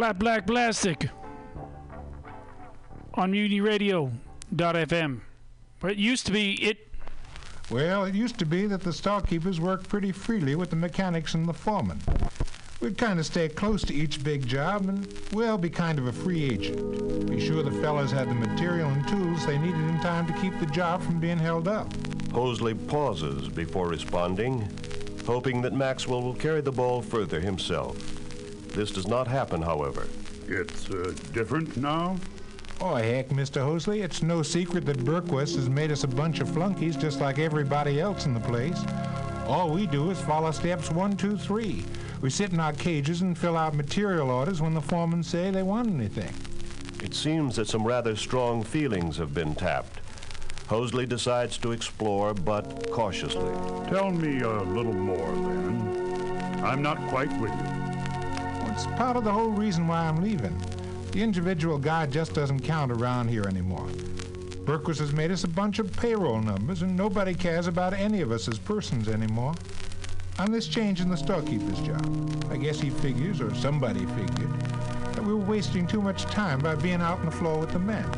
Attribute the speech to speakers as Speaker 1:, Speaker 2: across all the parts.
Speaker 1: Flat Black Plastic on MutinyRadio.fm. But it used to be it.
Speaker 2: Well, it used to be that the storekeepers worked pretty freely with the mechanics and the foreman. We'd kind of stay close to each big job and, well, be kind of a free agent. Be sure the fellas had the material and tools they needed in time to keep the job from being held up.
Speaker 3: Hosley pauses before responding, hoping that Maxwell will carry the ball further himself. This does not happen, however.
Speaker 4: It's uh, different now?
Speaker 2: Oh, heck, Mr. Hosley, it's no secret that Berquist has made us a bunch of flunkies just like everybody else in the place. All we do is follow steps one, two, three. We sit in our cages and fill out material orders when the foremen say they want anything.
Speaker 3: It seems that some rather strong feelings have been tapped. Hosley decides to explore, but cautiously.
Speaker 4: Tell me a little more, then. I'm not quite with you.
Speaker 2: It's part of the whole reason why I'm leaving. The individual guy just doesn't count around here anymore. Berquist has made us a bunch of payroll numbers, and nobody cares about any of us as persons anymore. On this change in the storekeeper's job, I guess he figures, or somebody figured, that we were wasting too much time by being out on the floor with the men.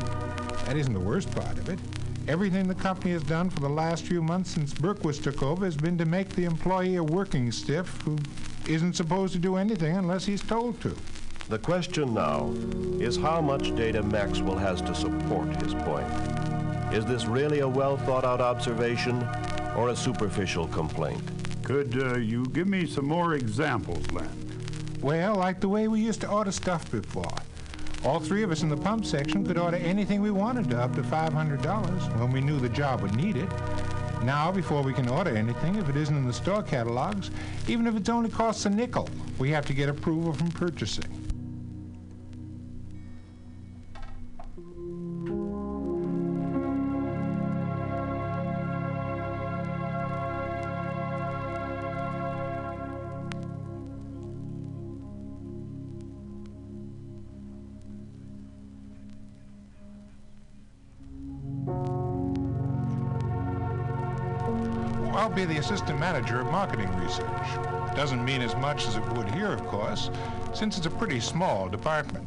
Speaker 2: That isn't the worst part of it. Everything the company has done for the last few months since Berquist took over has been to make the employee a working stiff who isn't supposed to do anything unless he's told to.
Speaker 3: The question now is how much data Maxwell has to support his point. Is this really a well thought out observation or a superficial complaint?
Speaker 4: Could uh, you give me some more examples, Len?
Speaker 2: Well, like the way we used to order stuff before. All three of us in the pump section could order anything we wanted to up to $500 when we knew the job would need it. Now, before we can order anything, if it isn't in the store catalogs, even if it only costs a nickel, we have to get approval from purchasing. Be the assistant manager of marketing research. Doesn't mean as much as it would here, of course, since it's a pretty small department.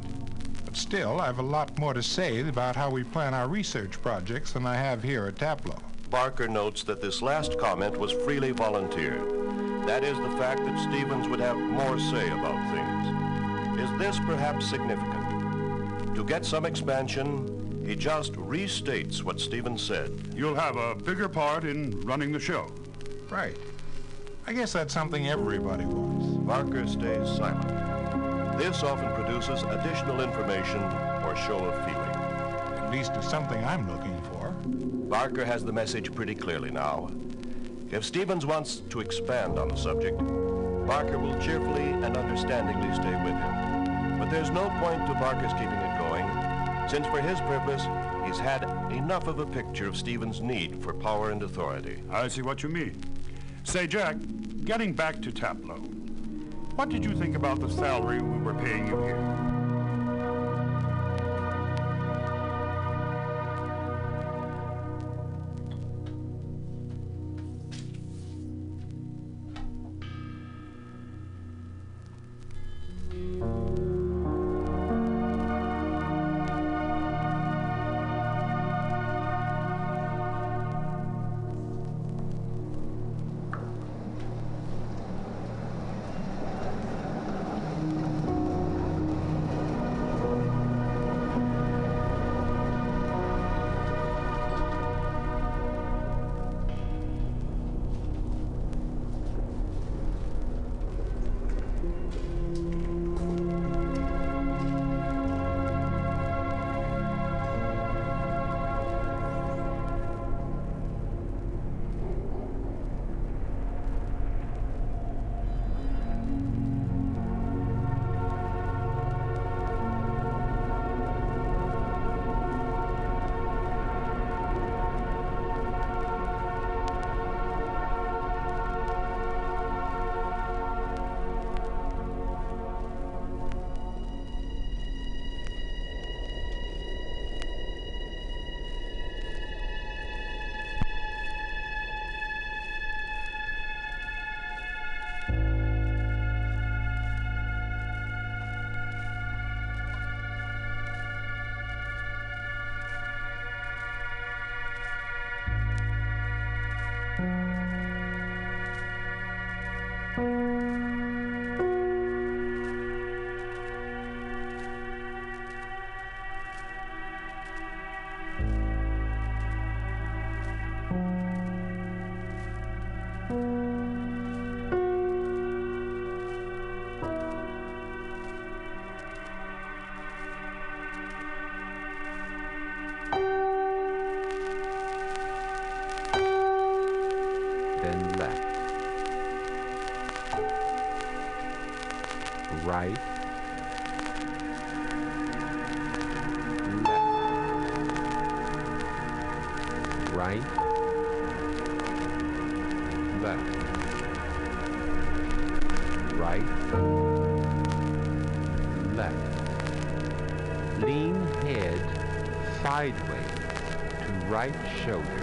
Speaker 2: But still, I have a lot more to say about how we plan our research projects than I have here at Taplow.
Speaker 3: Barker notes that this last comment was freely volunteered. That is the fact that Stevens would have more say about things. Is this perhaps significant? To get some expansion, he just restates what Stevens said.
Speaker 4: You'll have a bigger part in running the show.
Speaker 2: Right. I guess that's something everybody wants.
Speaker 3: Barker stays silent. This often produces additional information or show of feeling.
Speaker 2: At least it's something I'm looking for.
Speaker 3: Barker has the message pretty clearly now. If Stevens wants to expand on the subject, Barker will cheerfully and understandingly stay with him. But there's no point to Barker's keeping it going, since for his purpose, he's had enough of a picture of Stevens' need for power and authority.
Speaker 4: I see what you mean. Say, Jack, getting back to Taplow, what did you think about the salary we were paying you here?
Speaker 5: Right Show.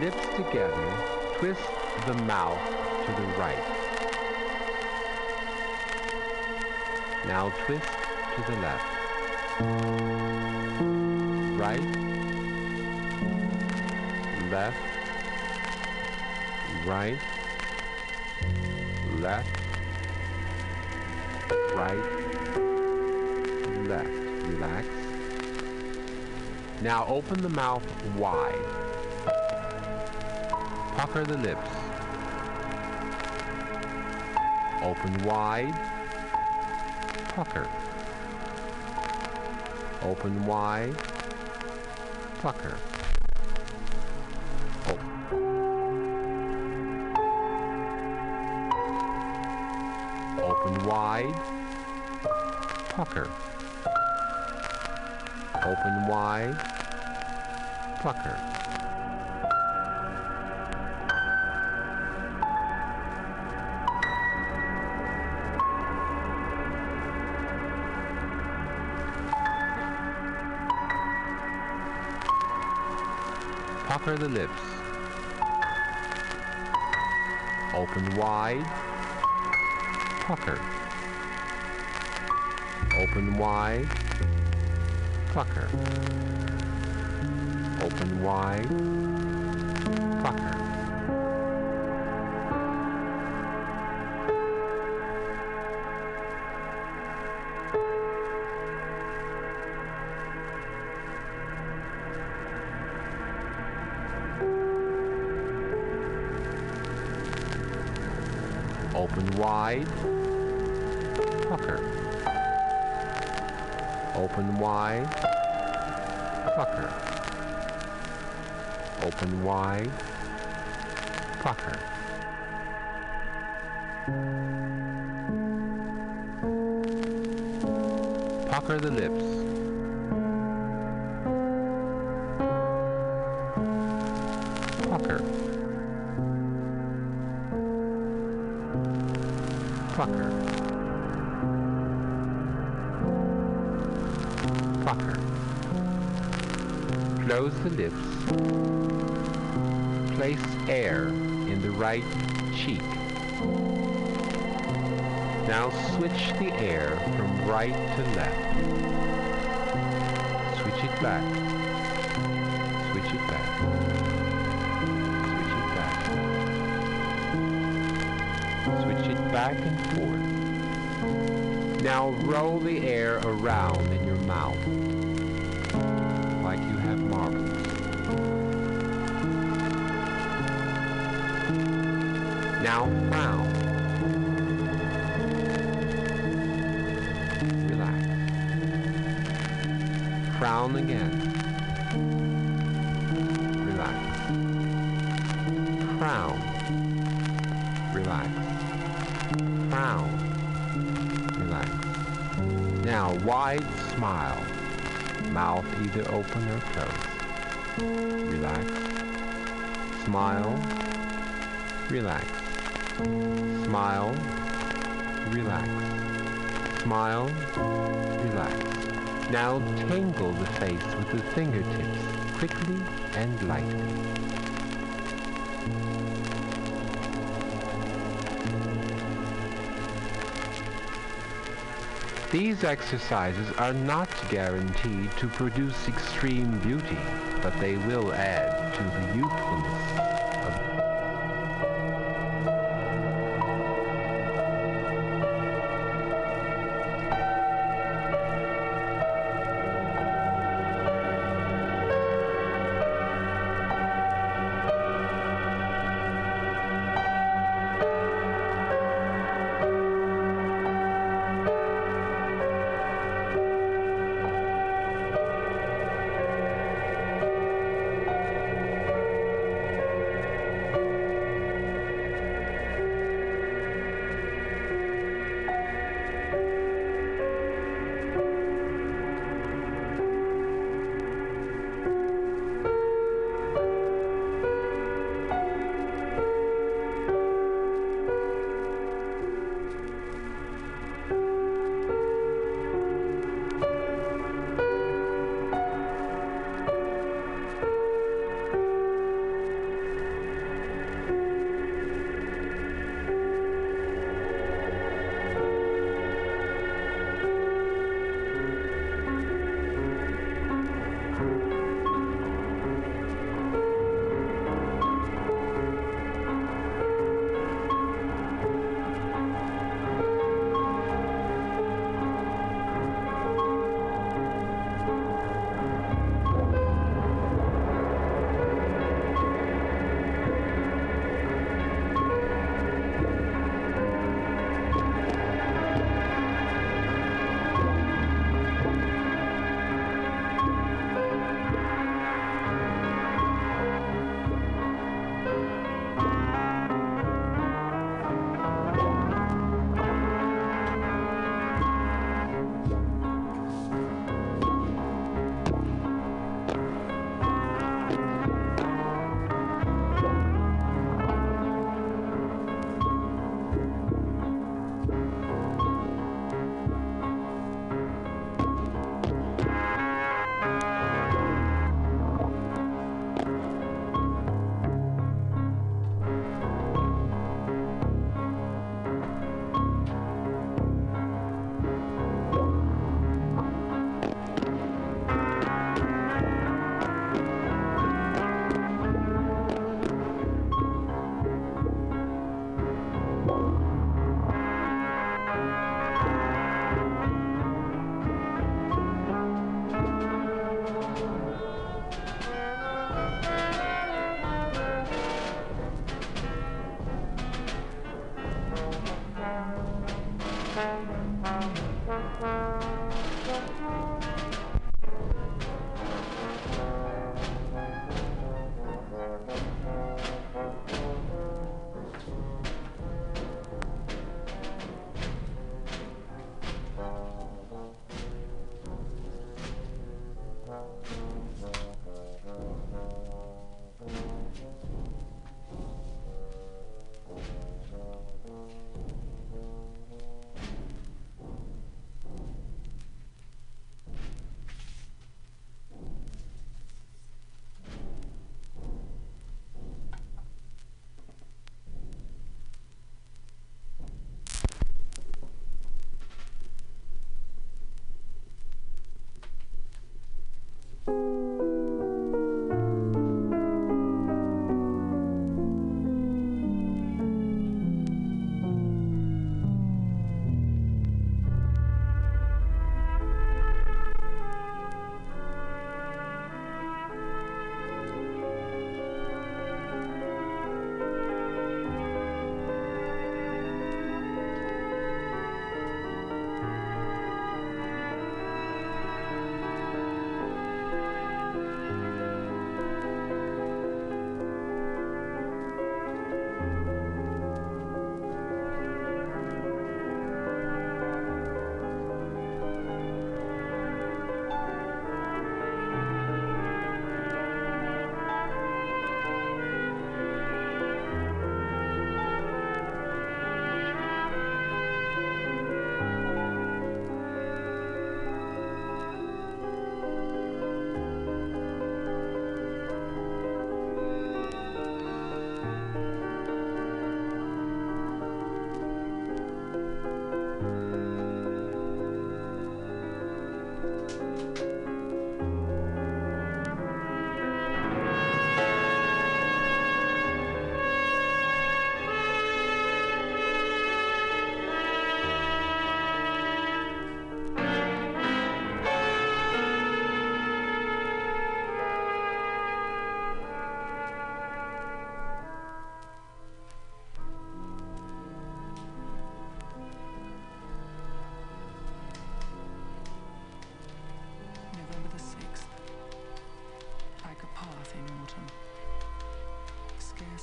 Speaker 5: lips together, twist the mouth to the right. Now twist to the left. Right, left, right, left, right, left. Relax. Now open the mouth wide pucker the lips. Open wide, pucker. Open wide, pucker. Open, Open wide, pucker. Open wide, pucker. Pucker the lips. Open wide. Pucker. Open wide. Pucker. Open wide. Pucker. Air in the right cheek. Now switch the air from right to left. Switch it back. Switch it back. Switch it back. Switch it back and forth. Now roll the air around in your mouth Again. Relax. Frown. Relax. Frown. Relax. Now, wide smile. Mouth either open or closed. Relax. Smile. Relax. Smile. Relax. Smile. Now tangle the face with the fingertips quickly and lightly. These exercises are not guaranteed to produce extreme beauty, but they will add to the youthfulness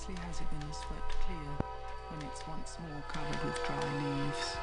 Speaker 6: Scarcely has it been swept clear when it's once more covered with dry leaves.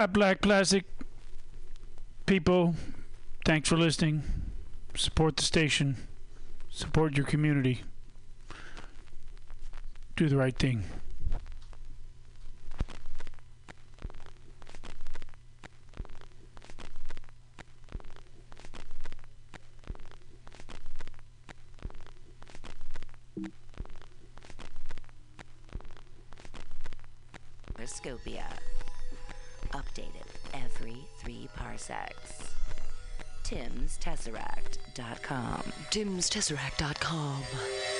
Speaker 1: Flat Black Classic people, thanks for listening. Support the station. Support your community. Do the right thing.
Speaker 7: Scopia. Updated every three parsecs. TimsTesseract.com.
Speaker 8: TimsTesseract.com.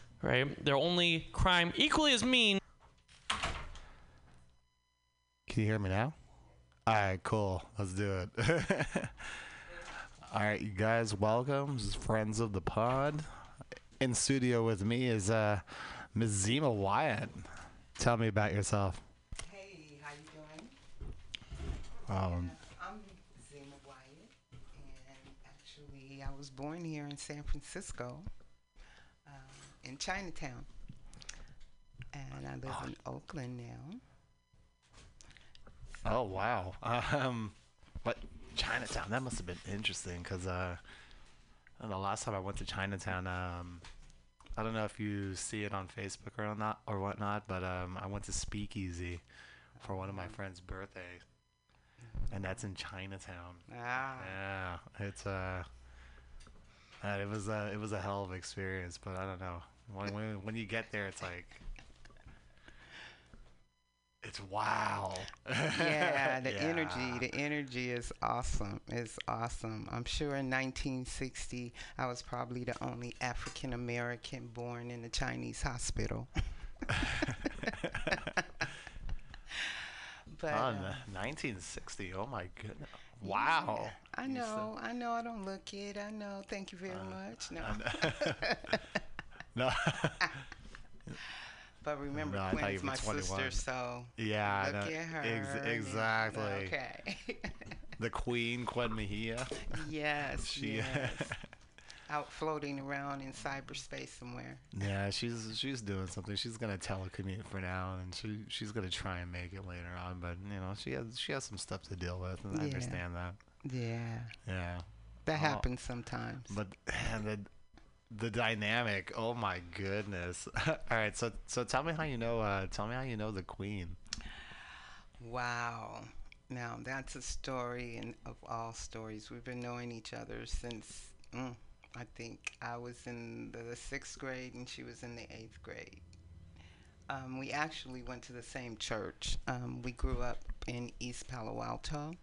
Speaker 9: right? They're only crime equally as mean.
Speaker 10: Can you hear me now? All right, cool. Let's do it. All right, you guys, welcome. This is Friends of the Pod. In studio with me is uh, Ms. Zima Wyatt. Tell me about yourself.
Speaker 11: Hey, how you doing?
Speaker 10: Um,
Speaker 11: I'm Zima Wyatt, and actually, I was born here in San Francisco, uh, in Chinatown, and I live in Oakland now.
Speaker 10: oh wow. Um, but Chinatown. That must have been interesting because uh, the last time I went to Chinatown, um, I don't know if you see it on Facebook or not or whatnot, but um, I went to Speakeasy for one of my friend's birthday, and that's in Chinatown.
Speaker 11: Ah.
Speaker 10: Yeah, it's uh, uh, it was a it was a hell of an experience, but I don't know when when, when you get there, it's like. It's wow.
Speaker 11: yeah, the
Speaker 10: Yeah.
Speaker 11: energy, the energy is awesome. It's awesome. I'm sure in 1960, I was probably the only African American born in a Chinese hospital. but
Speaker 10: Oh,
Speaker 11: uh,
Speaker 10: 1960. Oh my goodness. Wow.
Speaker 11: I know, I know. I don't look it. I know. Thank you very much. No.
Speaker 10: No.
Speaker 11: But remember,
Speaker 10: No, I thought you
Speaker 11: Quinn's my
Speaker 10: 21.
Speaker 11: sister, so
Speaker 10: Yeah,
Speaker 11: look
Speaker 10: know.
Speaker 11: at her.
Speaker 10: Ex- exactly.
Speaker 11: Okay.
Speaker 10: The Queen, Quinn Mejia.
Speaker 11: yes.
Speaker 10: She-
Speaker 11: yes. Out floating around in cyberspace somewhere.
Speaker 10: Yeah, she's she's doing something. She's gonna telecommute for now, and she she's gonna try and make it later on. But you know, she has she has some stuff to deal with, and I understand that.
Speaker 11: Yeah.
Speaker 10: Yeah.
Speaker 11: That happens sometimes.
Speaker 10: But and the the dynamic. Oh my goodness. All right, so so tell me how you know. Uh, tell me how you know the Queen.
Speaker 11: Wow. Now that's a story and of all stories. We've been knowing each other since mm, I think I was in the sixth grade and she was in the eighth grade. Um, we actually went to the same church. Um, we grew up in East Palo Alto.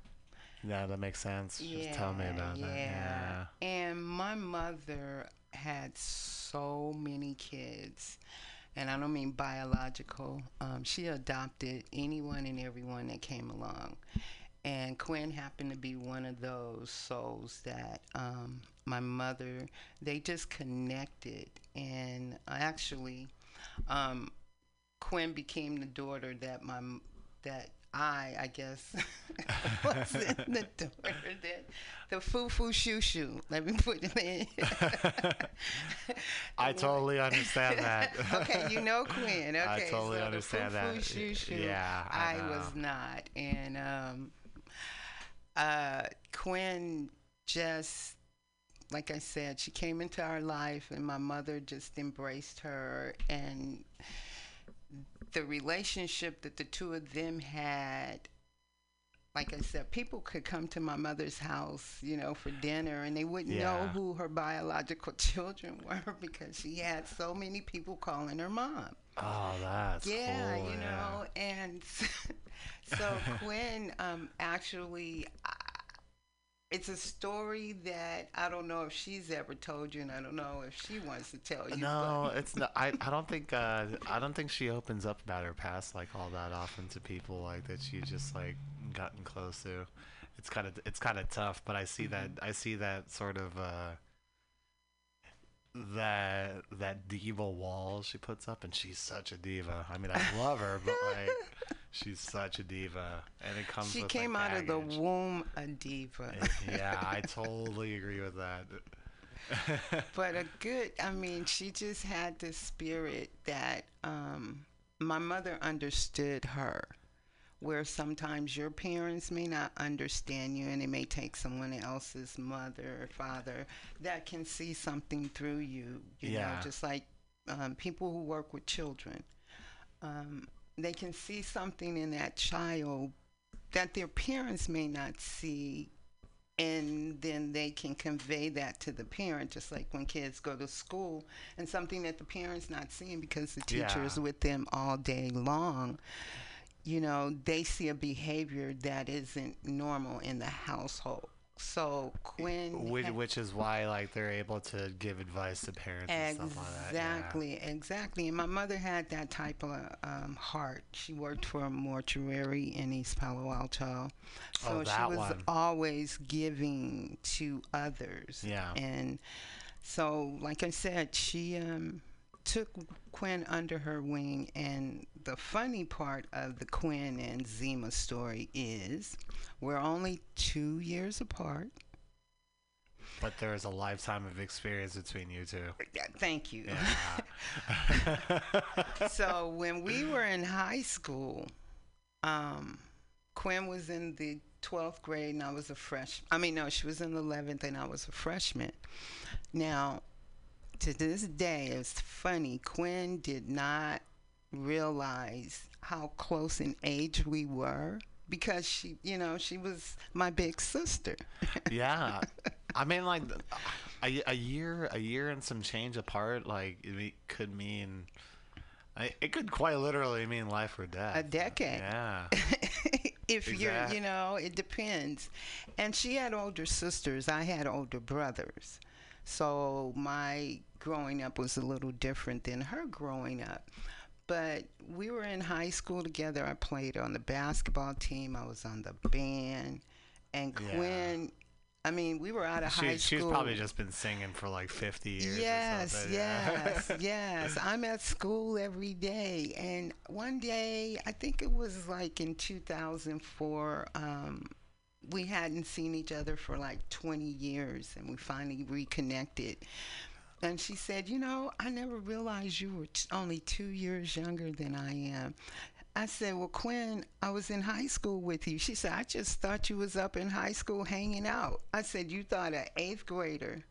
Speaker 10: Yeah, that makes sense. Just tell me about that. Yeah.
Speaker 11: And my mother had so many kids. And I don't mean biological. Um, she adopted anyone and everyone that came along. And Quinn happened to be one of those souls that um, my mother, they just connected. And actually, um, Quinn became the daughter that my that I, I guess, was in the door. that the foo foo shoo shoo. Let me put it in.
Speaker 10: I totally understand that.
Speaker 11: okay, you know Quinn. Okay,
Speaker 10: I totally
Speaker 11: so
Speaker 10: understand
Speaker 11: the foo-foo
Speaker 10: that.
Speaker 11: shoo shoo,
Speaker 10: Yeah, I
Speaker 11: I, was not, and um, uh, Quinn just like I said, she came into our life, and my mother just embraced her, and the relationship that the two of them had. Like I said, people could come to my mother's house, you know, for dinner, and they wouldn't know who her biological children were because she had so many people calling her mom.
Speaker 10: Oh, that's
Speaker 11: yeah,
Speaker 10: cool,
Speaker 11: you
Speaker 10: yeah.
Speaker 11: know, and so Quinn um, actually, I, it's a story that I don't know if she's ever told you, and I don't know if she wants to tell you.
Speaker 10: No, it's not. I, I don't think uh, I don't think she opens up about her past like all that often to people like that. She just like gotten close to. It's kind of it's kind of tough, but I see that I see that sort of uh, that that diva wall she puts up, and she's such a diva. I mean, I love her, but like she's such a diva, and it comes.
Speaker 11: she came
Speaker 10: like,
Speaker 11: out of the womb a diva.
Speaker 10: yeah, I totally agree with that.
Speaker 11: but a good i mean she just had this spirit that um my mother understood her where sometimes your parents may not understand you and it may take someone else's mother or father that can see something through you you know
Speaker 10: Yeah.
Speaker 11: just like um, people who work with children um, they can see something in that child that their parents may not see and then they can convey that to the parent just like when kids go to school and something that the parents not seeing because the
Speaker 10: Yeah.
Speaker 11: teacher is with them all day long you know they see a behavior that isn't normal in the household so quinn
Speaker 10: which,
Speaker 11: had-
Speaker 10: which is why like they're able to give advice to parents and stuff like that. yeah.
Speaker 11: Exactly, exactly. And my mother had that type of um, heart. She worked for a mortuary in East Palo Alto. So
Speaker 10: Oh,
Speaker 11: she was
Speaker 10: one.
Speaker 11: always giving to others.
Speaker 10: Yeah.
Speaker 11: And so, like I said, she um, took Quinn under her wing. And the funny part of the Quinn and Zima story is we're only two years apart.
Speaker 10: But there is a lifetime of experience between you two.
Speaker 11: Thank you.
Speaker 10: Yeah.
Speaker 11: so when we were in high school, um, Quinn was in the 12th grade and I was a fresh. I mean, no, she was in the 11th and I was a freshman. Now, to this day, it's funny. Quinn did not realize how close in age we were because she, you know, she was my big sister.
Speaker 10: yeah. I mean, like a, a year, a year and some change apart, like it could mean. It could quite literally mean life or death.
Speaker 11: A decade.
Speaker 10: Yeah.
Speaker 11: if you're, you know, it depends. And she had older sisters. I had older brothers. So my growing up was a little different than her growing up. But we were in high school together. I played on the basketball team. I was on the band. And
Speaker 10: Yeah.
Speaker 11: Quinn, I mean, we were out of
Speaker 10: She,
Speaker 11: high school.
Speaker 10: she's probably just been singing for like 50 years.
Speaker 11: Yes,
Speaker 10: something, yeah.
Speaker 11: yes, yes. I'm at school every day. And one day, I think it was like in 2004, um, we hadn't seen each other for like 20 years and we finally reconnected. And she said, You know, I never realized you were t- only two years younger than I am. I said, Well, Quinn, I was in high school with you. She said, I just thought you was up in high school hanging out. I said, You thought an eighth grader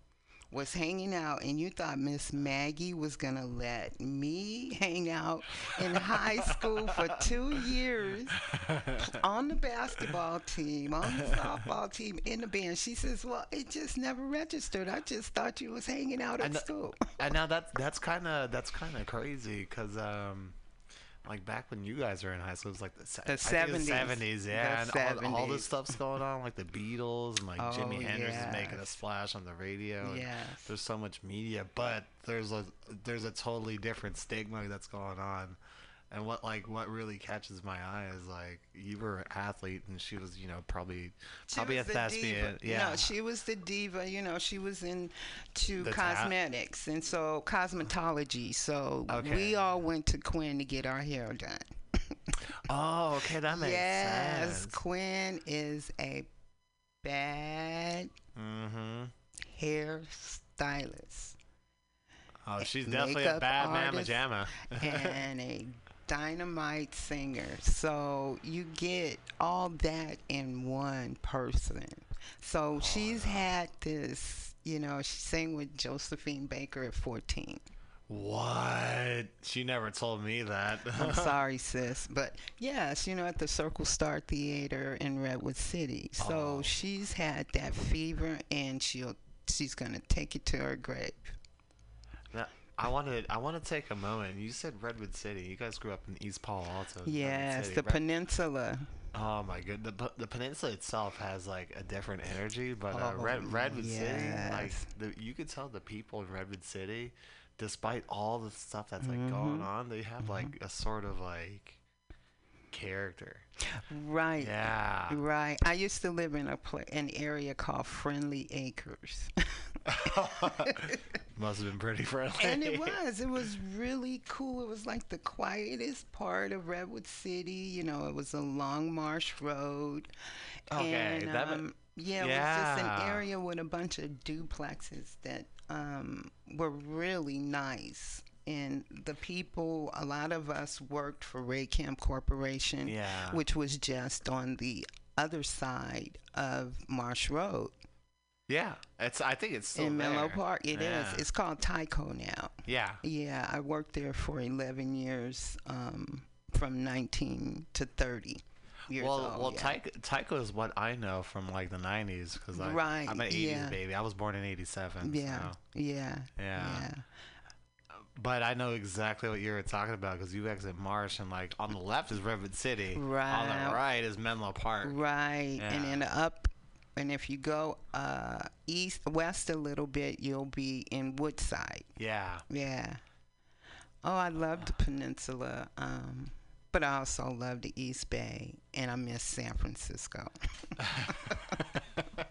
Speaker 11: was hanging out and you thought Miss Maggie was gonna let me hang out in high school for two years on the basketball team, on the softball team, in the band. She says, Well, it just never registered. I just thought you was hanging out at
Speaker 10: And,
Speaker 11: school.
Speaker 10: and now that's that's kind of that's kind of crazy because um, like back when you guys were in high school, it was like the, se-
Speaker 11: The
Speaker 10: I think it was
Speaker 11: 70s.
Speaker 10: 70s, yeah,
Speaker 11: The
Speaker 10: and all, all this stuff's going on, like the Beatles and like Jimi
Speaker 11: Oh,
Speaker 10: Hendrix is making a splash on the radio.
Speaker 11: Yes.
Speaker 10: there's so much media, but there's a there's a totally different stigma that's going on. And what like what really catches my eye is like you were an athlete and she was you know probably
Speaker 11: She
Speaker 10: probably a
Speaker 11: the
Speaker 10: thespian
Speaker 11: diva.
Speaker 10: yeah
Speaker 11: No, she was the diva. You know, she was into
Speaker 10: The ta-
Speaker 11: cosmetics and so cosmetology. So
Speaker 10: Okay.
Speaker 11: we all went to Quinn to get our hair done.
Speaker 10: oh okay that makes
Speaker 11: yes,
Speaker 10: sense
Speaker 11: Quinn is a bad
Speaker 10: mm-hmm
Speaker 11: hairstylist
Speaker 10: oh she's definitely a bad mamma
Speaker 11: artist,
Speaker 10: jamma
Speaker 11: and a dynamite singer. So you get all that in one person. So oh, she's had this, you know, she sang with Josephine Baker at 14.
Speaker 10: What? She never told me that.
Speaker 11: I'm sorry, sis, but yes, you know, at the Circle Star Theater in Redwood City. So she's had that fever, and she'll she's gonna take it to her grave.
Speaker 10: I wanted I want to take a moment. You said Redwood City. You guys grew up in East Palo Alto.
Speaker 11: Yes, the
Speaker 10: right?
Speaker 11: peninsula.
Speaker 10: Oh my god, the, the peninsula itself has like a different energy, but uh,
Speaker 11: Oh,
Speaker 10: Red, Redwood City, like the, you could tell the people in Redwood City, despite all the stuff that's like going
Speaker 11: Mhm.
Speaker 10: on, they have like a sort of like character.
Speaker 11: Right.
Speaker 10: Yeah.
Speaker 11: Right. I used to live in a pla- an area called Friendly Acres.
Speaker 10: Must have been pretty friendly.
Speaker 11: and it was. It was really cool. It was like the quietest part of Redwood City. You know, it was a long marsh road.
Speaker 10: Okay,
Speaker 11: And,
Speaker 10: that
Speaker 11: um, yeah, it was just an area with a bunch of duplexes that um, were really nice. And the people, a lot of us worked for Raychem Corporation,
Speaker 10: Yeah.
Speaker 11: which was just on the other side of Marsh Road
Speaker 10: Yeah, it's. I think it's still
Speaker 11: in Menlo. Park. It is.
Speaker 10: Yeah.
Speaker 11: It's called Tyco now.
Speaker 10: Yeah.
Speaker 11: Yeah, I worked there for 11 years, um, from 19 to 30 years
Speaker 10: well,
Speaker 11: old.
Speaker 10: well,
Speaker 11: yeah.
Speaker 10: Tyco, Tyco is what I know from like the '90s because
Speaker 11: Right,
Speaker 10: I'm an '80s
Speaker 11: yeah.
Speaker 10: baby. I was born in '87.
Speaker 11: Yeah,
Speaker 10: so.
Speaker 11: yeah,
Speaker 10: Yeah.
Speaker 11: yeah.
Speaker 10: But I know exactly what you were talking about because you exit Marsh and like on the left is Redwood City,
Speaker 11: right?
Speaker 10: on the right is Menlo Park.
Speaker 11: Right, and then up, and if you go uh, east, west a little bit, you'll be in Woodside.
Speaker 10: Yeah.
Speaker 11: Yeah. Oh, I love the peninsula, um, but I also love the East Bay, and I miss San Francisco.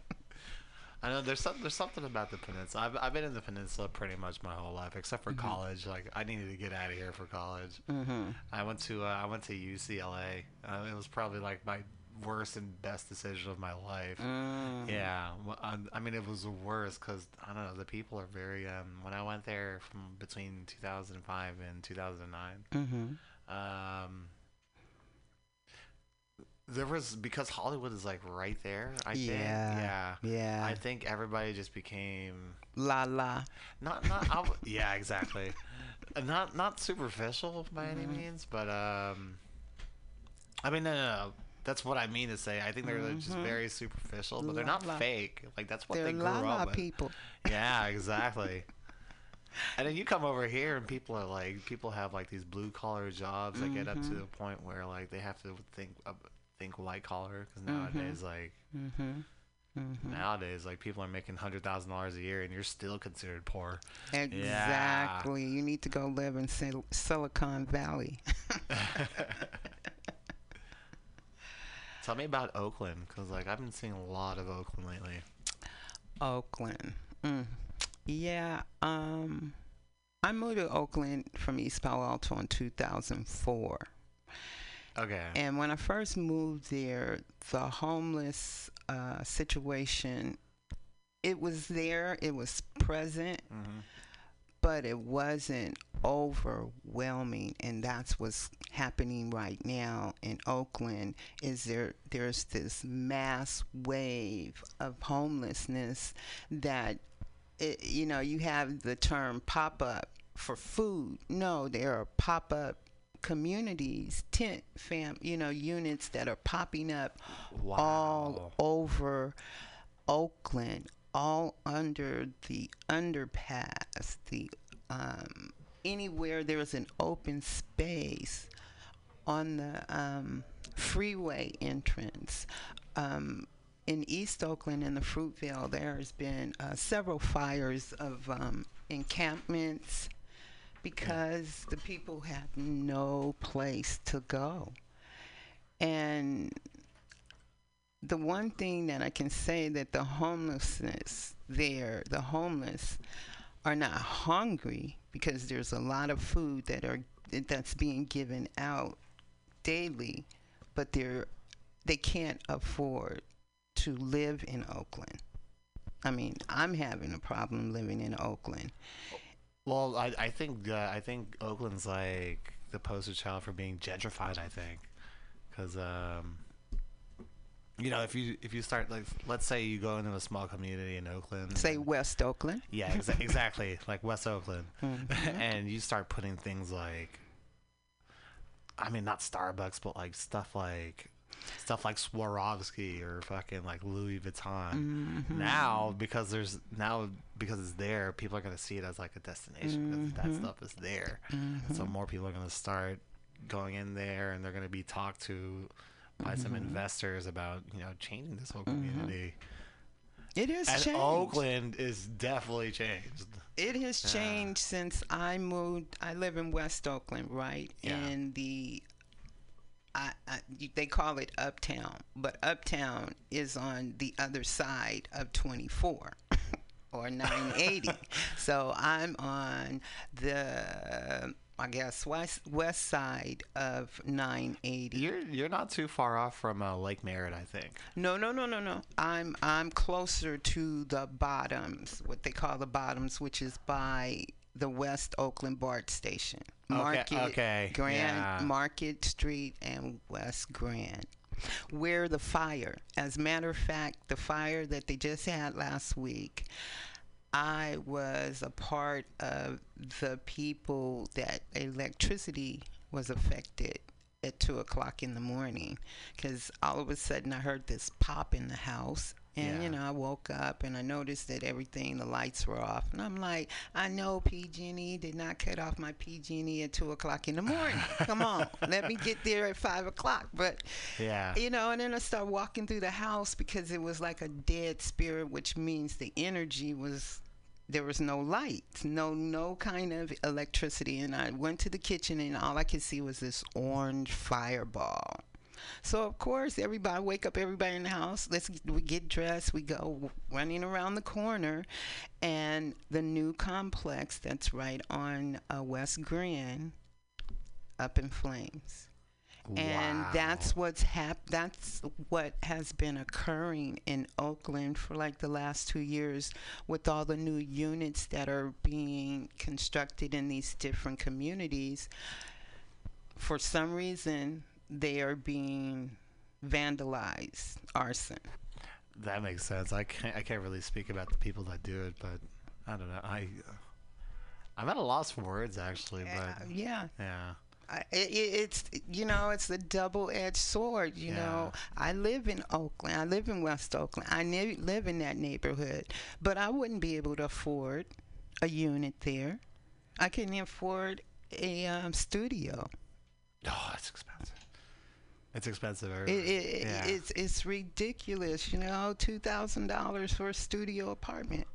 Speaker 10: I know there's some, there's something about the peninsula. I've, I've been in the peninsula pretty much my whole life, except for
Speaker 11: Mhm.
Speaker 10: college. Like I needed to get out of here for college.
Speaker 11: Mhm.
Speaker 10: I went to uh, I went to UCLA. Uh, it was probably like my worst and best decision of my life.
Speaker 11: Mm.
Speaker 10: Yeah, I, I mean it was the worst because I don't know the people are very. Um, when I went there from between 2005 and 2009,
Speaker 11: Mhm.
Speaker 10: um, there was because Hollywood is like right there. I think.
Speaker 11: Yeah,
Speaker 10: Yeah.
Speaker 11: yeah.
Speaker 10: I think everybody just became
Speaker 11: La la.
Speaker 10: not not. I yeah, exactly. Not not superficial by any
Speaker 11: Mhm.
Speaker 10: means, but um, I mean no, no, no. That's what I mean to say. I think they're just
Speaker 11: Mhm.
Speaker 10: very superficial, but they're not
Speaker 11: La la.
Speaker 10: fake. Like that's what
Speaker 11: They're
Speaker 10: they grew
Speaker 11: la la
Speaker 10: up with.
Speaker 11: people.
Speaker 10: Yeah, exactly. and then you come over here and people are like, people have like these blue collar jobs that get up to
Speaker 11: Mhm.
Speaker 10: the point where like they have to think uh, think white collar because nowadays like
Speaker 11: Mhm. Mhm.
Speaker 10: nowadays like people are making hundred thousand dollars a year and you're still considered poor.
Speaker 11: Exactly. You need to go live in Sil- Silicon Valley.
Speaker 10: Tell me about Oakland, because like I've been seeing a lot of Oakland lately.
Speaker 11: Oakland. Mm. Yeah. Um, I moved to Oakland from East Palo Alto in 2004.
Speaker 10: Okay.
Speaker 11: And when I first moved there, the homeless uh, situation, it was there, it was present,
Speaker 10: Mm-hmm.
Speaker 11: but it wasn't overwhelming. And that's what's happening right now in Oakland. Is there? There's this mass wave of homelessness that, it, you know, you have the term pop up for food. No, there are pop up communities, tent fam, you know, units that are popping up all over Oakland, all under the underpass, the um, anywhere there's an open space on the um, freeway entrance. Um, in East Oakland in the Fruitvale, there's been uh, several fires of um, encampments because the people have no place to go. And the one thing that I can say that the homelessness there, the homeless are not hungry because there's a lot of food that are that's being given out daily, but they're they can't afford to live in Oakland. I mean, I'm having a problem living in Oakland.
Speaker 10: Oh, Well, I I think uh, I think Oakland's like the poster child for being gentrified. I think because um, you know if you if you start like let's say you go into a small community in Oakland,
Speaker 11: Say West Oakland.
Speaker 10: yeah, exa- exactly like West Oakland,
Speaker 11: Mhm.
Speaker 10: and you start putting things like, I mean not Starbucks, but like stuff like stuff like Swarovski or fucking like Louis Vuitton.
Speaker 11: Mhm.
Speaker 10: Now because there's now because it's there, people are gonna see it as like a destination because
Speaker 11: Mhm.
Speaker 10: that stuff is there. And so more people are gonna start going in there, and they're gonna be talked to by some
Speaker 11: Mhm.
Speaker 10: investors about you know changing this whole community.
Speaker 11: It has
Speaker 10: and
Speaker 11: changed.
Speaker 10: Oakland is definitely changed.
Speaker 11: It has
Speaker 10: Yeah.
Speaker 11: changed since I moved. I live in West Oakland, right?
Speaker 10: Yeah.
Speaker 11: And the I, I, they call it Uptown, but Uptown is on the other side of 24 or 980. so I'm on the, I guess, west west side of 980.
Speaker 10: You're you're not too far off from uh, Lake Merritt, I think.
Speaker 11: No, no, no, no, no. I'm I'm closer to the bottoms, what they call the bottoms, which is by the West Oakland BART station.
Speaker 10: Okay,
Speaker 11: Market,
Speaker 10: okay,
Speaker 11: Grand
Speaker 10: yeah.
Speaker 11: Market Street and West Grand. Where the fire, as a matter of fact, the fire that they just had last week, I was a part of the people that electricity was affected at two o'clock in the morning because all of a sudden I heard this pop in the house. And, you know, I woke up and I noticed that everything, the lights were off. And I'm like, I know PG&E did not cut off my PG&E at 2 o'clock in the morning. Come on, let me get there at 5 o'clock. But
Speaker 10: Yeah.
Speaker 11: you know, and then I started walking through the house because it was like a dead spirit, which means the energy was there was no light, no no kind of electricity. And I went to the kitchen and all I could see was this orange fireball. So of course, everybody wake up everybody in the house. Let's we get dressed. We go running around the corner, and the new complex that's right on uh, West Grand, up in flames Wow. and that's what's hap- that's what has been occurring in Oakland for like the last 2 years with all the new units that are being constructed in these different communities for some reason they are being vandalized arson.
Speaker 10: That makes sense. I can't I can't really speak about the people that do it, but I don't know. I I'm at a loss for words actually, but
Speaker 11: yeah.
Speaker 10: yeah.
Speaker 11: I, it, it- it's you know it's the double-edged sword you know. I live in oakland. I live in west oakland. I ne- live in that neighborhood. But i wouldn't be able to afford a unit there. I couldn't afford a um, studio.
Speaker 10: Oh, it's expensive. It's expensive.
Speaker 11: it, it,
Speaker 10: yeah.
Speaker 11: it's it's ridiculous you know $2000 for a studio apartment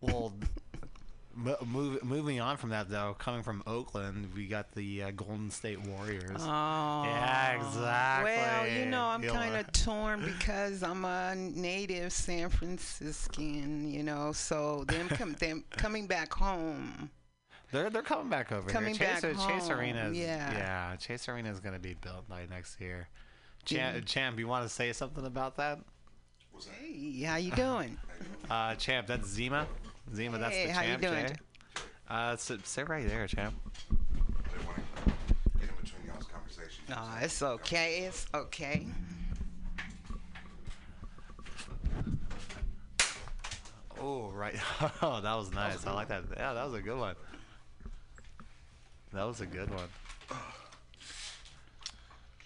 Speaker 10: Well, mo- move, moving on from that though, coming from Oakland, we got the uh, Golden State Warriors.
Speaker 11: Oh,
Speaker 10: yeah, exactly.
Speaker 11: Well, you know, I'm kind of torn because I'm a native San Franciscan, you know, so them com- them coming back home.
Speaker 10: They're they're coming back over
Speaker 11: Coming
Speaker 10: here. Chase,
Speaker 11: back
Speaker 10: Chase
Speaker 11: home,
Speaker 10: Arena. is-
Speaker 11: yeah.
Speaker 10: yeah. Chase Arena is going to be built by next year. Champ,
Speaker 11: Yeah.
Speaker 10: Champ, you want to say something about that?
Speaker 11: Hey, how you doing?
Speaker 10: Uh, Champ, that's Zima. Zima, that's
Speaker 11: Hey,
Speaker 10: the
Speaker 11: how you
Speaker 10: Champ.
Speaker 11: doing?
Speaker 10: Jay. Uh, sit, sit right there, Champ.
Speaker 11: No, it's okay. It's okay.
Speaker 10: Oh, right. Oh, that was nice. I like that. Yeah, that was a good one. That was a good one.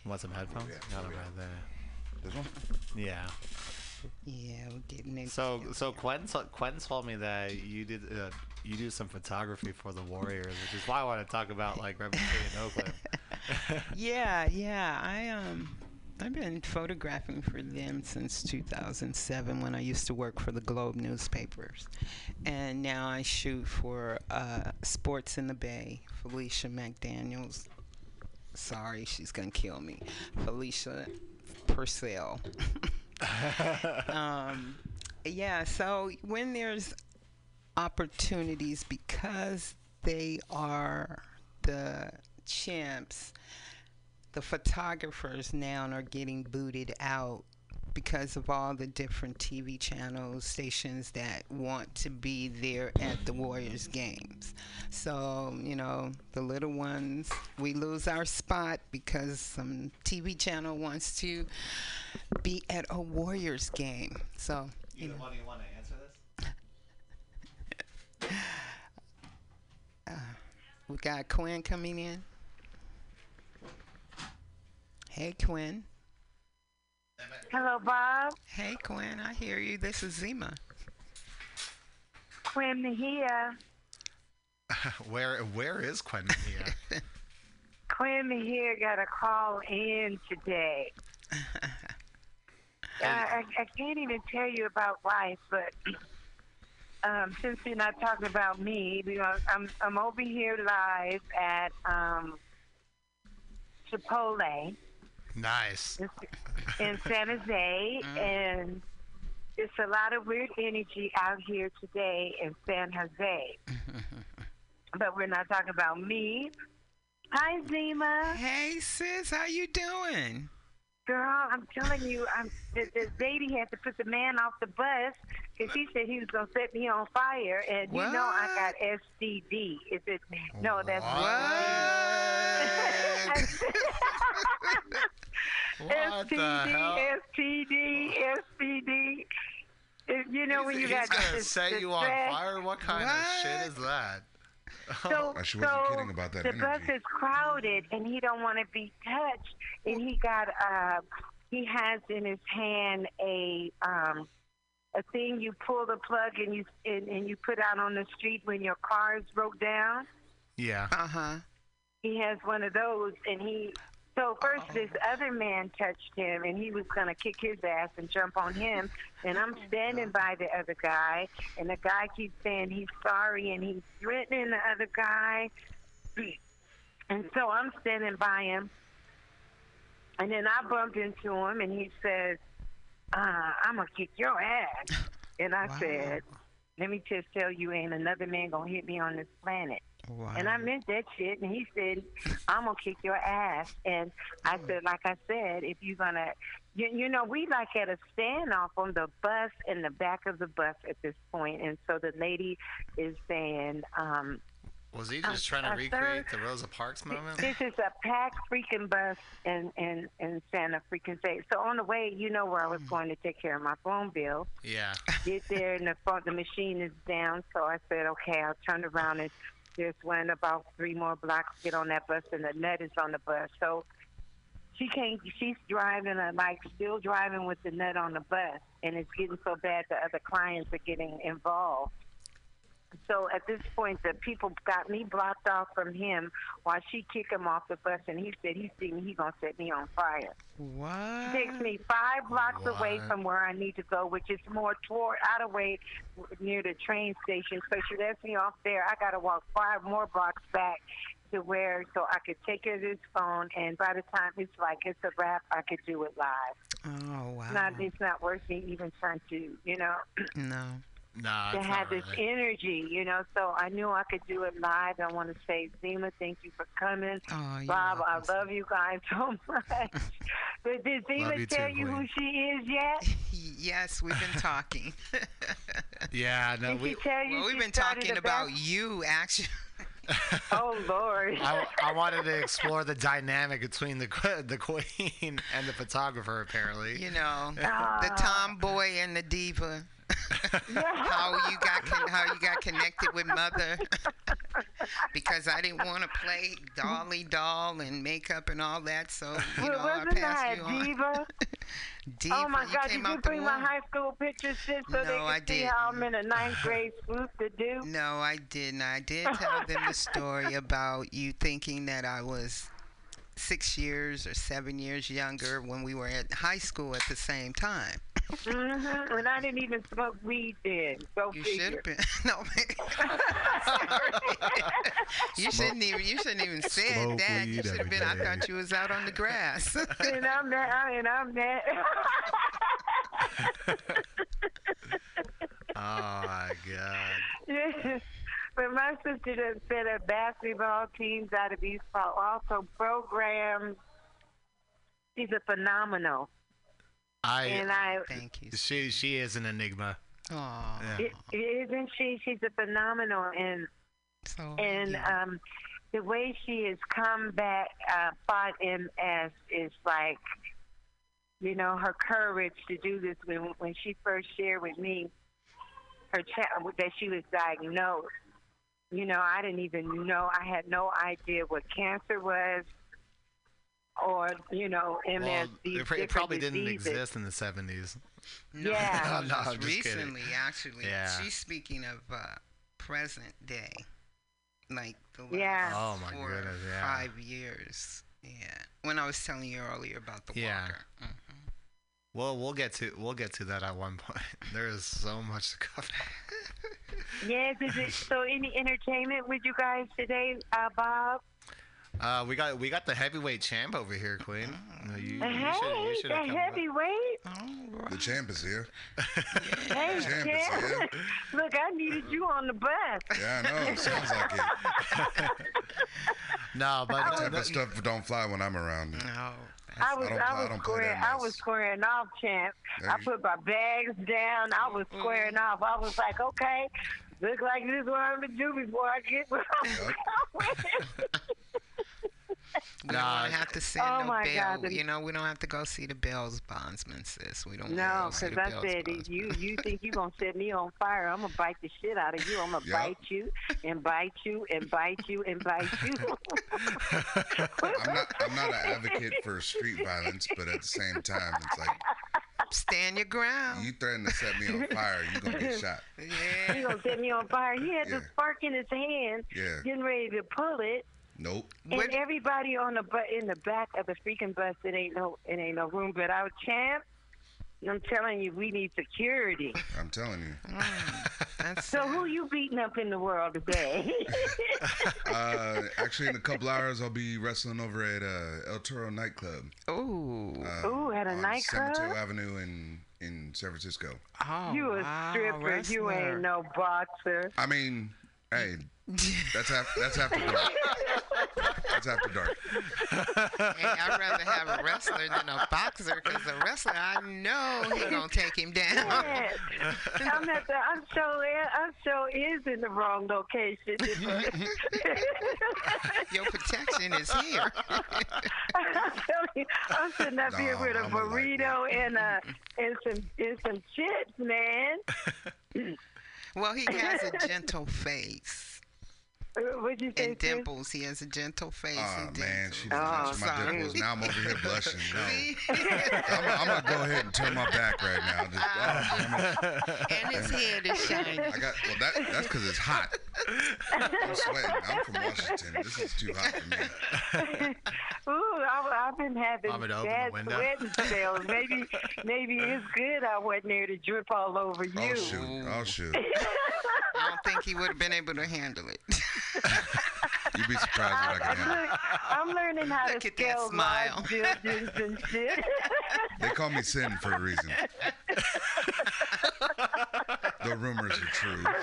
Speaker 10: Want some headphones? Got them right there.
Speaker 12: This one?
Speaker 10: Yeah.
Speaker 11: Yeah, we're getting into
Speaker 10: So, so Quentin, Quentin told me that you did uh, you do some photography for the Warriors, which is why I want to talk about like representing Oakland.
Speaker 11: yeah, yeah. I um I've been photographing for them since 2007 when I used to work for the Globe newspapers. And now I shoot for uh, Sports in the Bay, Felicia McDaniels. Sorry, she's going to kill me. Felicia Purcell. um, yeah, so when there's opportunities because they are the champs, the photographers now are getting booted out because of all the different TV channels, stations that want to be there at the Warriors games. So, you know, the little ones, we lose our spot because some TV channel wants to be at a Warriors game. So, you know.
Speaker 10: do you want to answer this?
Speaker 11: Uh, we got Quinn coming in. Hey, Quinn.
Speaker 13: Hello, Bob.
Speaker 11: Hey, Quinn. I hear you. This is Zima.
Speaker 13: Quinn here.
Speaker 10: where where is Quentin here?
Speaker 13: Quinn here got a call in today. I, I can't even tell you about life, but um, since you're not talking about me, you know, I'm I'm over here live at um, Chipotle
Speaker 10: Nice.
Speaker 13: in San Jose, mm. and it's a lot of weird energy out here today in San Jose. but we're not talking about me. Hi, Zima.
Speaker 11: Hey, sis, how you doing?
Speaker 13: Girl, I'm telling you, I'm the, the lady had to put the man off the bus because he said he was gonna set me on fire, and you know I got STD. Is it? No, that's
Speaker 10: What the hell?
Speaker 13: STD, STD, STD. You know when you
Speaker 10: He's
Speaker 13: got
Speaker 10: gonna
Speaker 13: the,
Speaker 10: set
Speaker 13: the
Speaker 10: you on
Speaker 13: stress.
Speaker 10: fire? What kind of shit is that?
Speaker 13: So,
Speaker 12: Oh, she wasn't
Speaker 13: so
Speaker 12: kidding about that
Speaker 13: the
Speaker 12: energy.
Speaker 13: bus is crowded, and he don't want to be touched. And he got uh, he has in his hand a um, a thing you pull the plug and you and, and you put out on the street when your car is broke down.
Speaker 10: Yeah.
Speaker 11: Uh huh.
Speaker 13: He has one of those, and he. So first, this other man touched him, and he was gonna kick his ass and jump on him. And I'm standing by the other guy, and the guy keeps saying he's sorry, and he's threatening the other guy. And so I'm standing by him, and then I bumped into him, and he says, uh, "I'm gonna kick your ass." And I said, "Let me just tell you, ain't another man gonna hit me on this planet."
Speaker 11: Wow.
Speaker 13: And I meant that shit. And he said, I'm going to kick your ass. And I said, like I said, if you're going to, you, you know, we like at a standoff on the bus in the back of the bus at this point. And so the lady is saying, um,
Speaker 10: Was he just trying to recreate
Speaker 13: sir,
Speaker 10: the Rosa Parks moment?
Speaker 13: this is a packed freaking bus in, in, in Santa freaking Fe. So on the way, you know where I was going to take care of my phone bill.
Speaker 10: Yeah.
Speaker 13: Get there and the phone, the machine is down. So I said, okay, I'll turn around and just went about three more blocks, get on that bus, and the net is on the bus. So she can't. She's driving, uh, like still driving with the nut on the bus, and it's getting so bad that other clients are getting involved. So at this point, the people got me blocked off from him while she kicked him off the bus, and he said he seen he gonna set me on fire.
Speaker 11: What?
Speaker 13: It takes me five blocks away from where I need to go, which is more toward out of way near the train station. So she lets me off there. I got to walk five more blocks back to where so I could take her this phone. And by the time it's like it's a wrap, I could do it live.
Speaker 11: Oh wow.
Speaker 13: It's not it's not worth me even trying to you know
Speaker 11: No.
Speaker 10: Nah,
Speaker 13: to have this
Speaker 10: really.
Speaker 13: energy, you know. So I knew I could do it live. I want to say, Zima, thank you for coming.
Speaker 11: Oh, you're
Speaker 13: Bob, I love you guys so much. but did Zima
Speaker 11: you
Speaker 13: tell
Speaker 11: too,
Speaker 13: you who she is yet?
Speaker 11: Yes, we've been talking.
Speaker 10: Yeah, no,
Speaker 13: Did
Speaker 10: we.
Speaker 13: she tell you
Speaker 11: well, we've been talking about
Speaker 13: bas-
Speaker 11: you, actually.
Speaker 13: Oh Lord.
Speaker 10: I, I wanted to explore the dynamic between the the queen and the photographer. Apparently,
Speaker 11: You know,
Speaker 13: Ah.
Speaker 11: the tomboy and the diva. how you got con- how you got connected with mother because I didn't want to play dolly doll and makeup and all that so you know I
Speaker 13: wasn't
Speaker 11: passed
Speaker 13: I
Speaker 11: you
Speaker 13: a
Speaker 11: on
Speaker 13: diva?
Speaker 11: diva
Speaker 13: oh my
Speaker 11: you
Speaker 13: God! Did you bring my high school pictures just so
Speaker 11: No,
Speaker 13: they
Speaker 11: I
Speaker 13: could see
Speaker 11: didn't.
Speaker 13: how I'm in a ninth grade swoop to do?
Speaker 11: no I didn't I did tell them the story about you thinking that I was six years or seven years younger when we were at high school at the same time
Speaker 13: Mm-hmm. And I didn't even smoke weed then. Go
Speaker 11: You
Speaker 13: figure.
Speaker 11: should have been. No, you shouldn't even. You shouldn't even said
Speaker 12: Smoke
Speaker 11: that. You should have
Speaker 12: every
Speaker 11: been. I thought you was out on the grass.
Speaker 13: and I'm that. And I'm that.
Speaker 10: oh my god.
Speaker 13: Yeah. But my sister done said that basketball teams out of these also programs. She's a phenomenal.
Speaker 10: I.
Speaker 13: And I-
Speaker 11: Thank you.
Speaker 10: She she is an enigma.
Speaker 11: Oh.
Speaker 10: Yeah.
Speaker 13: It, isn't she? She's a phenomenal, and
Speaker 11: So
Speaker 13: and um, the way she has come back, uh, fought MS is like, you know, her courage to do this. When when she first shared with me, her cha- that she was diagnosed. You know, I didn't even know. I had no idea what cancer was, or you know, MS.
Speaker 10: Well,
Speaker 13: these
Speaker 10: it, pr- it
Speaker 13: different
Speaker 10: probably didn't
Speaker 13: diseases.
Speaker 10: exist in the seventies.
Speaker 11: No,
Speaker 13: Yeah.
Speaker 10: no,
Speaker 11: just
Speaker 10: I'm kidding.
Speaker 11: recently, actually,
Speaker 10: Yeah.
Speaker 11: she's speaking of uh, present day, like the last
Speaker 13: Yeah.
Speaker 10: Oh, my
Speaker 11: four,
Speaker 10: goodness, yeah.
Speaker 11: five years. Yeah. When I was telling you earlier about the
Speaker 10: Yeah.
Speaker 11: walker. Mm.
Speaker 10: Well, we'll get to we'll get to that at one point. There is so much to cover.
Speaker 13: Yes, is it so? Any entertainment with you guys today, uh, Bob?
Speaker 10: Uh, we got we got the heavyweight champ over here, Queen. Uh, You, you
Speaker 13: hey,
Speaker 10: should you should
Speaker 13: the
Speaker 10: have come.
Speaker 13: heavyweight.
Speaker 12: The champ is here.
Speaker 13: Hey,
Speaker 12: champ is here.
Speaker 13: Look, I needed you on the bus.
Speaker 12: Yeah, I know. Sounds like it.
Speaker 10: no, but
Speaker 12: That type of stuff don't fly when I'm around.
Speaker 11: No.
Speaker 13: I was,
Speaker 12: don't-
Speaker 13: I,
Speaker 12: I
Speaker 13: was
Speaker 12: don't
Speaker 13: squaring,
Speaker 12: that
Speaker 13: I was squaring off, champ.
Speaker 12: There
Speaker 13: I put my bags down. I was squaring off. I was like, okay, look like this is what I'm gonna do before I get where I'm going.
Speaker 11: We don't
Speaker 10: Nah.
Speaker 11: have to send
Speaker 13: Oh
Speaker 11: no
Speaker 13: my
Speaker 11: bail.
Speaker 13: God,
Speaker 11: You know, we don't have to go see the Bell's bondsman, sis. We don't
Speaker 13: No, because I said
Speaker 11: bondsman.
Speaker 13: you you think you are gonna set me on fire? I'm gonna bite the shit out of you. I'm gonna
Speaker 12: Yup.
Speaker 13: bite you and bite you and bite you and bite you.
Speaker 12: I'm not. I'm not an advocate for street violence, but at the same time, it's like
Speaker 11: Stand your ground.
Speaker 12: you threaten to set me on fire, you're gonna get shot.
Speaker 13: He gonna set me on fire. He had
Speaker 12: Yeah.
Speaker 13: the spark in his hand,
Speaker 12: Yeah.
Speaker 13: getting ready to pull it.
Speaker 12: Nope.
Speaker 13: And everybody on the bu- in the back of the freaking bus, it ain't no it ain't no room. But our champ, I'm telling you, we need security.
Speaker 12: I'm telling you.
Speaker 13: So who you beating up in the world today?
Speaker 12: Uh, actually, in a couple hours, I'll be wrestling over at uh, El Toro nightclub.
Speaker 11: Ooh.
Speaker 12: Uh,
Speaker 13: Ooh, at a
Speaker 12: on
Speaker 13: nightclub?
Speaker 12: San Mateo Avenue in in San Francisco.
Speaker 11: Oh,
Speaker 13: you a
Speaker 11: wow,
Speaker 13: stripper. You ain't no boxer.
Speaker 12: I mean, hey, that's after that's after dark. That's after dark.
Speaker 11: Hey, I'd rather have a wrestler than a boxer because the wrestler, I know he gonna take him down.
Speaker 13: Yes. I'm at the. I'm so. I'm so is in the wrong location.
Speaker 11: Your protection is here.
Speaker 13: I'm you, I'm sitting up here with a
Speaker 12: I'm a
Speaker 13: burrito and a and some and some chips, man.
Speaker 11: Well, he has a gentle face.
Speaker 13: What'd you say?
Speaker 11: And dimples. He has a gentle face.
Speaker 12: Oh
Speaker 11: and
Speaker 12: man,
Speaker 11: dimples.
Speaker 12: she didn't mention my oh,
Speaker 11: sorry.
Speaker 12: dimples. Now I'm over here blushing. No.
Speaker 11: See?
Speaker 12: I'm, I'm gonna go ahead and turn my back right now. Ah, Just, oh,
Speaker 11: and his head is shining.
Speaker 12: I got well. That that's because it's hot. I'm sweating. I'm from Washington. This is too hot for me.
Speaker 13: Ooh, I, I've been having
Speaker 12: Want me to open
Speaker 13: bad
Speaker 12: the window?
Speaker 13: sweating spells. Maybe, maybe it's good I wasn't there to drip all over oh, you.
Speaker 12: Oh shoot! Oh shoot!
Speaker 11: I think he would have been able to handle it.
Speaker 12: You'd be surprised what I can handle.
Speaker 13: Look, I'm learning how
Speaker 11: Look
Speaker 13: to
Speaker 11: at that smile.
Speaker 13: my children and shit.
Speaker 12: They call me Sin for a reason. The rumors are true.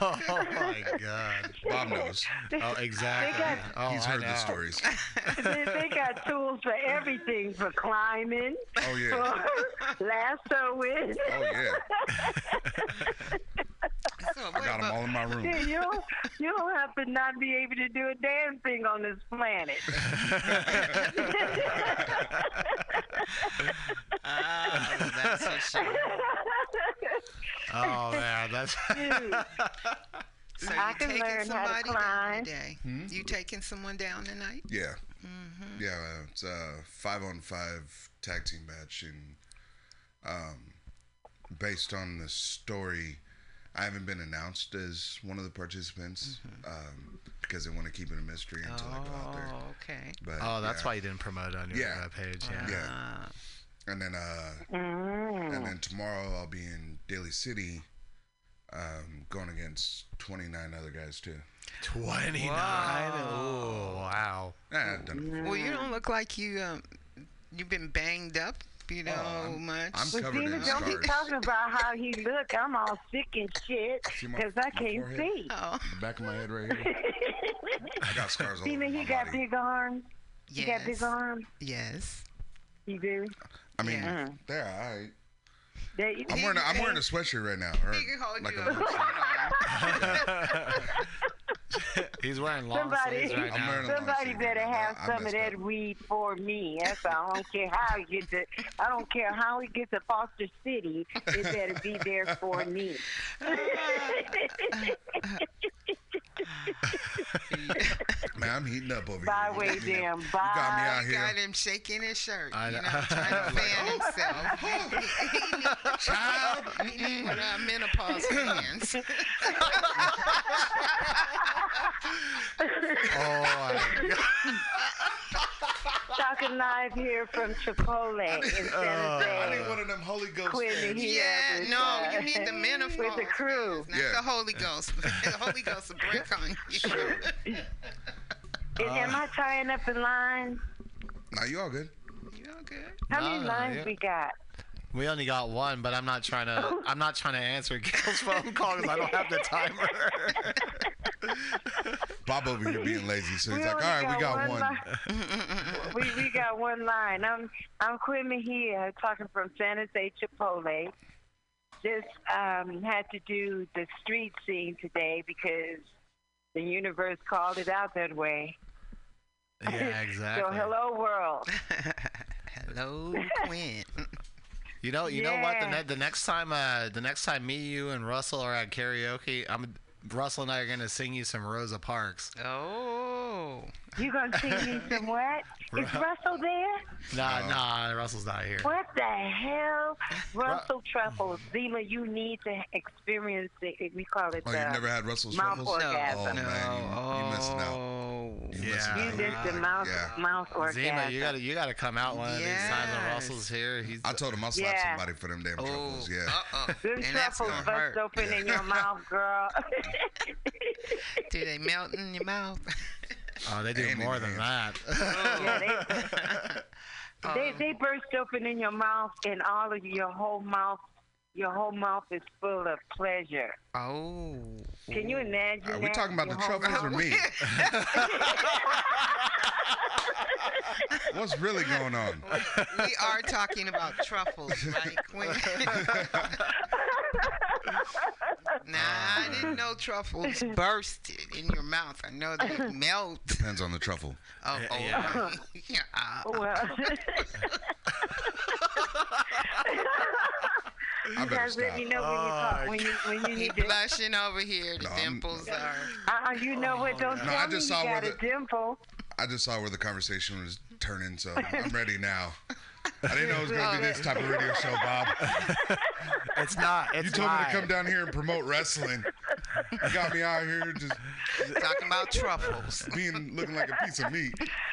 Speaker 10: Oh my God.
Speaker 12: Bob knows.
Speaker 10: Oh, exactly.
Speaker 13: got-
Speaker 10: Oh,
Speaker 12: He's
Speaker 10: I
Speaker 12: heard the stories.
Speaker 13: they, they got tools for everything, for climbing,
Speaker 12: Oh yeah.
Speaker 13: for lassoing.
Speaker 12: Oh yeah. I got them all in my room.
Speaker 13: Yeah, you don't, you don't have to not be able to do a damn thing on this planet.
Speaker 11: Ah, that's for sure.
Speaker 10: Oh man, that's.
Speaker 11: So
Speaker 13: I
Speaker 11: you
Speaker 13: can
Speaker 11: taking
Speaker 13: learn how to
Speaker 11: somebody down
Speaker 13: climb.
Speaker 11: today?
Speaker 12: Hmm?
Speaker 11: You taking someone down tonight?
Speaker 12: Yeah.
Speaker 11: Mm-hmm.
Speaker 12: Yeah, uh, it's a five on five tag team match, and um, based on the story, I haven't been announced as one of the participants
Speaker 11: Mm-hmm.
Speaker 12: um, because they want to keep it a mystery until I go out there.
Speaker 11: Oh, okay.
Speaker 12: But
Speaker 10: Oh, that's
Speaker 12: yeah.
Speaker 10: why you didn't promote it on your
Speaker 12: Yeah.
Speaker 10: uh, page. Yeah.
Speaker 12: Yeah.
Speaker 11: Ah.
Speaker 12: And then, uh, and then tomorrow I'll be in Daly City, um, going against 29 other guys too.
Speaker 10: 29. Oh, wow.
Speaker 12: Nah, I've done it.
Speaker 11: Well, you don't look like you um, you've been banged up, you oh, know,
Speaker 12: I'm-
Speaker 11: much.
Speaker 12: I'm
Speaker 13: Well,
Speaker 12: covered in
Speaker 13: Steven, don't
Speaker 12: scars.
Speaker 13: be talking about how he look. I'm all sick and shit because I can't
Speaker 12: forehead?
Speaker 13: see.
Speaker 11: Oh.
Speaker 12: The back of my head right here. I got scars all over
Speaker 13: Steven,
Speaker 12: my
Speaker 13: he got
Speaker 12: body.
Speaker 13: big arms. He got big arms.
Speaker 11: Yes.
Speaker 13: You do.
Speaker 12: I mean,
Speaker 13: Yeah. Mm.
Speaker 12: they're all right.
Speaker 13: There
Speaker 12: I'm wearing a, I'm wearing a sweatshirt right now. Or
Speaker 11: He can hold
Speaker 12: like
Speaker 11: you
Speaker 12: a
Speaker 11: up.
Speaker 10: He's wearing long
Speaker 13: Somebody,
Speaker 10: sleeves right now.
Speaker 12: wearing a long
Speaker 13: somebody
Speaker 12: sleeve
Speaker 13: better
Speaker 12: right
Speaker 13: have
Speaker 12: I
Speaker 13: some of that
Speaker 12: up.
Speaker 13: weed for me. That's all. I don't care how he gets it. I don't care how he gets to Foster City. It better be there for me.
Speaker 12: Man, I'm heating up over
Speaker 13: Byway,
Speaker 12: here. You got me-
Speaker 13: damn
Speaker 12: You got me
Speaker 13: bye.
Speaker 12: out
Speaker 11: You
Speaker 12: here.
Speaker 11: got him shaking his shirt,
Speaker 10: I
Speaker 11: you
Speaker 10: know.
Speaker 11: know, trying to fan himself. he, he,
Speaker 12: Child.
Speaker 11: he need one of our menopause fans.
Speaker 10: Oh, my God.
Speaker 13: live here from Chipotle in San Jose.
Speaker 12: I need one of them Holy Ghost
Speaker 13: Quinn
Speaker 12: fans.
Speaker 11: Yeah,
Speaker 13: with,
Speaker 11: no,
Speaker 13: uh,
Speaker 11: you need the manifold.
Speaker 13: with the crew.
Speaker 11: Not
Speaker 12: Yeah.
Speaker 11: the Holy Ghost. the Holy Ghost will break on you.
Speaker 13: Is- am I tying up in line?
Speaker 12: Nah, you all good.
Speaker 11: you all good?
Speaker 13: How many
Speaker 10: Nah,
Speaker 13: lines
Speaker 10: yeah.
Speaker 13: we got?
Speaker 10: We only got one, but I'm not trying to. I'm not trying to answer Gail's phone call because I don't have the timer.
Speaker 12: Bob over here being lazy, so he's
Speaker 13: We
Speaker 12: like, all
Speaker 13: only
Speaker 12: right, we got one.
Speaker 13: line. we we got one line. I'm I'm Quinn Mejia talking from San Jose Chipotle. Just um, had to do the street scene today because the universe called it out that way.
Speaker 10: yeah, exactly.
Speaker 13: So hello world.
Speaker 11: Hello, Quinn.
Speaker 10: You know, you know what? The, ne- the next time, uh, the next time me, you, and Russell are at karaoke, I'm Russell and I are gonna sing you some Rosa Parks.
Speaker 11: Oh.
Speaker 13: You gonna sing me some what? Is Russell there?
Speaker 10: Nah, nah, Russell's not here.
Speaker 13: What the hell? Russell Truffles. Zima, you need to experience it. We call it
Speaker 12: Oh,
Speaker 13: the
Speaker 12: you've never had Russell's
Speaker 13: mouth
Speaker 12: truffles?
Speaker 13: orgasm.
Speaker 12: Oh man, you, you missing out. You missing
Speaker 10: Yeah.
Speaker 13: You
Speaker 12: out.
Speaker 13: missed the mouth,
Speaker 12: Yeah.
Speaker 13: mouth orgasm.
Speaker 10: Zima, you gotta, you gotta come out one of these times when Russell's here. He's.
Speaker 12: I told him I'll slap
Speaker 13: Yeah.
Speaker 12: somebody for them damn truffles. Yeah.
Speaker 11: Oh, uh-uh.
Speaker 13: Them
Speaker 11: And that's
Speaker 13: truffles
Speaker 11: gonna
Speaker 13: bust
Speaker 11: hurt.
Speaker 13: open in your mouth, girl.
Speaker 11: Do they melt in your mouth?
Speaker 10: Oh, they do
Speaker 12: And
Speaker 10: more than that.
Speaker 13: yeah, they, they they burst open in your mouth, and all of your whole mouth, your whole mouth is full of pleasure.
Speaker 11: Oh.
Speaker 13: Can you imagine?
Speaker 12: Are we
Speaker 13: that?
Speaker 12: talking about
Speaker 13: Your
Speaker 12: the truffles or me? What's really going on?
Speaker 11: We are talking about truffles, right, Quinn? Nah, I didn't know truffles bursted in your mouth. I know they melt.
Speaker 12: Depends on the truffle.
Speaker 11: Oh, oh,
Speaker 10: Yeah.
Speaker 11: yeah. uh,
Speaker 13: Well,
Speaker 12: I
Speaker 13: you
Speaker 12: better
Speaker 13: guys let me know when you talk, when you when you
Speaker 11: he
Speaker 13: need to.
Speaker 11: blushing over here. The
Speaker 12: No, I'm-
Speaker 11: dimples are.
Speaker 13: Uh, you know what? Don't
Speaker 12: No,
Speaker 13: tell
Speaker 12: I
Speaker 13: me
Speaker 12: just
Speaker 13: you
Speaker 12: saw where
Speaker 13: got a
Speaker 12: the-
Speaker 13: dimple.
Speaker 12: I just saw where the conversation was turning, so I'm ready now. I didn't know it was going to be this type of radio show, Bob.
Speaker 10: It's not. It's
Speaker 12: You told me to come down here and promote wrestling. You got me out here just
Speaker 11: Talking about truffles.
Speaker 12: being looking like a piece of meat.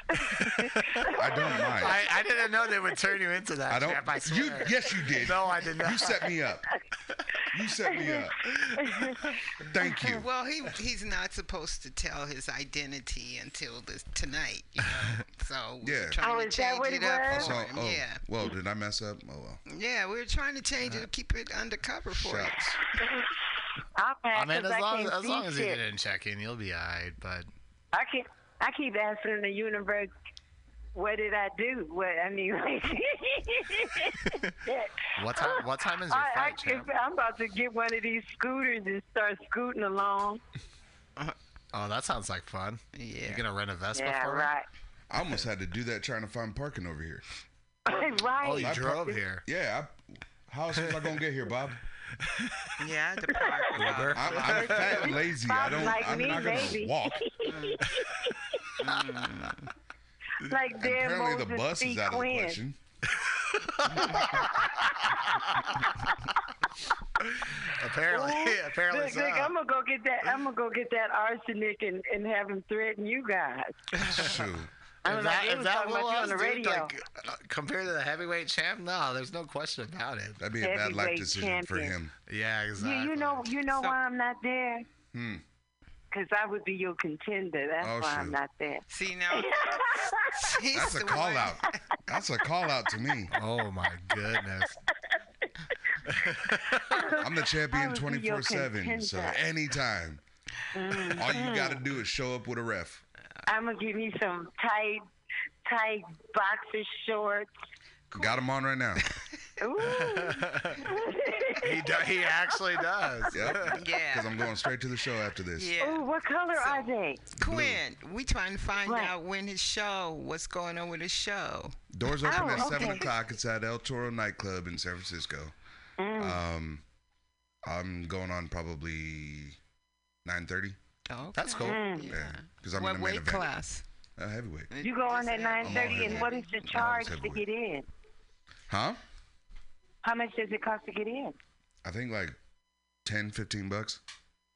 Speaker 12: I don't mind.
Speaker 10: I, I didn't know they would turn you into that.
Speaker 12: I don't.
Speaker 10: champ, I
Speaker 12: You yes, you did.
Speaker 10: No, I did not.
Speaker 12: You set me up. You set me up. Thank you.
Speaker 11: Well, he he's not supposed to tell his identity until this tonight. You know? So we
Speaker 12: Yeah.
Speaker 11: trying
Speaker 13: Oh,
Speaker 11: to change it
Speaker 13: it
Speaker 11: up for
Speaker 12: So,
Speaker 11: him.
Speaker 12: Oh, oh,
Speaker 11: Yeah,
Speaker 12: well, did I mess up? Oh well.
Speaker 11: yeah, we were trying to change it to keep it undercover for you.
Speaker 12: Shucks.
Speaker 13: I'll pass
Speaker 10: I mean,
Speaker 13: 'cause
Speaker 10: as long
Speaker 13: can't
Speaker 10: as, as
Speaker 13: see
Speaker 10: long as you
Speaker 13: shit.
Speaker 10: didn't check in, you'll be alright. But
Speaker 13: I keep I keep asking the universe, what did I do? What I mean, like,
Speaker 10: what time? What time is your
Speaker 13: I, I,
Speaker 10: fight, champ?
Speaker 13: I'm about to get one of these scooters and start scooting along.
Speaker 10: Oh, that sounds like fun.
Speaker 11: Yeah.
Speaker 10: You're gonna rent a Vespa
Speaker 13: Yeah,
Speaker 10: for me?
Speaker 13: right.
Speaker 12: I almost had to do that trying to find parking over here.
Speaker 13: right.
Speaker 10: Oh, you
Speaker 12: I
Speaker 10: drove
Speaker 12: pro-
Speaker 10: here.
Speaker 12: Yeah. I, how else was I gonna get here, Bob?
Speaker 11: Yeah, I had to park
Speaker 10: Uber.
Speaker 12: I'm, I'm fat and lazy. I don't.
Speaker 13: like
Speaker 12: I'm
Speaker 13: me,
Speaker 12: not gonna
Speaker 13: baby.
Speaker 12: walk. Mm.
Speaker 13: like Dan
Speaker 12: Apparently, the bus is
Speaker 13: C.
Speaker 12: out of the
Speaker 13: Quinn.
Speaker 12: question.
Speaker 10: apparently, apparently
Speaker 13: Look,
Speaker 10: so.
Speaker 13: look, I'm gonna go get that. I'm gonna go get that arsenic and, and have him threaten you guys.
Speaker 12: Shoot.
Speaker 13: I
Speaker 10: If
Speaker 13: was
Speaker 10: that,
Speaker 13: like, they was
Speaker 10: that
Speaker 13: talking
Speaker 10: was
Speaker 13: on the
Speaker 10: dude,
Speaker 13: radio.
Speaker 10: like uh, compared to the heavyweight champ, no, there's no question about it.
Speaker 12: That'd be a bad life
Speaker 13: Heavyweight
Speaker 12: decision for him.
Speaker 10: Yeah,
Speaker 13: You,
Speaker 10: exactly.
Speaker 13: you know, you know
Speaker 11: So-
Speaker 13: why I'm not there?
Speaker 12: Hmm.
Speaker 13: Because I would be your contender. That's
Speaker 12: Oh,
Speaker 13: why I'm not there.
Speaker 11: See now, he's
Speaker 12: That's a call out. That's a call out to me.
Speaker 10: Oh my goodness.
Speaker 12: I'm the champion
Speaker 13: would be your
Speaker 12: 24 7. So
Speaker 13: contender.
Speaker 12: anytime. All you got to do is show up with a ref.
Speaker 13: I'm gonna give me some tight, tight boxer shorts.
Speaker 12: Got him on right now.
Speaker 13: Ooh.
Speaker 10: he do, he actually does.
Speaker 12: Yep.
Speaker 11: Yeah.
Speaker 12: Because I'm going straight to the show after this.
Speaker 11: Yeah.
Speaker 13: Ooh, what color
Speaker 11: So-
Speaker 13: are they?
Speaker 11: Quinn, we trying to find
Speaker 13: What?
Speaker 11: out when his show, what's going on with his show.
Speaker 12: Doors open
Speaker 13: Oh,
Speaker 12: at 7 o'clock. It's at El Toro nightclub in San Francisco.
Speaker 13: Mm.
Speaker 12: Um, I'm going on probably 9.30.
Speaker 11: Oh,
Speaker 10: That's cool.
Speaker 13: Mm.
Speaker 12: Yeah. Because I'm
Speaker 11: what
Speaker 12: in the main
Speaker 11: weight
Speaker 12: event.
Speaker 11: class?
Speaker 12: Uh, heavyweight.
Speaker 13: You go on at nine thirty, and what is the charge to get in?
Speaker 12: Huh?
Speaker 13: How much does it cost to get in?
Speaker 12: I think like 10, 15 bucks.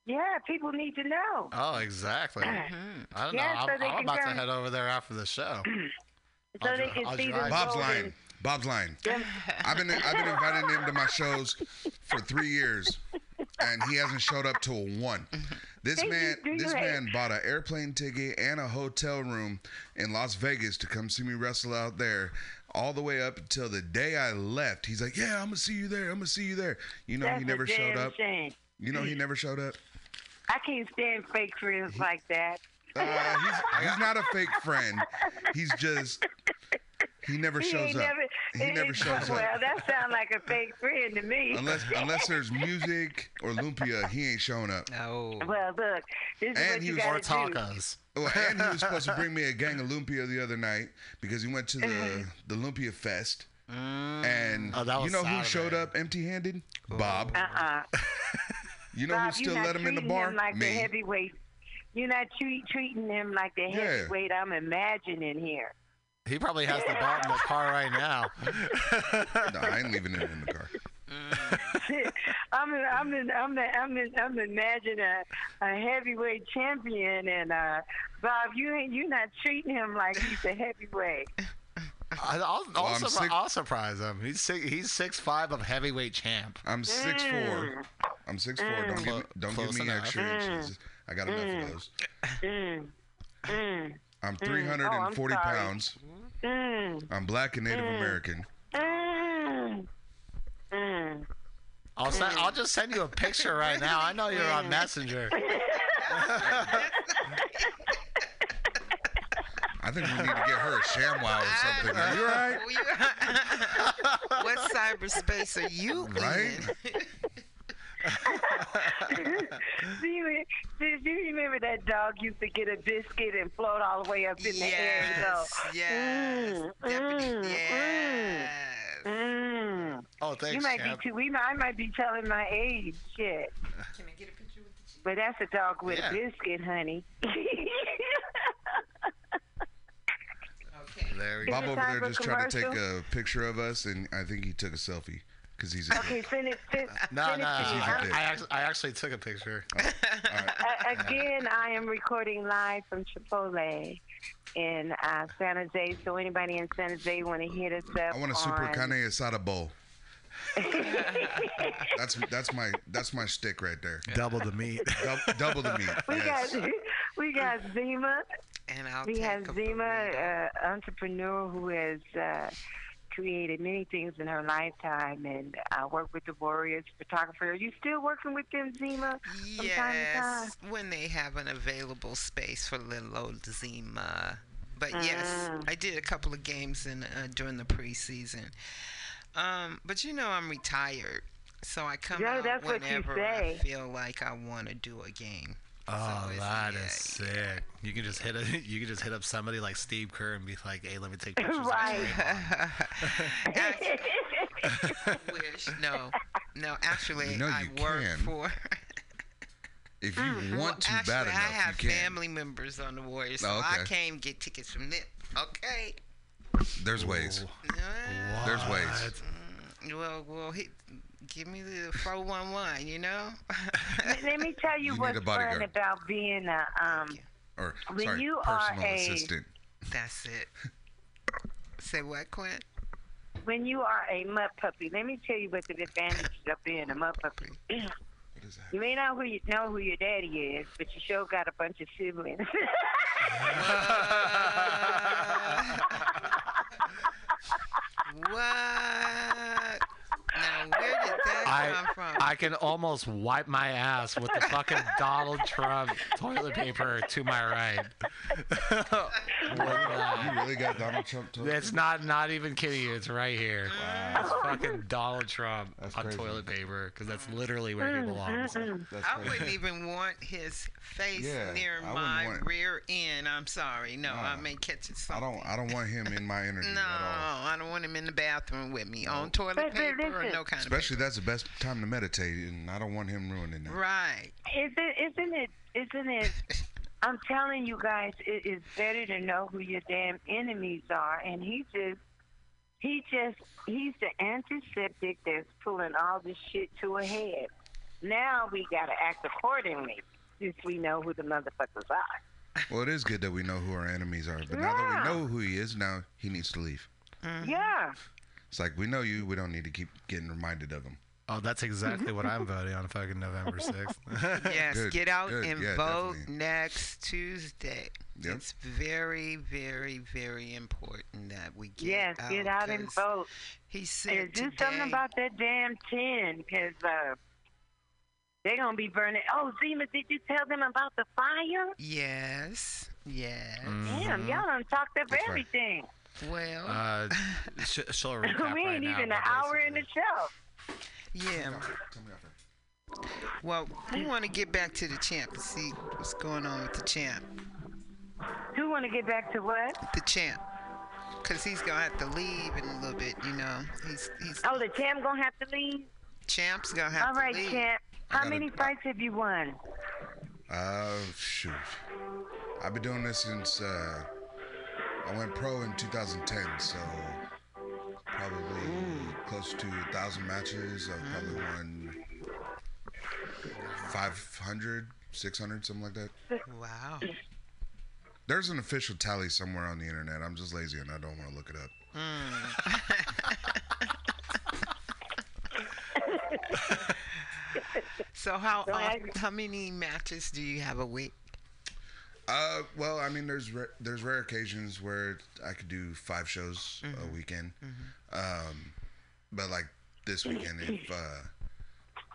Speaker 13: Yeah, people need to know.
Speaker 10: Oh, exactly. I don't
Speaker 11: Mhm.
Speaker 10: know.
Speaker 13: Yeah,
Speaker 10: I'm,
Speaker 13: so they
Speaker 10: I'm
Speaker 13: can
Speaker 10: about to head over there after the show.
Speaker 13: so they can see the
Speaker 12: Bob's
Speaker 13: golden-
Speaker 12: lying. Bob's lying. I've been I've been inviting him to my shows for three years, and he hasn't showed up till one. This
Speaker 13: Thank
Speaker 12: man
Speaker 13: you
Speaker 12: this man bought an airplane ticket and a hotel room in Las Vegas to come see me wrestle out there. All the way up until the day I left, he's like, "Yeah, I'm gonna see you there. I'm gonna see you there." You know,
Speaker 13: That's
Speaker 12: he never showed up.
Speaker 13: shame.
Speaker 12: You know, he never showed up.
Speaker 13: I can't stand fake friends like that.
Speaker 12: Uh, he's he's not a fake friend. He's just he never
Speaker 13: He
Speaker 12: shows
Speaker 13: ain't
Speaker 12: up.
Speaker 13: never-
Speaker 12: he never shows
Speaker 13: well,
Speaker 12: up.
Speaker 13: Well, that sounds like a fake friend to me.
Speaker 12: Unless unless there's music or lumpia, he ain't showing up.
Speaker 10: No.
Speaker 13: Well, look, this is
Speaker 12: And
Speaker 13: what
Speaker 12: he
Speaker 13: you
Speaker 12: was
Speaker 13: gotta do.
Speaker 12: Well, and he was supposed to bring me a gang of lumpia the other night because he went to the uh-huh. the lumpia fest. Mm. And
Speaker 10: Oh, that
Speaker 12: you
Speaker 10: was
Speaker 12: know who showed up empty-handed? Bob.
Speaker 13: Uh-uh.
Speaker 12: You know
Speaker 13: Bob,
Speaker 12: who still
Speaker 13: you're not
Speaker 12: let him in the
Speaker 13: treating
Speaker 12: bar?
Speaker 13: Him like the heavyweight. You're not treat, treating him like the
Speaker 12: Yeah.
Speaker 13: heavyweight I'm imagining here.
Speaker 10: He probably has the belt in the car right now.
Speaker 12: no, I ain't leaving it in the car.
Speaker 13: I'm I'm in, I'm in, I'm in, I'm imagining a, a heavyweight champion, and uh, Bob, you ain't you not treating him like he's a heavyweight.
Speaker 10: I, I'll,
Speaker 12: Well,
Speaker 10: I'll,
Speaker 12: I'm
Speaker 10: surpri-
Speaker 12: sick-
Speaker 10: I'll surprise him. He's six, he's six five of heavyweight champ.
Speaker 12: I'm six four. Mm. I'm six four. Don't mm. give me, don't give me
Speaker 10: enough.
Speaker 12: extra
Speaker 13: Mm.
Speaker 12: inches. I got enough of mm. those.
Speaker 13: Mm. Mm.
Speaker 12: I'm
Speaker 13: Mm.
Speaker 12: 340
Speaker 13: Oh, I'm
Speaker 12: pounds.
Speaker 13: Mm.
Speaker 12: I'm black and Native
Speaker 13: Mm.
Speaker 12: American.
Speaker 13: Mm. Mm.
Speaker 10: I'll send, I'll just send you a picture right now. I know you're on Messenger.
Speaker 12: I think we need to get her a ShamWow or something. Are you alright?
Speaker 11: what cyberspace are you
Speaker 12: Right?
Speaker 13: do, you, do, do you remember that dog used to get a biscuit and float all the way up in the air and go?
Speaker 11: Yes,
Speaker 13: mm,
Speaker 11: definitely,
Speaker 13: mm, mm.
Speaker 10: Oh, thanks,
Speaker 13: You might
Speaker 10: champ.
Speaker 13: be too. We might, I might be telling my age. Shit.
Speaker 11: Can I get a picture with the
Speaker 13: But that's a dog with
Speaker 10: Yeah.
Speaker 13: a biscuit, honey.
Speaker 10: There
Speaker 13: Is
Speaker 12: Bob over there
Speaker 13: for
Speaker 12: just tried to take a picture of us, and I think he took a selfie because he's a
Speaker 13: okay, send it. Send,
Speaker 10: No,
Speaker 13: send
Speaker 10: no,
Speaker 13: it to.
Speaker 10: I,
Speaker 13: I'm-
Speaker 10: I, actually, I actually took a picture.
Speaker 13: A- again, I am recording live from Chipotle in uh, San Jose. So anybody in San Jose want to hit us up?
Speaker 12: I want a super
Speaker 13: on-
Speaker 12: carne asada bowl. That's that's my that's my stick right there.
Speaker 10: Double the meat.
Speaker 12: Dou- double the meat.
Speaker 13: We
Speaker 12: Yes.
Speaker 13: got we got Zima.
Speaker 11: And I'll
Speaker 13: we have Zima, uh, entrepreneur who has uh, created many things in her lifetime, and I work with the Warriors photographer. Are you still working with them, Zima? From time to time?
Speaker 11: Yes, when they have an available space for little old Zima. But yes,
Speaker 13: Mm.
Speaker 11: I did a couple of games in uh, during the preseason. Um, but you know I'm retired, so I come
Speaker 13: Yeah,
Speaker 11: out
Speaker 13: that's what you
Speaker 11: whenever I feel like I want to do a game.
Speaker 10: Oh, that is sick. You can just hit a, you can just hit up somebody like Steve Kerr and be like, "Hey, let me take pictures." of
Speaker 13: Right.
Speaker 10: Draymond."
Speaker 11: Wish no, no. Actually,
Speaker 12: You know
Speaker 11: I work
Speaker 12: can.
Speaker 11: for.
Speaker 12: If you
Speaker 13: Mm-hmm.
Speaker 12: want to
Speaker 11: Actually,
Speaker 12: bad
Speaker 11: I
Speaker 12: enough,
Speaker 11: have
Speaker 12: you can.
Speaker 11: family members on the Warriors, so
Speaker 12: Oh,
Speaker 11: I
Speaker 12: okay.
Speaker 11: can't get tickets from them. Okay.
Speaker 12: There's ways. There's ways.
Speaker 11: Well, well, he, give me the 411, you know?
Speaker 13: Let- Let me tell you,
Speaker 12: You
Speaker 13: what's fun about being a um.
Speaker 12: Or
Speaker 13: When
Speaker 12: sorry,
Speaker 13: you are
Speaker 12: personal
Speaker 13: a-
Speaker 12: assistant.
Speaker 11: That's it. Say what, Quinn?
Speaker 13: When you are a mud puppy, let me tell you what the advantages of being a mud puppy. You may not who you know who your daddy is, but you sure got a bunch of siblings.
Speaker 11: What? That
Speaker 10: I,
Speaker 11: come from?
Speaker 10: I can almost wipe my ass with the fucking Donald Trump toilet paper to my right. With. Uh,
Speaker 12: you really got Donald Trump toilet
Speaker 10: It's not not even kidding you. It's right here. It's fucking Donald Trump on
Speaker 12: crazy.
Speaker 10: toilet paper because that's literally where he belongs. Mm-hmm.
Speaker 11: I wouldn't even want his face
Speaker 12: Yeah,
Speaker 11: near
Speaker 12: I
Speaker 11: my
Speaker 12: want-
Speaker 11: rear end. I'm sorry. No, I may catch it
Speaker 12: I don't I don't want him in my energy
Speaker 11: No,
Speaker 12: at all.
Speaker 11: I don't want him in the bathroom with me on toilet
Speaker 13: But- but
Speaker 11: paper or no kind of
Speaker 12: Especially that's the best time to meditate, and I don't want him ruining that.
Speaker 11: right.
Speaker 13: Isn't isn't it? Isn't it? I'm telling you guys, it is better to know who your damn enemies are. And he just, he just, he's the antiseptic that's pulling all this shit to a head. Now we gotta act accordingly, since we know who the motherfuckers are.
Speaker 12: Well, it is good that we know who our enemies are, but now that we know who he is, now he needs to leave. Mm-hmm.
Speaker 13: Yeah.
Speaker 12: It's like we know you, we don't need to keep getting reminded of him.
Speaker 10: Oh, that's exactly what I'm voting on fucking November 6th.
Speaker 11: Yes,
Speaker 12: Good,
Speaker 11: get out
Speaker 12: good,
Speaker 11: and
Speaker 12: yeah,
Speaker 11: vote
Speaker 12: definitely.
Speaker 11: next Tuesday.
Speaker 12: Yep.
Speaker 11: It's very, very, very important that we get
Speaker 13: Yes,
Speaker 11: out.
Speaker 13: get out and
Speaker 11: 'cause
Speaker 13: vote.
Speaker 11: He
Speaker 13: And
Speaker 11: said
Speaker 13: do
Speaker 11: today,
Speaker 13: something about that damn tin, because uh, they're going to be burning. Oh, Zima, did you tell them about the fire?
Speaker 11: Yes, yes.
Speaker 13: Damn, y'all done talked up
Speaker 10: That's right.
Speaker 13: everything.
Speaker 11: Well,
Speaker 10: Uh, sh- she'll recap
Speaker 13: we
Speaker 10: right
Speaker 13: ain't
Speaker 10: now,
Speaker 13: even
Speaker 10: but
Speaker 13: an hour in the show.
Speaker 11: Yeah. Well, we want to get back to the champ and see what's going on with the champ.
Speaker 13: Who want to get back to what?
Speaker 11: The champ. Because he's going to have to leave in a little bit, you know. He's, he's
Speaker 13: Oh, the champ going to have to leave?
Speaker 11: Champ's going to have
Speaker 13: All
Speaker 11: to
Speaker 13: right,
Speaker 11: leave.
Speaker 13: champ. How
Speaker 12: gotta-
Speaker 13: many fights have you won?
Speaker 12: Uh, shoot. I've been doing this since uh, I went pro in 2010, so probably close to a thousand matches. I've probably won 500, 600, something like that.
Speaker 11: Wow.
Speaker 12: There's an official tally somewhere on the internet. I'm just lazy and I don't want to look it up.
Speaker 11: So how
Speaker 13: So
Speaker 11: oft- how many matches do you have a week?
Speaker 12: Uh, well, I mean, there's ra- there's rare occasions where I could do five shows a
Speaker 11: Mhm.
Speaker 12: weekend, um, but like this weekend, if uh,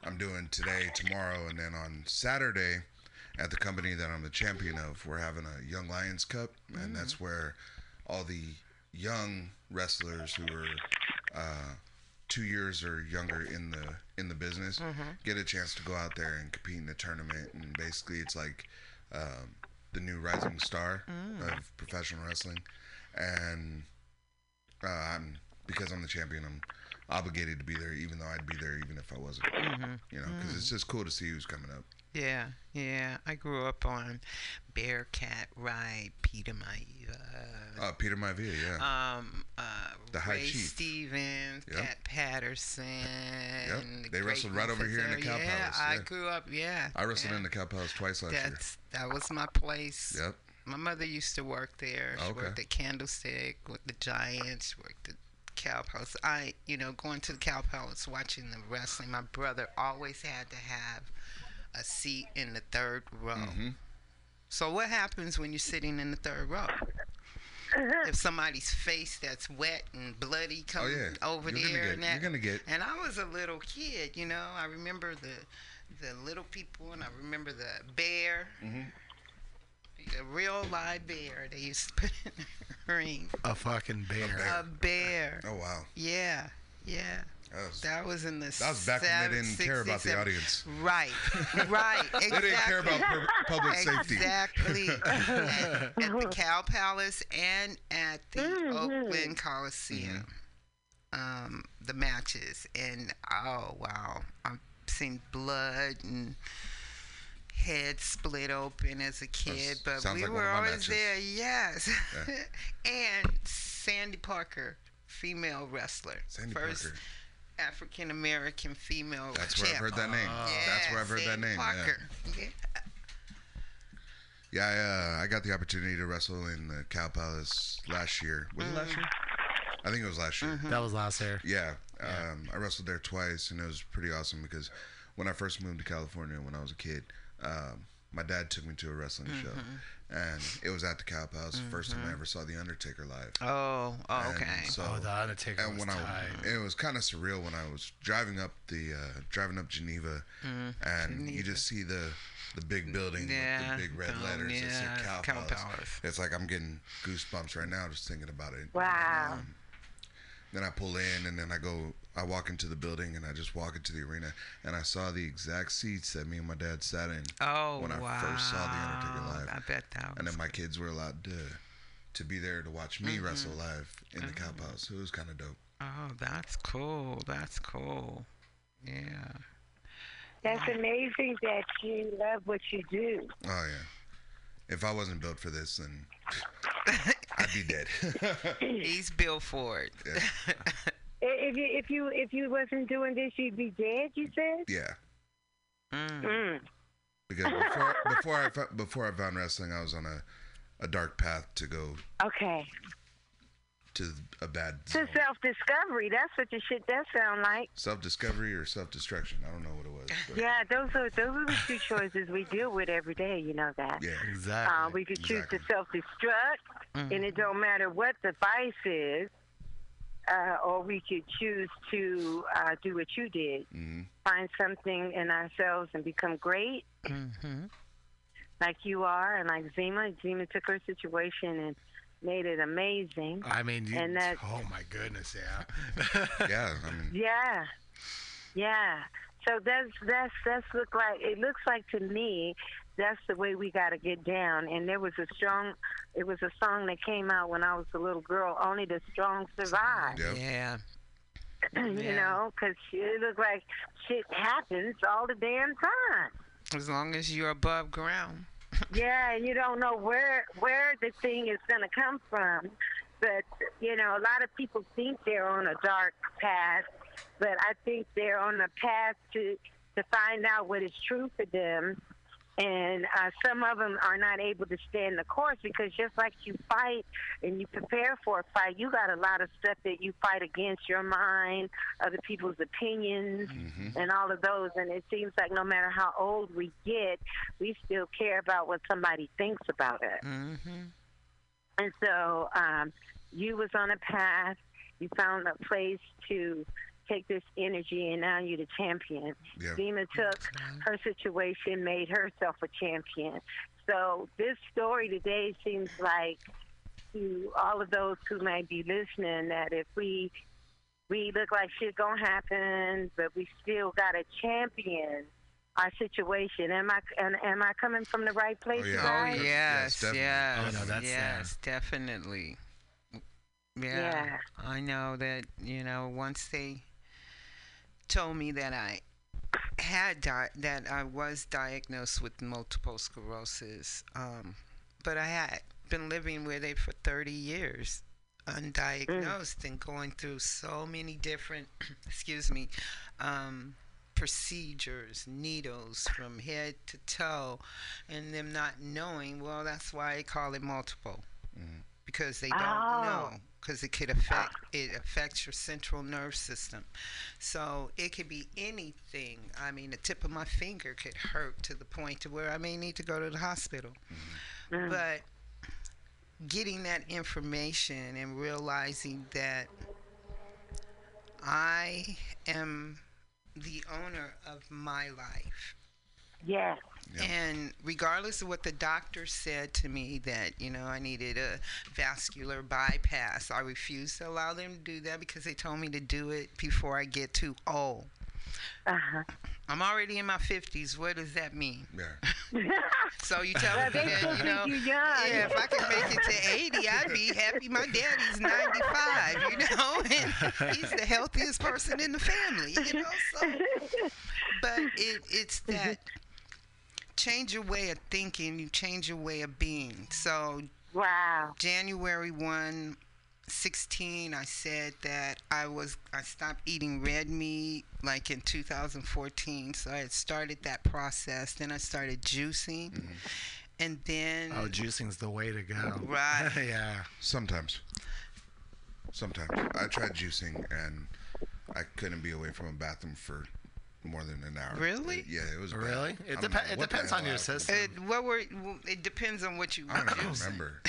Speaker 12: I'm doing today, tomorrow, and then on Saturday, at the company that I'm the champion of, we're having a Young Lions Cup, and that's where all the young wrestlers who are uh, two years or younger in the in the business
Speaker 14: Mhm.
Speaker 12: get a chance to go out there and compete in the tournament, and basically it's like um, the new rising star
Speaker 14: Mm.
Speaker 12: of professional wrestling, and uh, I'm because I'm the champion, I'm obligated to be there, even though I'd be there even if I wasn't.
Speaker 11: Mhm.
Speaker 12: You know, because it's just cool to see who's coming up.
Speaker 11: Yeah, yeah. I grew up on Bearcat Wright, Peter Maivia.
Speaker 12: Uh, Peter Maivia, yeah.
Speaker 11: Um, uh,
Speaker 12: The High
Speaker 11: Ray
Speaker 12: Chief.
Speaker 11: Stevens,
Speaker 12: Yep.
Speaker 11: Pat Patterson. the
Speaker 12: They wrestled right over here in the. Cow
Speaker 11: yeah,
Speaker 12: Palace,
Speaker 11: I grew up. Yeah,
Speaker 12: I wrestled
Speaker 11: yeah.
Speaker 12: in the Cow Palace twice last year.
Speaker 11: That's that was my place.
Speaker 12: Yep.
Speaker 11: My mother used to work there. She
Speaker 12: Okay.
Speaker 11: worked at Candlestick with the Giants. Worked at Cow Palace. I, you know, going to the Cow Palace, watching the wrestling. My brother always had to have a seat in the third row.
Speaker 12: Mm-hmm.
Speaker 11: So what happens when you're sitting in the third row? if somebody's face that's wet and bloody
Speaker 12: Oh
Speaker 11: comes
Speaker 12: yeah.
Speaker 11: over
Speaker 12: you're gonna
Speaker 11: there
Speaker 12: get,
Speaker 11: and that,
Speaker 12: You're gonna get.
Speaker 11: and I was a little kid, you know. I remember the the little people, and I remember the bear,
Speaker 12: Mm-hmm.
Speaker 11: The real live bear they used to put in the ring.
Speaker 10: A fucking bear.
Speaker 11: A bear.
Speaker 12: Oh wow.
Speaker 11: Yeah, yeah.
Speaker 12: That was,
Speaker 11: That was in the.
Speaker 12: that was back when they didn't care about the audience.
Speaker 11: Right, right.
Speaker 12: They didn't care about
Speaker 11: exactly.
Speaker 12: pub- public safety.
Speaker 11: Exactly. at, at the Cow Palace and at the
Speaker 13: Mm-hmm.
Speaker 11: Oakland Coliseum. Um, the matches and oh wow, I've seen blood and heads split open as a kid, but we
Speaker 12: like
Speaker 11: were always
Speaker 12: matches.
Speaker 11: there. Yes.
Speaker 12: Yeah.
Speaker 11: and Sandy Parker, female wrestler,
Speaker 12: Sandy
Speaker 11: first
Speaker 12: Parker.
Speaker 11: African American female.
Speaker 12: That's where I've heard that name. That's where I've heard that name. Yeah.
Speaker 11: Parker. Yeah.
Speaker 12: Yeah, I, uh, I got the opportunity to wrestle in the Cow Palace last year. Was it last year? I think it was last year.
Speaker 10: That was last year.
Speaker 12: Yeah, um, I wrestled there twice, and it was pretty awesome because when I first moved to California when I was a kid, um, my dad took me to a wrestling show, and it was at the Cow Palace. The first time I ever saw the Undertaker live.
Speaker 11: Oh, oh, okay.
Speaker 12: So,
Speaker 10: Oh, the Undertaker
Speaker 12: and
Speaker 10: was
Speaker 12: when I, it was kind of surreal when I was driving up the uh, driving up Geneva,
Speaker 11: Mm,
Speaker 12: and you just see the the big building
Speaker 11: Yeah,
Speaker 12: with the big red
Speaker 11: um,
Speaker 12: letters. It said
Speaker 11: yeah,
Speaker 12: Cow,
Speaker 11: Cow
Speaker 12: Palace.
Speaker 11: Palace.
Speaker 12: It's like I'm getting goosebumps right now just thinking about it.
Speaker 13: Wow.
Speaker 12: Um, then I pull in, and then I go. I walk into the building, and I just walk into the arena, and I saw the exact seats that me and my dad sat in
Speaker 11: Oh,
Speaker 12: when I
Speaker 11: wow.
Speaker 12: first saw the Undertaker live.
Speaker 11: I bet that was.
Speaker 12: And then my kids were allowed to to be there to watch me
Speaker 11: Mm-hmm.
Speaker 12: wrestle live in the Cow Palace. So it was kind of dope.
Speaker 11: Oh, that's cool. That's cool. Yeah.
Speaker 13: That's amazing that you love what you do.
Speaker 12: Oh yeah. If I wasn't built for this, then I'd be dead.
Speaker 11: He's built for it.
Speaker 12: Yeah.
Speaker 13: I- If you if you if you wasn't doing this, you'd be dead. You said.
Speaker 12: yeah.
Speaker 11: Mm.
Speaker 13: Mm.
Speaker 12: because before before I fo- before I found wrestling, I was on a a dark path to go
Speaker 13: Okay.
Speaker 12: to a bad
Speaker 13: To self discovery. That's what the shit does sound like.
Speaker 12: self discovery or self destruction. I don't know what it was. But
Speaker 13: Yeah, those are those are the two choices we deal with every day. You know that.
Speaker 12: Yeah,
Speaker 10: exactly.
Speaker 13: Uh, we could choose to self-destruct,
Speaker 10: Mm-hmm.
Speaker 13: and it don't matter what the vice is, uh, or we could choose to uh, do what you did,
Speaker 12: Mm-hmm.
Speaker 13: find something in ourselves and become great,
Speaker 11: Mm-hmm.
Speaker 13: like you are, and like Zima. Zima took her situation and made it amazing.
Speaker 10: I mean, you,
Speaker 13: and that
Speaker 10: oh my goodness, yeah.
Speaker 12: yeah, I mean,
Speaker 13: Yeah, yeah. So that's that's that's look like it looks like to me that's the way we got to get down. And there was a strong, it was a song that came out when I was a little girl. Only the strong survive.
Speaker 11: Yeah.
Speaker 13: you
Speaker 11: Yeah.
Speaker 13: know, because it looked like shit happens all the damn time.
Speaker 11: As long as you're above ground.
Speaker 13: yeah, and you don't know where where the thing is going to come from. But you know, a lot of people think they're on a dark path, but I think they're on a path to to find out what is true for them. And uh, some of them are not able to stand the course because just like you fight and you prepare for a fight, you got a lot of stuff that you fight against your mind, other people's opinions, and all of those. And it seems like no matter how old we get, we still care about what somebody thinks about us.
Speaker 11: Mm-hmm.
Speaker 13: And so um, you was on a path. You found a place to take this energy, and now you're the champion.
Speaker 12: Yeah.
Speaker 13: Zima took mm-hmm. her situation, made herself a champion. So this story today seems like to all of those who may be listening that if we we look like shit gonna happen, but we still got a champion our situation. Am I am, am I coming from the right place?
Speaker 11: Oh, oh
Speaker 13: guys?
Speaker 11: yes,
Speaker 12: definitely.
Speaker 11: yes,
Speaker 10: Oh, no, that's,
Speaker 11: yes, definitely. Yeah,
Speaker 13: Yeah.
Speaker 11: I know that. You know, once they told me that I had di- that I was diagnosed with multiple sclerosis, um, but I had been living with it for 30 years, undiagnosed, and going through so many different, excuse me, um, procedures, needles from head to toe, and them not knowing. Well, that's why I call it multiple, because they don't
Speaker 13: Oh.
Speaker 11: know. Because it could affect it affects your central nerve system, so it could be anything. I mean, the tip of my finger could hurt to the point to where I may need to go to the hospital. Mm-hmm. But getting that information and realizing that I am the owner of my life.
Speaker 13: Yes.
Speaker 11: And regardless of what the doctor said to me that, you know, I needed a vascular bypass, I refused to allow them to do that because they told me to do it before I get too old.
Speaker 13: Uh-huh.
Speaker 11: I'm already in my 50s. What does that mean?
Speaker 12: Yeah.
Speaker 11: So you tell me
Speaker 13: they
Speaker 11: that, you
Speaker 13: think
Speaker 11: know,
Speaker 13: you young.
Speaker 11: yeah, if I can make it to 80, I'd be happy. My daddy's 95, you know, and he's the healthiest person in the family, you know. So, but it, it's that change your way of thinking, you change your way of being. So,
Speaker 13: wow.
Speaker 11: January 1, 16, I said that I was I stopped eating red meat like in 2014. So I had started that process. Then I started juicing, mm-hmm. and then
Speaker 10: Oh, juicing's the way to go.
Speaker 11: Right.
Speaker 10: yeah.
Speaker 12: Sometimes. Sometimes. I tried juicing and I couldn't be away from a bathroom for more than an hour.
Speaker 11: Really?
Speaker 12: It- yeah, it was bad.
Speaker 10: Really? It,
Speaker 12: I don't
Speaker 10: depe- it depends on your
Speaker 12: happened.
Speaker 10: system.
Speaker 11: it, what were it depends on what you
Speaker 12: I don't remember.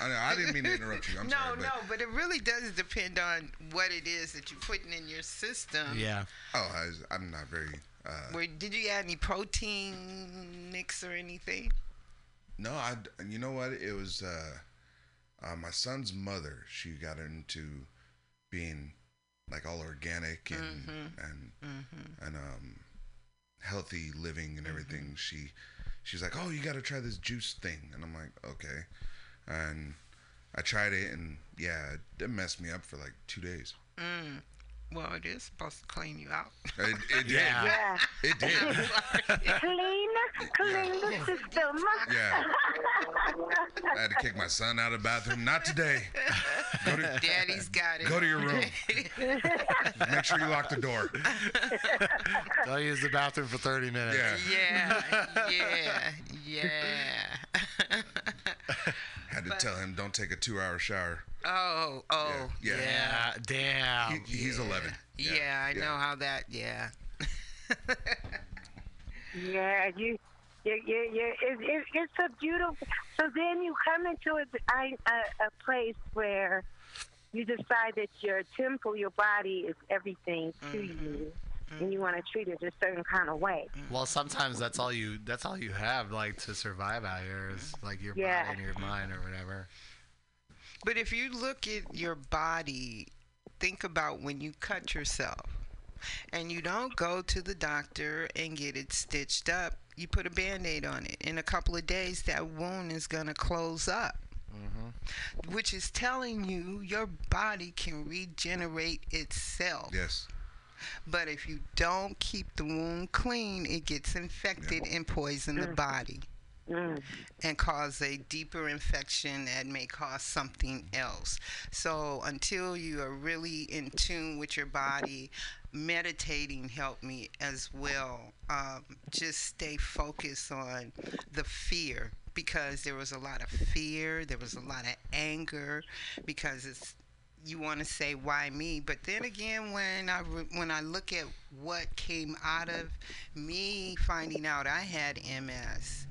Speaker 12: I, know, I didn't mean to interrupt you. I'm
Speaker 11: no,
Speaker 12: sorry. But,
Speaker 11: no, but it really does depend on what it is that you're putting in your system.
Speaker 10: yeah.
Speaker 12: Oh, I was, I'm not very. Uh,
Speaker 11: Where did you add any protein mix or anything?
Speaker 12: no, I. You know what? It was uh, uh, my son's mother. She got into being like all organic and
Speaker 11: Mm-hmm.
Speaker 12: and and um, healthy living and everything. She she's like, oh, you got to try this juice thing, and I'm like, okay, and I tried it, and yeah, it messed me up for like two days.
Speaker 11: Mm. Well, it is supposed to clean you out.
Speaker 12: It, it did.
Speaker 10: Yeah.
Speaker 13: Yeah.
Speaker 12: It did.
Speaker 13: Clean Clean the system.
Speaker 12: Yeah. I had to kick my son out of the bathroom. Not today. Go to,
Speaker 11: Daddy's got it.
Speaker 12: Go to your room. Make sure you lock the door.
Speaker 10: Don't use the bathroom for 30 minutes.
Speaker 12: Yeah.
Speaker 11: Yeah, yeah, yeah.
Speaker 12: Had to tell him don't take a two-hour shower.
Speaker 11: Oh, oh,
Speaker 12: Yeah.
Speaker 11: yeah.
Speaker 10: damn.
Speaker 12: He, he's 11.
Speaker 11: Yeah, I know how that. Yeah.
Speaker 13: Yeah, you, you, you, you it, it, it's a beautiful. So then you come into a a place where you decide that your temple, your body, is everything to mm-hmm. you, and you want to treat it a certain kind of way. Mm.
Speaker 10: Well, sometimes that's all you that's all you have like to survive out here is like your
Speaker 13: Yeah.
Speaker 10: body and your mind or whatever.
Speaker 11: But if you look at your body, think about when you cut yourself and you don't go to the doctor and get it stitched up, you put a band aid on it. In a couple of days, that wound is going to close up, mm-hmm. which is telling you your body can regenerate itself.
Speaker 12: Yes.
Speaker 11: But if you don't keep the wound clean, it gets infected and poison the body and cause a deeper infection that may cause something else. So until you are really in tune with your body, meditating helped me as well. Um, just stay focused on the fear because there was a lot of fear, there was a lot of anger because it's you want to say why me? But then again when i when i look at what came out of me finding out i had ms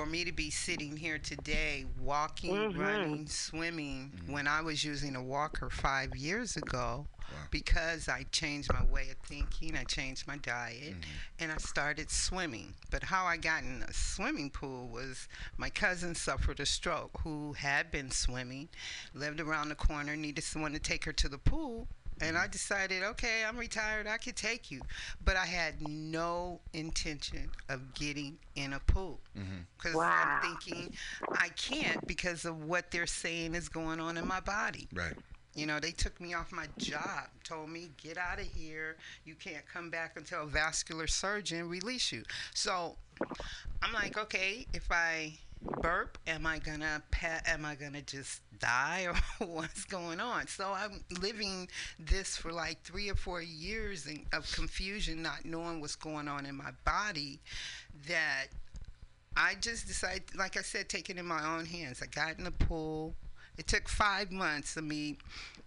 Speaker 11: for me to be sitting here today walking
Speaker 13: Mhm.
Speaker 11: running swimming when i was using a walker 5 years ago because i changed my way of thinking i changed my diet and i started swimming. But how i got in a swimming pool was my cousin suffered a stroke who had been swimming lived around the corner needed someone to take her to the pool and I decided, okay, I'm retired. I could take you, but I had no intention of getting in a pool mm-hmm. because
Speaker 13: Wow.
Speaker 11: I'm thinking I can't because of what they're saying is going on in my body.
Speaker 12: Right.
Speaker 11: You know, they took me off my job, told me, get out of here. You can't come back until a vascular surgeon release you. So I'm like, okay, if I burp, am I gonna pa- am I gonna just die or what's going on? So I'm living this for like three or four years in, of confusion, not knowing what's going on in my body. That I just decided, like I said, take it in my own hands. I got in the pool. It took five months of me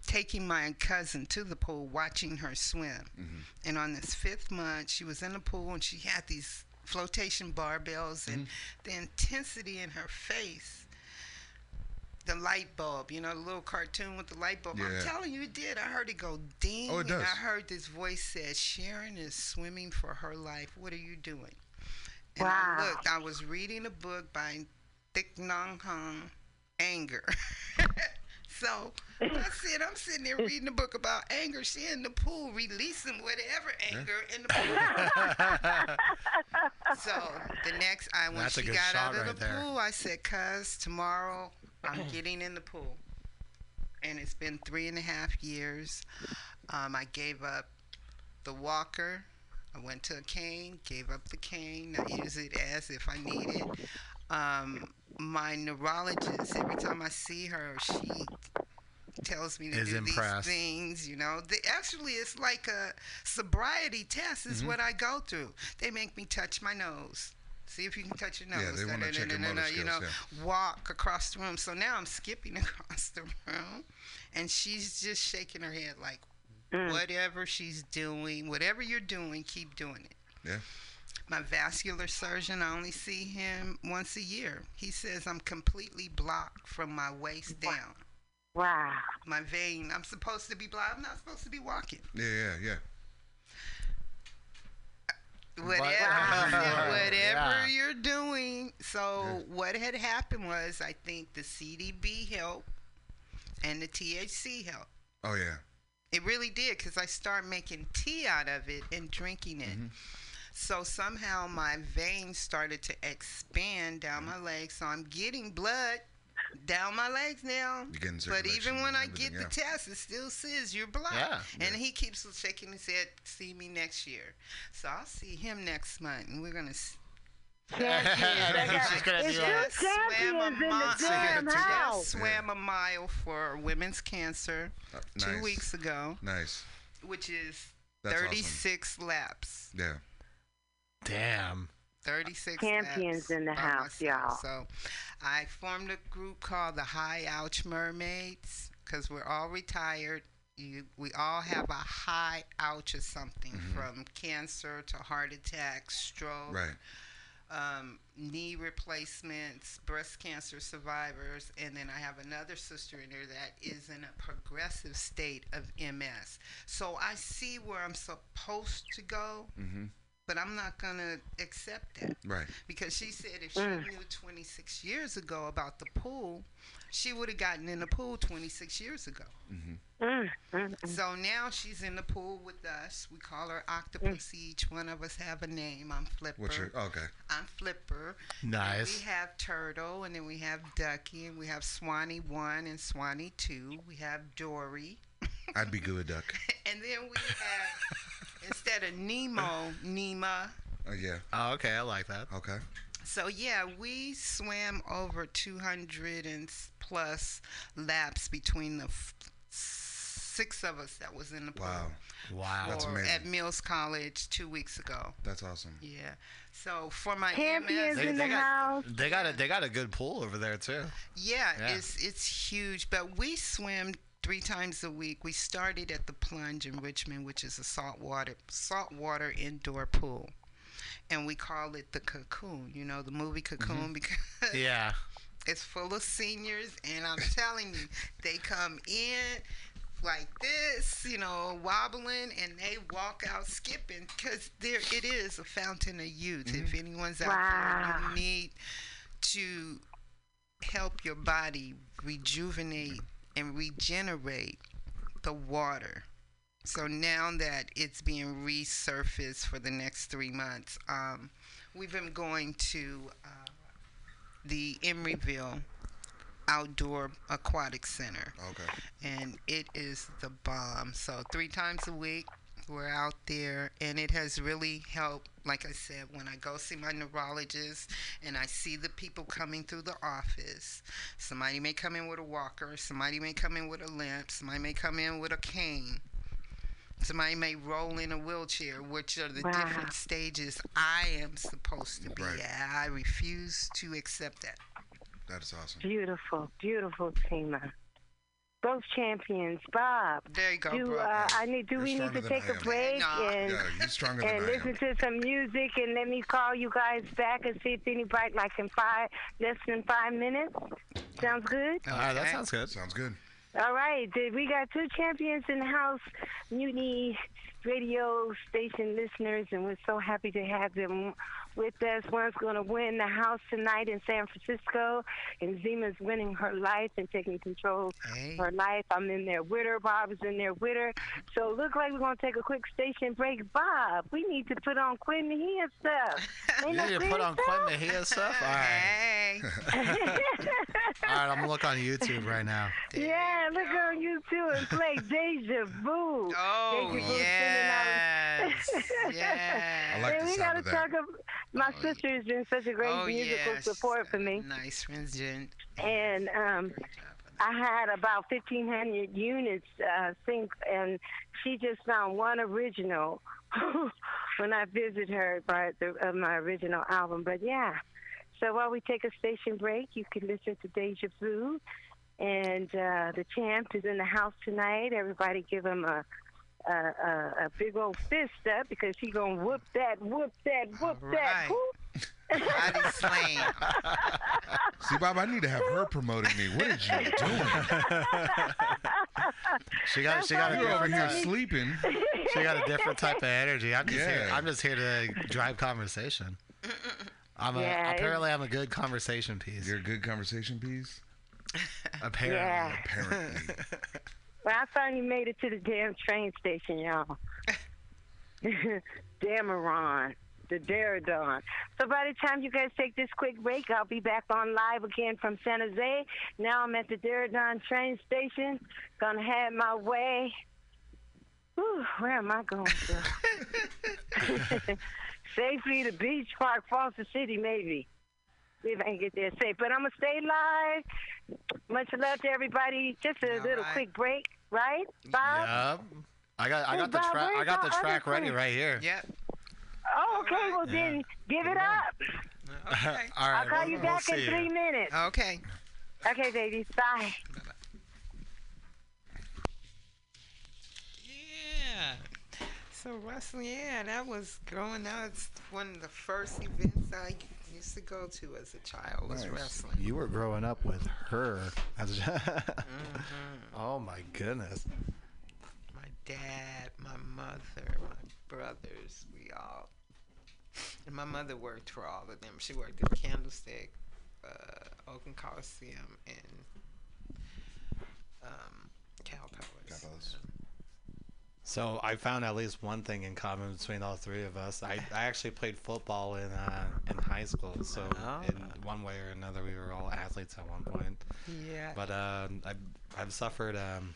Speaker 11: taking my cousin to the pool, watching her swim. Mm-hmm. And on this fifth month, she was in the pool and she had these flotation barbells and mm-hmm. the intensity in her face. The light bulb, you know, the little cartoon with the light bulb. I'm telling you, it did. I heard it go ding.
Speaker 12: Oh, it
Speaker 11: And. I heard this voice said, Sharon is swimming for her life. What are you doing? And
Speaker 13: Wow.
Speaker 11: I looked, I was reading a book by Thich Nhat Hanh, Anger. so I said, I'm sitting there reading a book about anger. She in the pool releasing whatever anger in the pool. so the next, I when
Speaker 10: That's
Speaker 11: she got out of
Speaker 10: right
Speaker 11: the
Speaker 10: there.
Speaker 11: pool, I said, "Cuz tomorrow I'm getting in the pool." And it's been three and a half years. Um, I gave up the walker. I went to a cane, gave up the cane. I use it as if I need it. Um, my neurologist, every time I see her, she tells me to
Speaker 10: Is
Speaker 11: do
Speaker 10: impressed.
Speaker 11: these things. You know, they, actually, it's like a sobriety test. Is
Speaker 12: Mhm.
Speaker 11: what I go through. They make me touch my nose. See if you can touch your nose.
Speaker 12: Yeah, they wanna check your motor
Speaker 11: You know,
Speaker 12: skills,
Speaker 11: walk across the room. So now I'm skipping across the room, and she's just shaking her head like, whatever she's doing, whatever you're doing, keep doing it.
Speaker 12: Yeah.
Speaker 11: My vascular surgeon, I only see him once a year. He says I'm completely blocked from my waist down.
Speaker 13: Wow.
Speaker 11: My vein, I'm supposed to be blocked. I'm not supposed to be walking.
Speaker 12: Yeah, yeah, yeah.
Speaker 11: Whatever,
Speaker 12: Wow.
Speaker 11: whatever
Speaker 12: Yeah.
Speaker 11: you're doing. So what had happened was, I think the CDB helped and the THC helped.
Speaker 12: Oh yeah.
Speaker 11: It really did because I started making tea out of it and drinking it.
Speaker 12: Mm-hmm.
Speaker 11: So somehow my veins started to expand down my legs. So I'm getting blood down my legs now.
Speaker 12: You're
Speaker 11: But even when I get the
Speaker 12: yeah.
Speaker 11: test, it still says you're blocked.
Speaker 10: Yeah.
Speaker 11: And he keeps shaking his head, see me next year. So I'll see him next month and we're going to
Speaker 13: Champions.
Speaker 10: She's gonna
Speaker 13: it's
Speaker 10: do
Speaker 13: two
Speaker 10: it.
Speaker 13: champions in the damn house.
Speaker 11: swam a mile for women's cancer two
Speaker 12: nice.
Speaker 11: weeks ago,
Speaker 12: Nice.
Speaker 11: which is
Speaker 12: That's awesome.
Speaker 11: 36 laps.
Speaker 12: Yeah.
Speaker 10: Damn.
Speaker 11: 36
Speaker 13: Champions in the house,
Speaker 11: myself.
Speaker 13: y'all.
Speaker 11: So I formed a group called the High Ouch Mermaids because we're all retired. You, we all have a high ouch of something from cancer to heart attack, stroke,
Speaker 12: Right.
Speaker 11: um, knee replacements, breast cancer survivors, and then I have another sister in there that is in a progressive state of MS. So I see where I'm supposed to go,
Speaker 12: Mm-hmm.
Speaker 11: But I'm not going to accept that.
Speaker 12: Right.
Speaker 11: Because she said if she
Speaker 13: Mm.
Speaker 11: knew 26 years ago about the pool, she would have gotten in the pool 26 years ago.
Speaker 12: Mm-hmm.
Speaker 13: Mm, mm.
Speaker 11: So now she's in the pool with us. We call her Octopus. Each one of us have a name. I'm Flipper.
Speaker 12: What's your okay?
Speaker 11: I'm Flipper. And
Speaker 10: Nice.
Speaker 11: we have Turtle, and then we have Ducky, and we have Swanee 1 and Swanee 2. We have Dory.
Speaker 12: I'd be good with duck.
Speaker 11: And then we have, instead of Nemo, Nema.
Speaker 12: Oh uh, yeah.
Speaker 10: Oh, okay. I like that.
Speaker 12: Okay.
Speaker 11: So yeah, we swam over 200 and plus laps between the f- six of us that was in the pool.
Speaker 12: Wow.
Speaker 10: Wow.
Speaker 12: That's amazing.
Speaker 11: At Mills College two weeks ago.
Speaker 12: That's awesome.
Speaker 11: Yeah. So for my
Speaker 13: Champions
Speaker 11: MS,
Speaker 13: in the
Speaker 10: got,
Speaker 13: house.
Speaker 10: They got a they got a good pool over there too.
Speaker 11: yeah,
Speaker 10: Yeah.
Speaker 11: it's it's huge. But we swim three times a week. We started at the Plunge in Richmond, which is a saltwater saltwater indoor pool. And we call it the Cocoon, you know, the movie mm-hmm. Cocoon, because
Speaker 10: Yeah.
Speaker 11: it's full of seniors, and I'm telling you, they come in like this, you know, wobbling, and they walk out skipping because there it is a fountain of youth. If mm-hmm. anyone's out
Speaker 13: Wow.
Speaker 11: there, you need to help your body rejuvenate and regenerate the water. So now that it's being resurfaced for the next three months, um, we've been going to uh, the Emeryville Outdoor Aquatic Center,
Speaker 12: Okay.
Speaker 11: and it is the bomb. So three times a week, we're out there, and it has really helped. Like I said, when I go see my neurologist and I see the people coming through the office, somebody may come in with a walker, somebody may come in with a limp, somebody may come in with a cane. Somebody may roll in a wheelchair, which are the
Speaker 13: Wow.
Speaker 11: different stages I am supposed to be
Speaker 12: Right.
Speaker 11: at. I refuse to accept that.
Speaker 12: That is awesome.
Speaker 13: Beautiful, beautiful, Tima. Both champions, Bob.
Speaker 11: There you go,
Speaker 13: Do uh, I need? Do
Speaker 12: You're
Speaker 13: we need to take a break
Speaker 11: No.
Speaker 13: and
Speaker 12: Yeah, you're than
Speaker 13: and listen to some music and let me call you guys back and see if any anybody like in five less than five minutes. Sounds good.
Speaker 10: All right, that sounds good.
Speaker 12: Sounds good.
Speaker 13: All right, did- we got two champions in the house, Mutiny radio station listeners, and we're so happy to have them with us. One's going to win the house tonight in San Francisco, and Zima's winning her life and taking control
Speaker 11: Hey.
Speaker 13: of her life. I'm in there with her. Bob is in there with her. So it looks like we're going to take a quick station break. Bob, we need to put on Quinn Mejia stuff.
Speaker 10: You need to put on Quinn
Speaker 13: stuff?
Speaker 10: Mejia stuff. All right.
Speaker 11: Hey.
Speaker 10: All right, I'm gonna look on YouTube right now.
Speaker 13: Yeah, look on YouTube and play Deja Vu.
Speaker 11: Oh,
Speaker 13: Deja Vu
Speaker 11: yes.
Speaker 13: singing
Speaker 11: yes.
Speaker 12: I like
Speaker 13: and
Speaker 12: the
Speaker 13: we
Speaker 12: sound
Speaker 13: gotta
Speaker 12: of that.
Speaker 13: talk. About, my sister has been such a great
Speaker 11: oh,
Speaker 13: musical
Speaker 11: yes.
Speaker 13: support for me,
Speaker 11: Nice friends, Jen.
Speaker 13: and um, I had about fifteen hundred units uh, sync, and she just found one original when I visit her by the, of my original album. But yeah, so while we take a station break, you can listen to Deja Vu. And uh, the champ is in the house tonight. Everybody give him a a, a, a big old fist up because he gonna whoop that, whoop that, whoop
Speaker 11: All
Speaker 13: that. Whoop.
Speaker 11: Body slam.
Speaker 12: See, Bob, I need to have her promoting me. What is you doing?
Speaker 10: She got she got a
Speaker 12: You're over here
Speaker 10: type,
Speaker 12: sleeping.
Speaker 10: she got a different type of energy. I'm just here,
Speaker 12: Yeah.
Speaker 10: I'm just here to drive conversation. I'm
Speaker 13: Yeah, it-
Speaker 10: apparently I'm a good conversation piece.
Speaker 12: You're a good conversation piece.
Speaker 10: apparently.
Speaker 13: Yeah.
Speaker 12: Apparently.
Speaker 13: Well, I finally made it to the damn train station, y'all. Dameron, the Diridon. So by the time you guys take this quick break, I'll be back on live again from San Jose. Now I'm at the Diridon train station. Gonna have my way. Whew, where am I going to? safely to Beach Park, Foster City, maybe. See if I can get there safe. But I'm gonna stay live. Much love to everybody. Just a little
Speaker 10: right.
Speaker 13: quick break, right, Bob?
Speaker 10: Yep. I got I
Speaker 13: Hey,
Speaker 10: got the track I got the track ready
Speaker 13: friend?
Speaker 10: right here.
Speaker 11: Yep.
Speaker 13: Oh, okay. Well, then give it up.
Speaker 11: Okay.
Speaker 10: All right.
Speaker 13: I'll call
Speaker 10: we'll-
Speaker 13: you
Speaker 10: we'll
Speaker 13: back in
Speaker 10: see
Speaker 13: three
Speaker 10: you.
Speaker 13: minutes.
Speaker 11: Okay.
Speaker 13: Okay, babies. Bye.
Speaker 11: Yeah. So Russell, yeah, that was growing up. It's one of the first events I used to go to as a child was
Speaker 10: Nice.
Speaker 11: wrestling.
Speaker 10: You were growing up with her. As
Speaker 11: Mm-hmm.
Speaker 10: Oh my goodness.
Speaker 11: My dad, my mother, my brothers, we all. And my mother worked for all of them. She worked at Candlestick, uh, Oakland Coliseum, and um, Cow Palace.
Speaker 10: So I found at least one thing in common between all three of us. I, I actually played football in uh, in high school, so in one way or another we were all athletes at one point.
Speaker 11: Yeah.
Speaker 10: But uh, I've I've suffered. Um,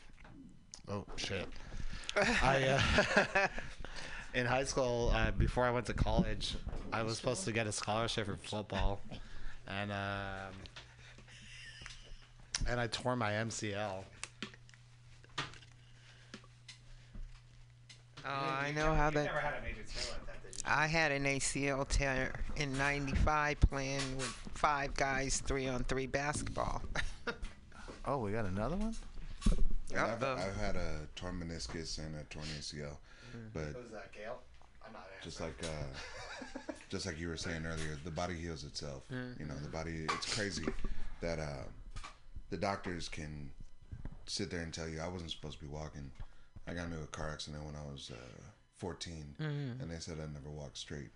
Speaker 10: oh shit. I uh, in high school uh, before I went to college, I was supposed to get a scholarship for football, and um, and I tore my MCL.
Speaker 11: Oh, I know how that. I had an ACL tear in '95 playing with five guys, three on three basketball.
Speaker 10: Oh, we got another one.
Speaker 12: And I've, I've had a torn meniscus and a torn ACL, but
Speaker 10: Who's that, Gail? I'm not
Speaker 12: just like uh, just like you were saying earlier, the body heals itself. You know, the body. It's crazy that uh, the doctors can sit there and tell you I wasn't supposed to be walking. I got into a car accident when I was uh, 14,
Speaker 11: Mhm.
Speaker 12: and they said I'd never walk straight.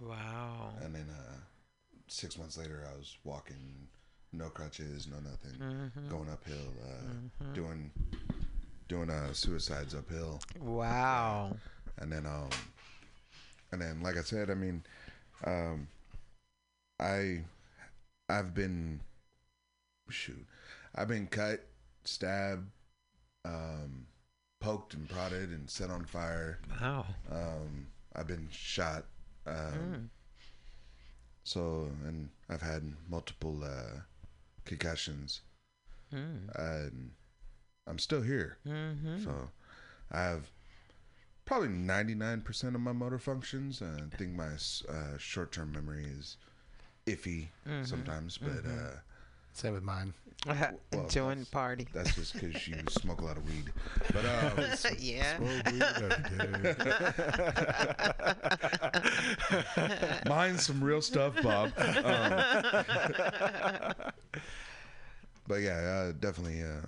Speaker 11: Wow.
Speaker 12: And then uh, six months later, I was walking, no crutches, no nothing,
Speaker 11: Mhm.
Speaker 12: going uphill, uh,
Speaker 11: Mhm.
Speaker 12: doing doing uh, suicides uphill.
Speaker 11: Wow.
Speaker 12: And then um, and then like I said, I mean, um, I I've been shoot, I've been cut, stabbed, um, poked and prodded and set on fire.
Speaker 11: Wow.
Speaker 12: Um, I've been shot. Um,
Speaker 11: Mm.
Speaker 12: So, and I've had multiple uh, concussions,
Speaker 11: Mm.
Speaker 12: and I'm still here.
Speaker 11: Mhm.
Speaker 12: So, I have probably 99% of my motor functions. I think my uh, short-term memory is iffy
Speaker 11: Mhm.
Speaker 12: sometimes, but
Speaker 11: Mhm.
Speaker 12: uh,
Speaker 10: same with mine.
Speaker 12: well,
Speaker 11: Enjoying the party.
Speaker 12: That's just because you smoke a lot of weed. But um,
Speaker 11: Yeah.
Speaker 12: smoke weed every day. Mine's some real stuff, Bob. Um, but yeah, uh, definitely. Uh,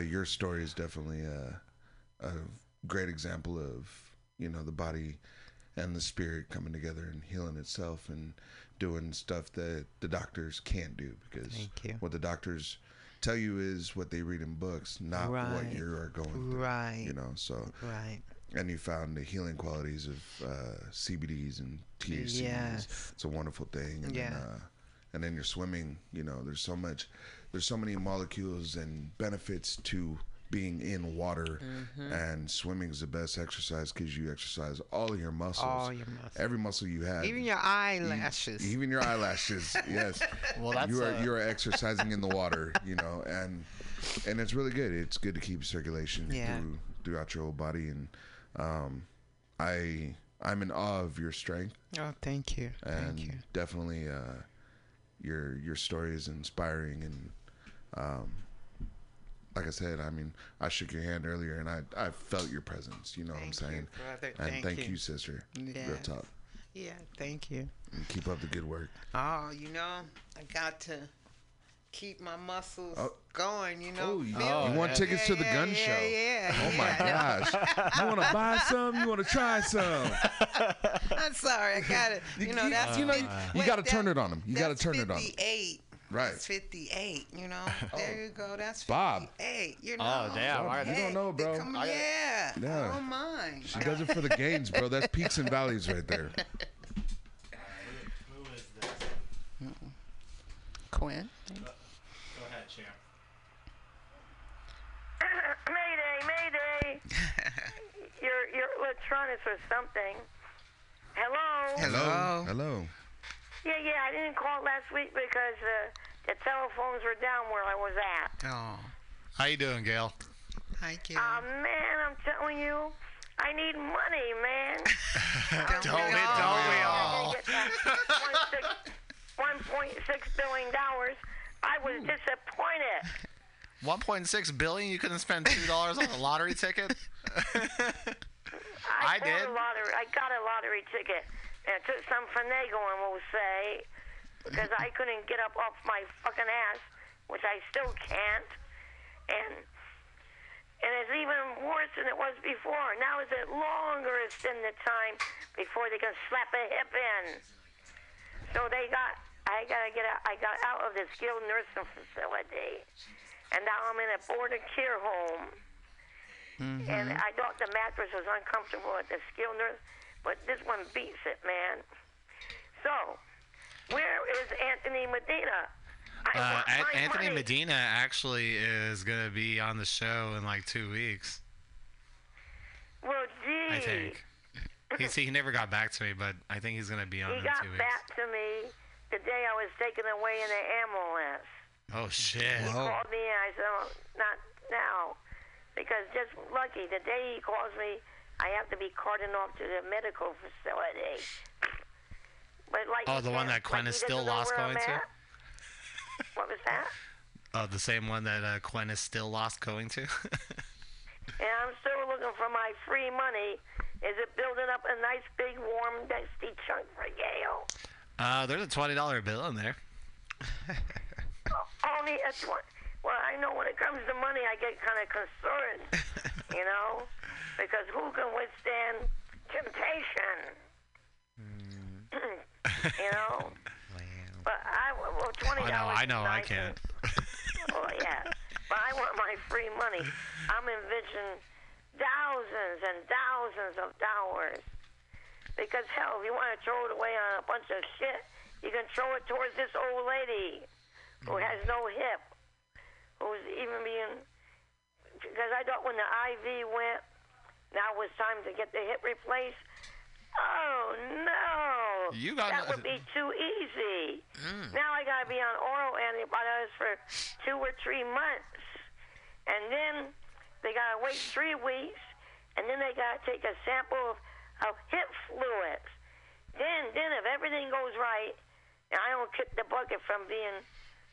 Speaker 12: your story is definitely uh, a great example of you know the body and the spirit coming together and healing itself and doing stuff that the doctors can't do because what the doctors tell you is what they read in books, not what you are going through.
Speaker 11: Right.
Speaker 12: You know, so
Speaker 11: Right.
Speaker 12: and you found the healing qualities of uh, CBDs and THCs.
Speaker 11: Yes.
Speaker 12: It's a wonderful thing. And
Speaker 11: Yeah.
Speaker 12: Then, uh, and then you're swimming. You know, there's so much, there's so many molecules and benefits to being in water.
Speaker 11: Mhm.
Speaker 12: And swimming is the best exercise because you exercise all of your muscles.
Speaker 11: All your muscles.
Speaker 12: Every muscle you have.
Speaker 11: Even your eyelashes.
Speaker 12: Even your eyelashes, yes.
Speaker 10: Well, that's,
Speaker 12: you are
Speaker 10: uh,
Speaker 12: you are exercising in the water, you know, and and it's really good. It's good to keep circulation
Speaker 11: Yeah.
Speaker 12: through throughout your whole body, and um, I I'm in awe of your strength,
Speaker 11: Oh, thank you.
Speaker 12: and
Speaker 11: Thank you.
Speaker 12: definitely uh, your your story is inspiring, and um, like I said, I mean, I shook your hand earlier, and I I felt your presence. You know what I'm
Speaker 11: Thank you,
Speaker 12: saying?
Speaker 11: brother.
Speaker 12: And
Speaker 11: Thank
Speaker 12: thank
Speaker 11: you.
Speaker 12: you, sister. Real
Speaker 11: Yes.
Speaker 12: talk.
Speaker 11: Yeah, thank you.
Speaker 12: And keep up the good work.
Speaker 11: Oh, you know, I got to keep my muscles
Speaker 12: Oh.
Speaker 11: going, you know.
Speaker 12: Oh, you,
Speaker 11: feel
Speaker 12: you want
Speaker 11: it.
Speaker 12: tickets to the
Speaker 11: Yeah,
Speaker 12: gun
Speaker 11: yeah,
Speaker 12: show?
Speaker 11: Yeah,
Speaker 12: Oh my
Speaker 11: yeah.
Speaker 12: gosh! You want to buy some? You want to try some?
Speaker 11: I'm sorry, I got it. You know, that's
Speaker 12: you know,
Speaker 11: fif-
Speaker 12: you, got to turn it on them. You got to turn it on 'em.
Speaker 11: 58.
Speaker 12: Right.
Speaker 11: That's 58, you know. Oh. There you go. That's
Speaker 12: Bob.
Speaker 11: 58. You
Speaker 10: Oh,
Speaker 11: know.
Speaker 10: damn, I-
Speaker 12: You don't know, bro.
Speaker 11: Come,
Speaker 12: I-
Speaker 11: yeah.
Speaker 12: Yeah.
Speaker 11: Oh, my.
Speaker 12: She does it for the gains, bro. That's peaks and valleys right there.
Speaker 11: who is this Quinn.
Speaker 10: Go ahead, champ.
Speaker 13: Mayday, Mayday. your your let's run it something. Hello.
Speaker 12: Hello. Hello.
Speaker 14: Yeah, yeah, I didn't call last week because uh, the telephones were down where I was at.
Speaker 10: Oh. How you doing, Gail?
Speaker 11: Hi, Gail.
Speaker 14: Oh, man, I'm telling you, I need money, man.
Speaker 10: Don't we- don't we all?
Speaker 14: $1.6 billion. I was disappointed.
Speaker 10: 1.6 billion. You couldn't spend two dollars on a lottery ticket.
Speaker 14: I,
Speaker 10: I did.
Speaker 14: A lottery, I got a lottery ticket, and it took some finagling, we'll say, because I couldn't get up off my fucking ass, which I still can't, and and it's even worse than it was before. Now is it longer than the time before they can slap a hip in. So they got, I gotta get out. I got out of the skilled nursing facility, and now I'm in a boarded care home. Mm-hmm. And I thought the mattress was uncomfortable at the skilled nurse, but this one beats it, man. So, where is Anthony Medina?
Speaker 10: Uh, An- Anthony
Speaker 14: money.
Speaker 10: Medina actually is gonna be on the show in like two weeks.
Speaker 14: Well, gee.
Speaker 10: I think. He see, he never got back to me, but I think he's gonna be on
Speaker 14: He
Speaker 10: in
Speaker 14: got
Speaker 10: two weeks.
Speaker 14: back to me the day I was taken away in the ambulance.
Speaker 10: Oh shit!
Speaker 14: He called me and I said, oh, not now. Because just lucky, the day he calls me, I have to be carted off to the medical facility. But like
Speaker 10: Oh,
Speaker 14: he
Speaker 10: the one that Quinn
Speaker 14: like
Speaker 10: is still lost going to?
Speaker 14: What was that?
Speaker 10: Oh, the same one that uh, Quinn is still lost going to.
Speaker 14: And I'm still looking for my free money. Is it building up a nice big warm dusty chunk for Gail?
Speaker 10: uh, there's a twenty dollar bill in there.
Speaker 14: Only a tw- Well, I know when it comes to money, I get kind of concerned, you know, because who can withstand temptation? Hmm. you know. But I well twenty
Speaker 10: I know. I know, I can't.
Speaker 14: Oh yeah, but I want my free money. I'm envisioning thousands and thousands of dollars. Because hell, if you want to throw it away on a bunch of shit, you can throw it towards this old lady who hmm. has no hip, who's even being. Because I thought when the IV went, now it was time to get the hip replaced. Oh no!
Speaker 10: You got
Speaker 14: that would be too easy.
Speaker 10: Mm.
Speaker 14: Now I gotta be on oral antibiotics for two or three months, and then they gotta wait three weeks, and then they gotta take a sample of, of hip fluids. Then, then if everything goes right, and I don't kick the bucket from being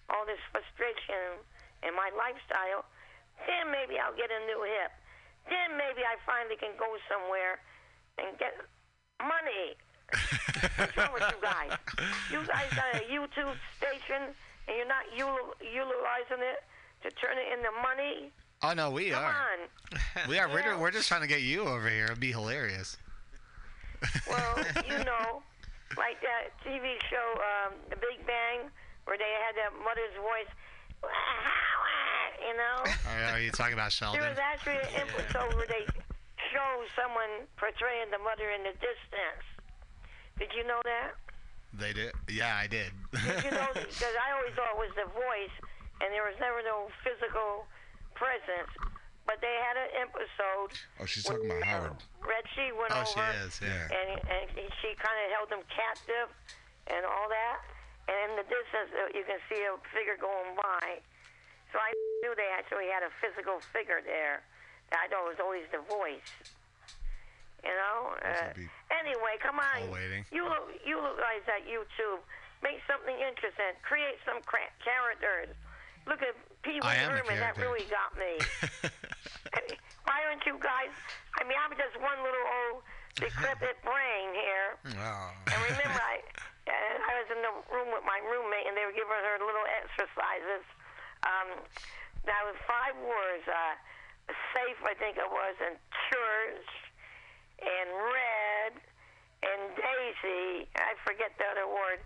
Speaker 14: all this frustration in my lifestyle, then maybe I'll get a new hip. Then maybe I finally can go somewhere and get money. What's wrong with you guys? You guys got a YouTube station and you're not utilizing it to turn it into money?
Speaker 10: Oh no, we
Speaker 14: Come
Speaker 10: are.
Speaker 14: on.
Speaker 10: We are. We're, we're just trying to get you over here. It'd be hilarious.
Speaker 14: Well, you know, like that TV show, um, The Big Bang, where they had that mother's voice, you know?
Speaker 10: Are, are you talking about Sheldon?
Speaker 14: There was actually an episode where they show someone portraying the mother in the distance. Did you know that?
Speaker 10: They did. Yeah, I did.
Speaker 14: Did you know? Because I always thought it was the voice, and there was never no physical presence. But they had an episode.
Speaker 12: Oh, she's talking about uh, Howard.
Speaker 14: Red Sheet went
Speaker 10: Oh, she is, yeah.
Speaker 14: And, and she kind of held them captive and all that. And in the distance, uh, you can see a figure going by. So I knew they actually had a physical figure there. I thought it was always the voice. You know. Uh, anyway, come on. You look, you look guys at YouTube. Make something interesting. Create some cra- characters. Look at Pee Wee
Speaker 10: I am a
Speaker 14: Herman. That really got me. Why aren't you guys? I mean, I'm just one little old decrepit brain here.
Speaker 10: Oh.
Speaker 14: And remember, I and I was in the room with my roommate, and they were giving her little exercises. Um, that was five words. Uh, safe, I think it was, and church, and red, and daisy. I forget the other word.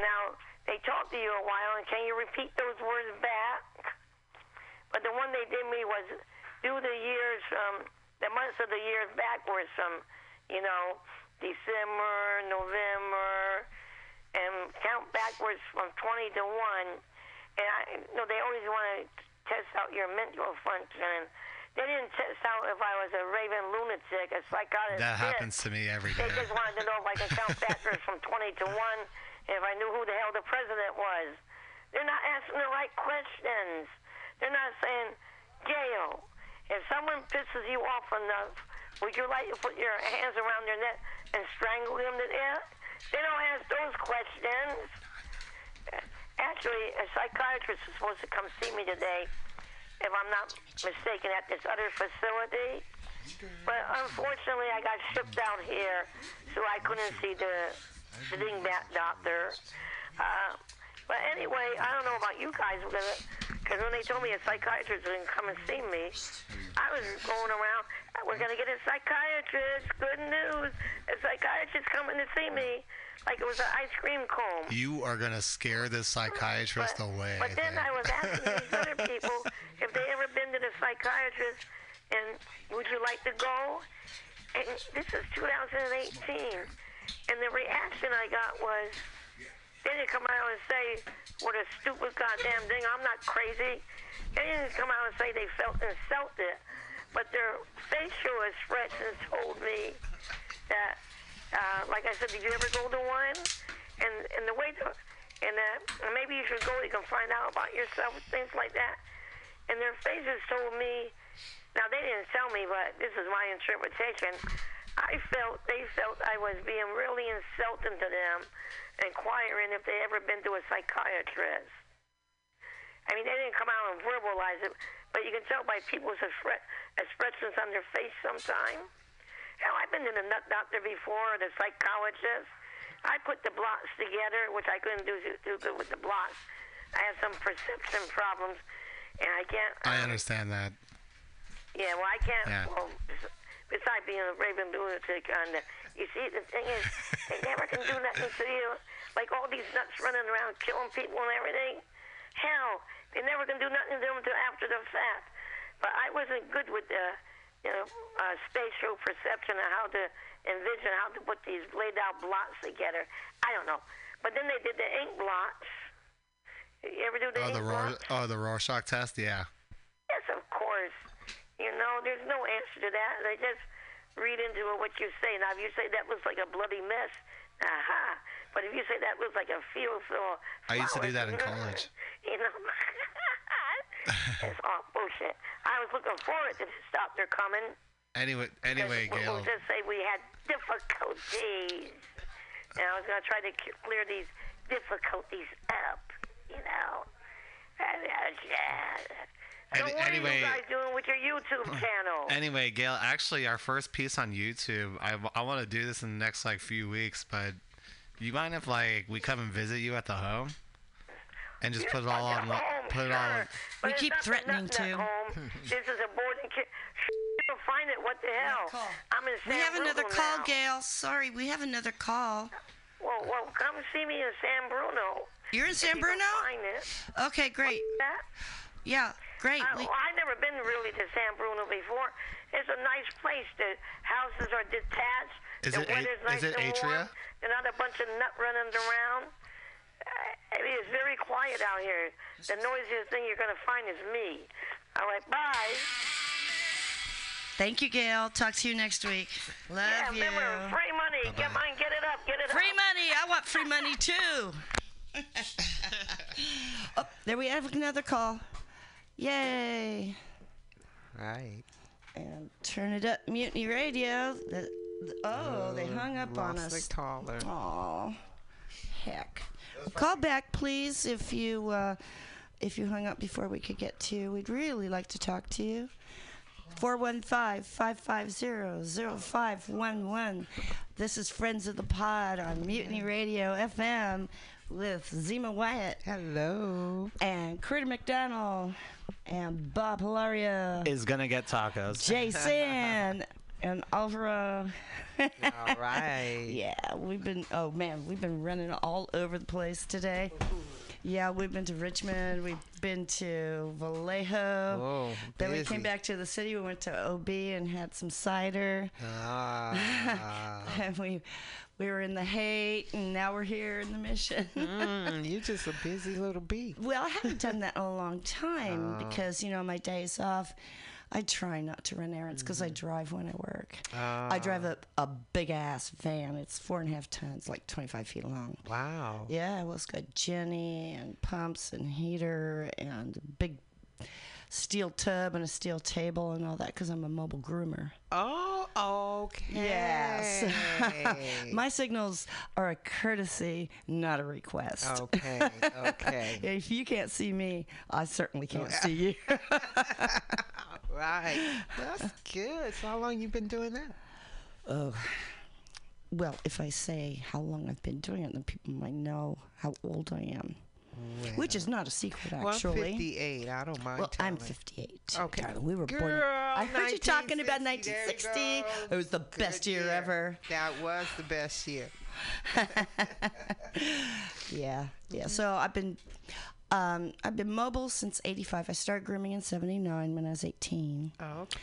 Speaker 14: Now they talk to you a while, and can you repeat those words back? But the one they did me was do the years from the months of the years backwards from, you know, December, November, and count backwards from 20 to 1. And I you know they always want to test out your mental function. They didn't test out if I was a raving lunatic, a psychotic.
Speaker 10: That happens to me every
Speaker 14: They just wanted to know if I could count backwards from 20 to 1, and if I knew who the hell the president was. They're not asking the right questions. They're not saying, Gail, if someone pisses you off enough, would you like to put your hands around their neck and strangle them to death? They don't ask those questions. Actually, a psychiatrist is supposed to come see me today, if I'm not mistaken, at this other facility. But unfortunately, I got shipped out here, so I couldn't see the, the dingbat doctor. Uh, but anyway, I don't know about you guys, because when they told me a psychiatrist was going to come and see me, I was going around, we're going to get a psychiatrist, good news, a psychiatrist coming to see me, like it was an ice cream cone.
Speaker 10: You are gonna scare this psychiatrist away.
Speaker 14: But then I was asking these other people if they ever been to the psychiatrist and would you like to go? And this is 2018. And the reaction I got was, they didn't come out and say, what a stupid goddamn thing, I'm not crazy. They didn't come out and say they felt insulted. But their facial expressions told me that, uh, like I said, did you ever go to one? And, and the way the, and uh, maybe you should go, you can find out about yourself, things like that. And their faces told me, now they didn't tell me, but this is my interpretation. I felt they felt I was being really insulting to them, inquiring if they ever been to a psychiatrist. I mean, they didn't come out and verbalize it, but you can tell by people's expre- expressions on their face sometime. Hell, I've been to the nut doctor before, the psychologist. I put the blocks together, which I couldn't do too good with the blocks. I had some perception problems, and I can't.
Speaker 10: I uh, understand that.
Speaker 14: Yeah, well, I can't.
Speaker 10: Yeah.
Speaker 14: Well, besides being a raving lunatic, on the, you see, the thing is, they never can do nothing to you. Like all these nuts running around killing people and everything. Hell, they never can do nothing to them until after the fact. But I wasn't good with the, you know, uh, spatial perception and how to envision how to put these laid out blocks together. I don't know. But then they did the ink blocks. You ever do the
Speaker 10: Oh,
Speaker 14: ink
Speaker 10: the
Speaker 14: blocks?
Speaker 10: Ror- oh, the Rorschach test. Yeah.
Speaker 14: Yes, of course. You know, there's no answer to that. They just read into it what you say. Now, if you say that was like a bloody mess, aha. But if you say that was like a field full
Speaker 10: I used to do that in college.
Speaker 14: You know, it's all bullshit. I was looking forward to this doctor coming.
Speaker 10: Anyway, anyway,
Speaker 14: We'll-
Speaker 10: Gail.
Speaker 14: We'll just say we had difficulties. And I was going to try to clear these difficulties up, you know. And, uh, yeah. So
Speaker 10: Any-
Speaker 14: what
Speaker 10: anyway-
Speaker 14: are you guys doing with your YouTube channel?
Speaker 10: Anyway, Gail, actually, our first piece on YouTube, I, I want to do this in the next like few weeks, but do you mind if like we come and visit you at the home and just put it all on, one- put it all. on-
Speaker 14: But it's not the nut nut home. this is a boarding kid. You'll find it. What the hell? I'm in San
Speaker 15: We
Speaker 14: San
Speaker 15: have another call,
Speaker 14: now.
Speaker 15: Gail. Sorry, we have another call.
Speaker 14: Well, well, come see me in San Bruno.
Speaker 15: You're in San Bruno?
Speaker 14: Find it.
Speaker 15: Okay, great.
Speaker 14: That?
Speaker 15: Yeah, great.
Speaker 14: I,
Speaker 15: We-
Speaker 14: well, I've never been really to San Bruno before. It's a nice place. The houses are detached.
Speaker 10: Is
Speaker 14: the
Speaker 10: it a-
Speaker 14: weather's
Speaker 10: is
Speaker 14: nice
Speaker 10: it
Speaker 14: and
Speaker 10: Atria?
Speaker 14: warm. There's not a bunch of nut running around. Uh, I mean, it's very quiet out here. The noisiest thing you're going to find is me. All right, bye.
Speaker 15: Thank you, Gail. Talk to you next week. Love
Speaker 14: yeah,
Speaker 15: you.
Speaker 14: remember, free money. Get mine, get it up, get it
Speaker 15: Free
Speaker 14: up.
Speaker 15: Free money. I want free money too. oh, there we have another call. Yay.
Speaker 16: Right.
Speaker 15: And turn it up, Mutiny Radio. The, the- oh, they hung up on us.
Speaker 16: the caller.
Speaker 15: Oh, heck. Call back, please, if you uh, if you hung up before we could get to you. We'd really like to talk to you. 415-550-0511. This is Friends of the Pod on Mutiny Radio FM with Zima Wyatt.
Speaker 16: Hello.
Speaker 15: And Critter McDonald. And Bob Hilaria.
Speaker 10: Is gonna get tacos.
Speaker 15: Jason and Alvaro.
Speaker 16: All right.
Speaker 15: yeah, we've been. Oh man, we've been running all over the place today. Yeah, we've been to Richmond. We've been to Vallejo.
Speaker 16: Whoa,
Speaker 15: then we came back to the city. We went to OB and had some cider.
Speaker 16: Ah.
Speaker 15: and we we were in the Haight, and now we're here in the mission.
Speaker 16: mm, you just a busy little bee.
Speaker 15: Well, I haven't done that in a long time
Speaker 16: Oh.
Speaker 15: because you know my days off. I try not to run errands because I drive when I work.
Speaker 11: Ah.
Speaker 15: I drive a, a big ass van. It's four and a half tons, like 25 feet long.
Speaker 11: Wow.
Speaker 15: Yeah, well, it's got Jenny and pumps and heater and big steel tub and a steel table and all that because I'm a mobile groomer.
Speaker 11: Oh, okay.
Speaker 15: Yes. My signals are a courtesy, not a request.
Speaker 11: Okay, okay.
Speaker 15: if you can't see me, I certainly can't see you.
Speaker 11: right. That's good. So how long you been doing that?
Speaker 15: Oh. Well, if I say how long I've been doing it, then people might know how old I am. Which is not a secret,
Speaker 11: actually. I'm 58. I don't mind
Speaker 15: Well, I'm 58.
Speaker 11: Okay.
Speaker 15: darling. We were born. I heard you talking about
Speaker 11: 1960.
Speaker 15: 1960. It was the best year, ever.
Speaker 11: That was the best year.
Speaker 15: Yeah, yeah. So I've been, um, I've been mobile since '85. I started grooming in '79 when I was 18.
Speaker 11: Oh, okay.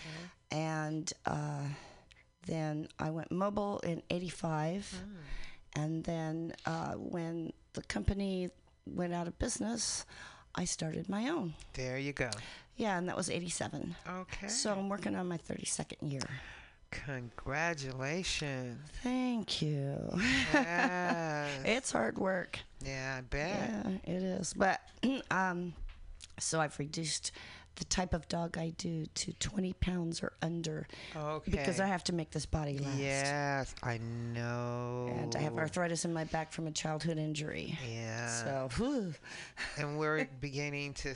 Speaker 15: And uh, then I went mobile in '85, and then uh, when the company went out of business, I started my own.
Speaker 11: There you go.
Speaker 15: Yeah, and that was '87.
Speaker 11: Okay.
Speaker 15: So I'm working on my 32nd year.
Speaker 11: Congratulations.
Speaker 15: Thank you.
Speaker 11: Yes.
Speaker 15: it's hard work.
Speaker 11: Yeah, I bet.
Speaker 15: Yeah, it is. But um, so I've reduced the type of dog I do to 20 pounds or under because I have to make this body last.
Speaker 11: Yes, I know.
Speaker 15: And I have arthritis in my back from a childhood injury.
Speaker 11: Yeah.
Speaker 15: So, whew.
Speaker 11: and we're beginning to,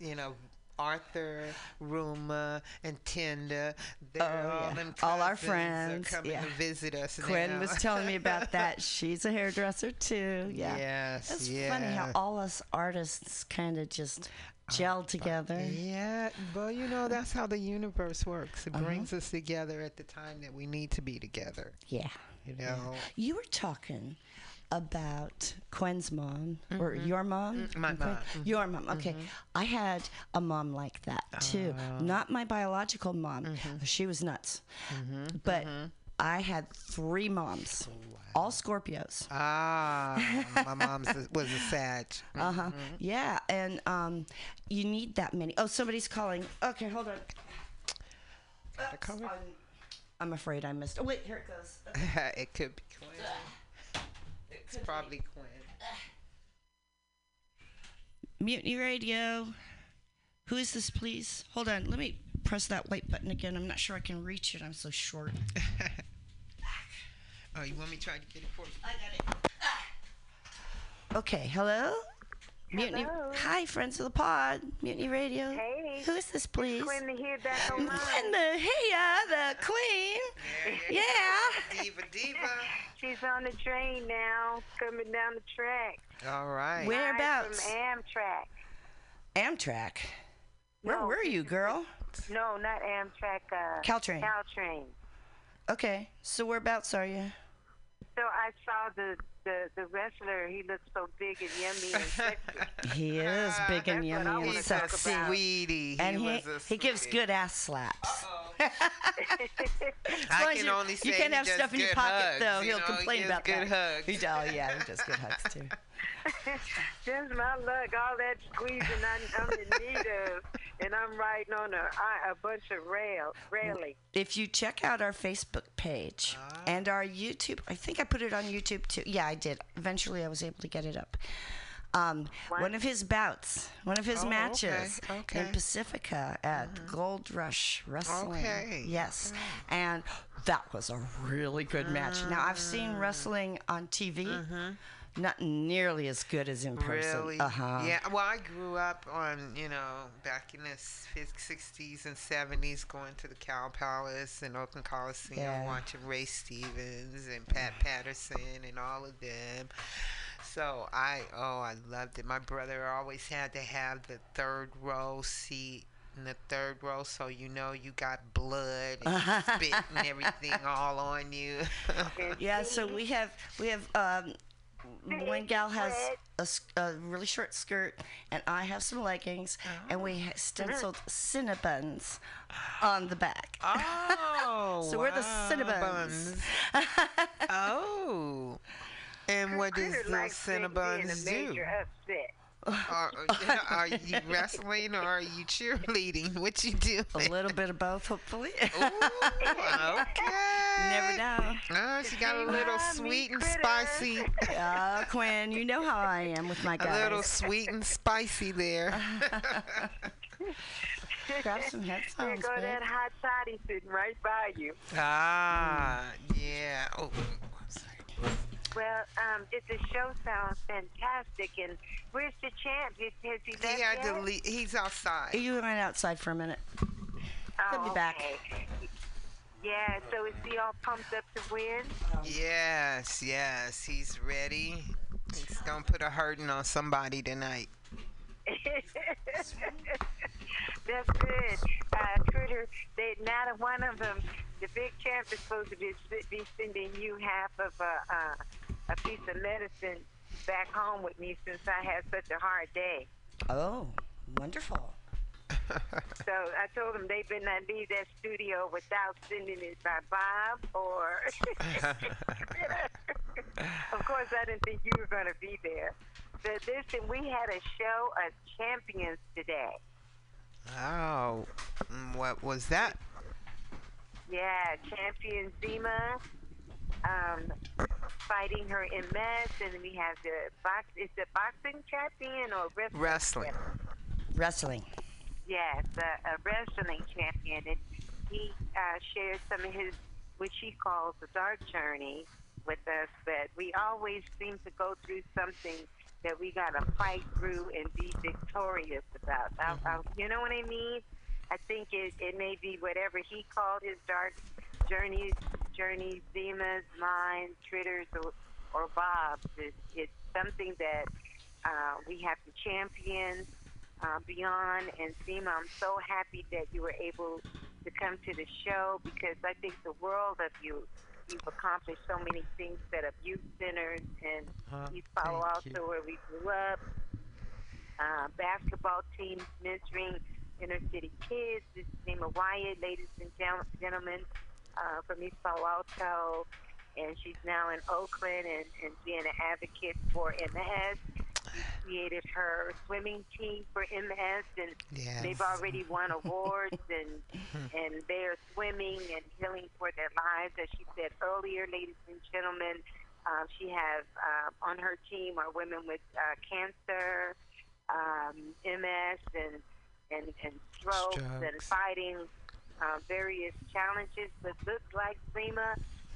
Speaker 11: you know, Arthur, Ruma, and Tinda. They're
Speaker 15: Oh,
Speaker 11: all,
Speaker 15: yeah.
Speaker 11: them
Speaker 15: All our
Speaker 11: cousins are
Speaker 15: friends,
Speaker 11: coming
Speaker 15: yeah.
Speaker 11: to visit us.
Speaker 15: Quinn
Speaker 11: now.
Speaker 15: was telling me about that. She's a hairdresser too. Yeah.
Speaker 11: Yes,
Speaker 15: It's funny how all us artists kind of just gel together.
Speaker 11: Yeah, but you know that's how the universe works. It
Speaker 15: Uh-huh.
Speaker 11: brings us together at the time that we need to be together.
Speaker 15: Yeah.
Speaker 11: You know.
Speaker 15: You were talking about Quinn's mom or
Speaker 11: Mhm.
Speaker 15: your mom?
Speaker 11: Mm, my mom. Mhm.
Speaker 15: Your mom. Okay.
Speaker 11: Mhm.
Speaker 15: I had a mom like that too.
Speaker 11: Oh.
Speaker 15: Not my biological mom. She was nuts.
Speaker 11: Mhm,
Speaker 15: But
Speaker 11: mhm.
Speaker 15: I had three moms, all Scorpios.
Speaker 11: Ah, my mom's a- was a Sag.
Speaker 15: Uh huh. Yeah, and um, you need that many. Oh, somebody's calling. Okay, hold on. Oops, I'm, I'm afraid I missed. Oh wait, here it goes.
Speaker 11: it could be Quinn. It's probably Quinn.
Speaker 15: Mutiny Radio. Who is this, please? Hold on. Let me press that white button again. I'm not sure I can reach it. I'm so short.
Speaker 11: Oh, you want me to try to get it for you?
Speaker 15: I got it. Okay. Hello. Mutiny.
Speaker 13: Hello.
Speaker 15: Hi, friends of the pod. Mutiny Radio.
Speaker 13: Hey.
Speaker 15: Who is this, please?
Speaker 13: Quinn the here back on mine.
Speaker 15: Quinn the here, the queen. Yeah.
Speaker 11: Diva, diva.
Speaker 13: She's on the train now, coming down the track.
Speaker 11: All right.
Speaker 13: Live
Speaker 15: Whereabouts?
Speaker 13: From Amtrak.
Speaker 15: Amtrak. Where
Speaker 13: No,
Speaker 15: were you, girl?
Speaker 13: No, not Amtrak. Uh,
Speaker 15: Caltrain.
Speaker 13: Caltrain.
Speaker 15: Okay. So whereabouts are you?
Speaker 13: So I saw the, the, the wrestler. He looks so big and yummy and sexy.
Speaker 15: He is ah, big and
Speaker 13: That's what I
Speaker 15: yummy and
Speaker 13: wanna talk
Speaker 15: sexy.
Speaker 13: about.
Speaker 11: Sweetie. He
Speaker 15: and he,
Speaker 11: was a
Speaker 15: he gives
Speaker 11: sweetie.
Speaker 15: good ass slaps.
Speaker 11: I
Speaker 15: long as
Speaker 11: can
Speaker 15: you-
Speaker 11: only say
Speaker 15: you can't
Speaker 11: he
Speaker 15: have
Speaker 11: does
Speaker 15: stuff in your
Speaker 11: good
Speaker 15: pocket
Speaker 11: hugs,
Speaker 15: though.
Speaker 11: you
Speaker 15: He'll
Speaker 11: know,
Speaker 15: complain
Speaker 11: he gives
Speaker 15: about
Speaker 11: good
Speaker 15: that.
Speaker 11: hugs.
Speaker 15: He does, yeah, he does good hugs too.
Speaker 13: Just my luck, all that squeezing I, I'm in need of, and I'm riding on a bunch of rail, railing.
Speaker 15: If you check out our Facebook page
Speaker 11: Ah.
Speaker 15: and our YouTube, I think I put it on YouTube too. Yeah, I did. Eventually, I was able to get it up. Um, one of his bouts, one of his
Speaker 11: Oh,
Speaker 15: matches
Speaker 11: okay.
Speaker 15: in Pacifica at Gold Rush Wrestling.
Speaker 11: Okay,
Speaker 15: Yes, and that was a really good match. Now I've seen
Speaker 11: Mm.
Speaker 15: wrestling on TV, not nearly as good as in person.
Speaker 11: Really?
Speaker 15: Uh huh.
Speaker 11: Yeah. Well, I grew up on, you know, back in the 60s and 70s, going to the Cow Palace and Oakland Coliseum,
Speaker 15: Yeah.
Speaker 11: watching Ray Stevens and Pat Patterson and all of them. So I, oh, I loved it. My brother always had to have the third row seat in the third row, so you know you got blood and spit and everything all on you.
Speaker 15: Yeah, so we have we have um, one gal has a, a, really short skirt, and I have some leggings, and we ha- stenciled Cinnabons on the back.
Speaker 11: Oh,
Speaker 15: so we're the
Speaker 11: wow,
Speaker 15: Cinnabons.
Speaker 11: oh. And what does the
Speaker 13: likes being- being
Speaker 11: Cinnabons
Speaker 13: a
Speaker 11: do?
Speaker 13: major upset.
Speaker 11: Are, are you wrestling or are you cheerleading? What you do?
Speaker 15: A little bit of both, hopefully.
Speaker 11: okay.
Speaker 15: Never know.
Speaker 11: Oh, she got a little sweet and spicy.
Speaker 15: Oh, Quinn, you know how I am with my guys.
Speaker 11: A little sweet and spicy there.
Speaker 15: Grab some
Speaker 13: There
Speaker 15: headphones,
Speaker 13: go
Speaker 15: babe.
Speaker 13: that hot toddy sitting right by you.
Speaker 11: Ah, yeah. Oh,
Speaker 13: Well, um, it, the show sounds fantastic, and where's the champ? Is, has he left
Speaker 11: he had
Speaker 13: yet?
Speaker 11: to leave. He's outside.
Speaker 15: You went outside for a minute. He'll be
Speaker 13: Oh,
Speaker 15: back.
Speaker 13: okay. Yeah, so is he all pumped up to win?
Speaker 11: Yes, yes. He's ready. He's gonna put a hurting on somebody tonight.
Speaker 13: That's good. Uh, Critter, they, not a one of them, the big champ is supposed to be, be sending you half of a, uh, a piece of medicine back home with me since I had such a hard day.
Speaker 15: Oh, wonderful.
Speaker 13: So I told them they better not leave that studio without sending it by Bob or. of course, I didn't think you were going to be there. But listen, we had a show of champions today.
Speaker 11: Oh, mm, what was that?
Speaker 13: Yeah, champion Zima um, fighting her in MS, and we have the box. Is the boxing champion or wrestling?
Speaker 11: Wrestling.
Speaker 15: Wrestling.
Speaker 13: Yes, a, a wrestling champion, and he uh, shared some of his, which he calls the dark journey, with us. But we always seem to go through something that we got to fight through and be victorious about. I, I, you know what I mean? I think it, it may be whatever he called his dark journeys, journeys, Zima's, mine, Critter's, or, or Bob's. It's, it's something that uh, we have to champion uh, beyond. And Zima, I'm so happy that you were able to come to the show because I think the world of you. You've accomplished so many things, set up youth centers in
Speaker 11: Uh,
Speaker 13: East Palo
Speaker 11: thank
Speaker 13: Alto, where we grew up. Uh, basketball teams mentoring inner city kids. This is Zima Wyatt, ladies and gentlemen, uh, from East Palo Alto. And she's now in Oakland and, and being an advocate for MS. We created her swimming team for MS, and
Speaker 11: Yes.
Speaker 13: they've already won awards, and and they're swimming and healing for their lives. As she said earlier, ladies and gentlemen, um, she has uh, on her team are women with uh, cancer, um, MS, and and, and strokes, and fighting uh, various challenges. But looks like Prima,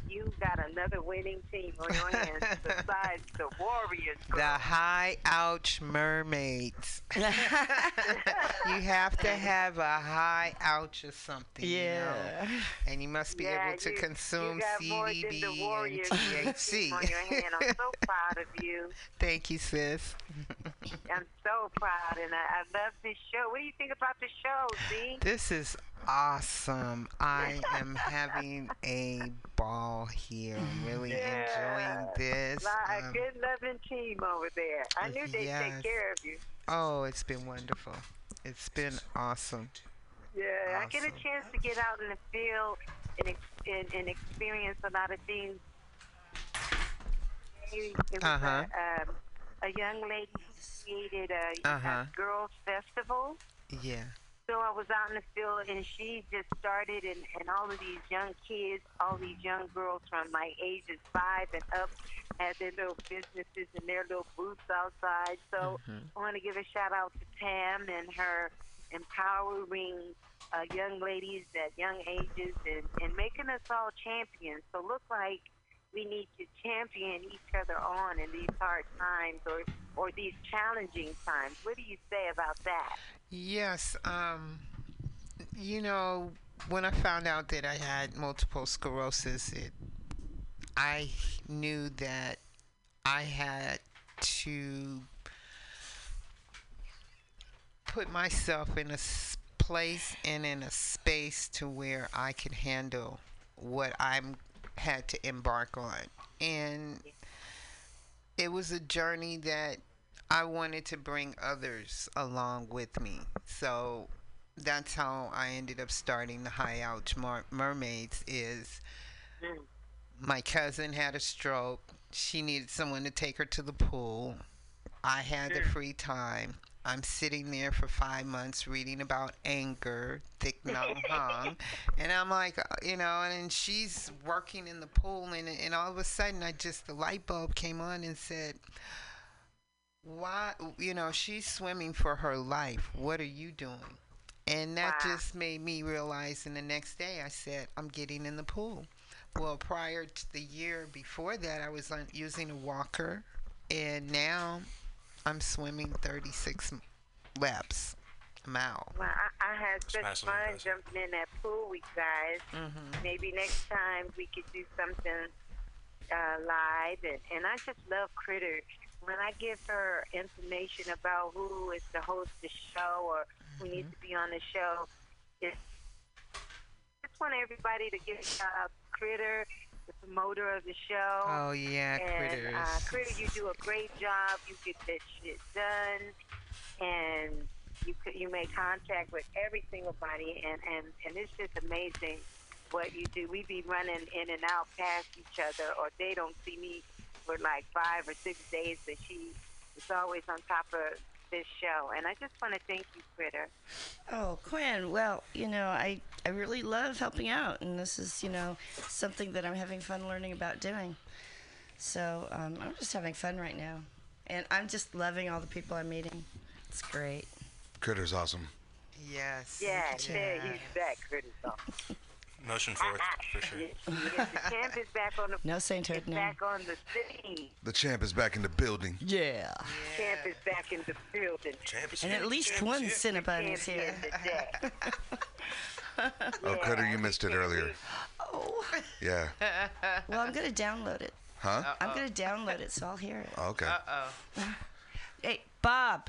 Speaker 13: you got another winning team on your hands besides the Warriors.
Speaker 11: The high ouch mermaids. you have to have a high ouch or something. you know?
Speaker 15: Yeah.
Speaker 11: And you must be
Speaker 13: Yeah,
Speaker 11: able to
Speaker 13: you-
Speaker 11: consume
Speaker 13: you got more than the
Speaker 11: CBD and THC.
Speaker 13: on your hand. I'm so proud of you.
Speaker 11: Thank you, sis.
Speaker 13: I'm so proud, and I, I love this show. What do you think about the show, Z?
Speaker 11: This is awesome. I am having a ball here. I'm really enjoying this.
Speaker 13: Like a
Speaker 11: Um,
Speaker 13: good loving team over there. I knew they'd
Speaker 11: yes.
Speaker 13: take care of you.
Speaker 11: oh, it's been wonderful. It's been awesome.
Speaker 13: Yeah, I get a chance to get out in the field and, and, and experience a lot of things. It was
Speaker 11: Uh-huh.
Speaker 13: a, um, a young lady created a,
Speaker 11: Uh-huh.
Speaker 13: a girls festival.
Speaker 11: Yeah.
Speaker 13: So I was out in the field and she just started and, and all of these young kids, all these young girls from like ages five and up had their little businesses and their little booths outside. So I want to give a shout out to Pam and her empowering uh, young ladies at young ages and, and making us all champions. So look like we need to champion each other on in these hard times or, or these challenging times. What do you say about that?
Speaker 11: Yes. Um, you know, when I found out that I had multiple sclerosis, it, I knew that I had to put myself in a place and in a space to where I could handle what I'm had to embark on. And it was a journey that I wanted to bring others along with me. So that's how I ended up starting the High Ouch Mer- Mermaids is my cousin had a stroke. She needed someone to take her to the pool. I had the free time. I'm sitting there for five months reading about anger, Thich Nhat Hanh, and I'm like, uh, you know, and she's working in the pool, and and all of a sudden, I just the light bulb came on and said, why, you know, she's swimming for her life. What are you doing? And that just made me realize. And the next day, I said, I'm getting in the pool. Well, prior to the year before that, I was on, using a walker, and now I'm swimming 36 laps, a mile.
Speaker 13: Well, I, I had such
Speaker 11: massively
Speaker 13: fun
Speaker 11: impressive.
Speaker 13: jumping in that pool with you guys.
Speaker 11: Mhm.
Speaker 13: Maybe next time we could do something uh, live. And, and I just love Critter. When I give her information about who is to host the show or who needs to be on the show, it's, I just want everybody to give uh, Critter, the promoter of the show.
Speaker 11: Oh, yeah,
Speaker 13: and, Uh, Critter, you do a great job. You get that shit done, and you you make contact with every single body, and and and it's just amazing what you do. We be running in and out past each other, or they don't see me for like five or six days, but she is always on top of this show, and I just want to thank you, Critter.
Speaker 15: Oh, Quinn. Well, you know, I, I really love helping out, and this is, you know, something that I'm having fun learning about doing. So um, I'm just having fun right now. And I'm just loving all the people I'm meeting. It's great.
Speaker 12: Critter's awesome.
Speaker 11: Yes.
Speaker 13: Yeah, there he's back, Critter. So.
Speaker 17: Motion for it, for sure.
Speaker 13: The champ is back on the
Speaker 15: No sainthood
Speaker 13: is
Speaker 15: now.
Speaker 13: back on the scene.
Speaker 12: The champ is back in the building.
Speaker 15: Yeah.
Speaker 13: Champ is back in the building.
Speaker 15: And at least one Cinnabon is here.
Speaker 12: Oh, Cutter, you missed it earlier.
Speaker 15: Oh.
Speaker 12: Yeah.
Speaker 15: Well, I'm going to download it.
Speaker 12: Huh?
Speaker 15: I'm going to download it, so I'll hear it.
Speaker 12: Oh, okay.
Speaker 11: Uh-oh.
Speaker 15: Hey, Bob.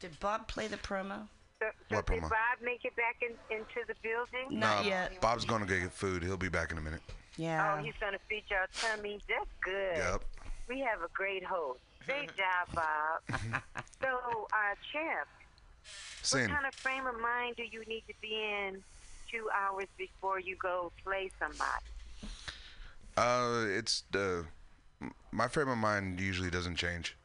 Speaker 15: Did Bob play the promo?
Speaker 13: So, so did? Bob make it back in, into the building?
Speaker 15: Not
Speaker 12: No,
Speaker 15: yet.
Speaker 12: Bob's going to get food. He'll be back in a minute.
Speaker 15: Yeah.
Speaker 13: Oh, he's gonna feed y'all tummy. That's good.
Speaker 12: Yep.
Speaker 13: We have a great host. Great job, Bob. so, uh, Champ,
Speaker 12: Sin.
Speaker 13: what kind of frame of mind do you need to be in two hours before you go play somebody?
Speaker 12: Uh, it's the my frame of mind usually doesn't change.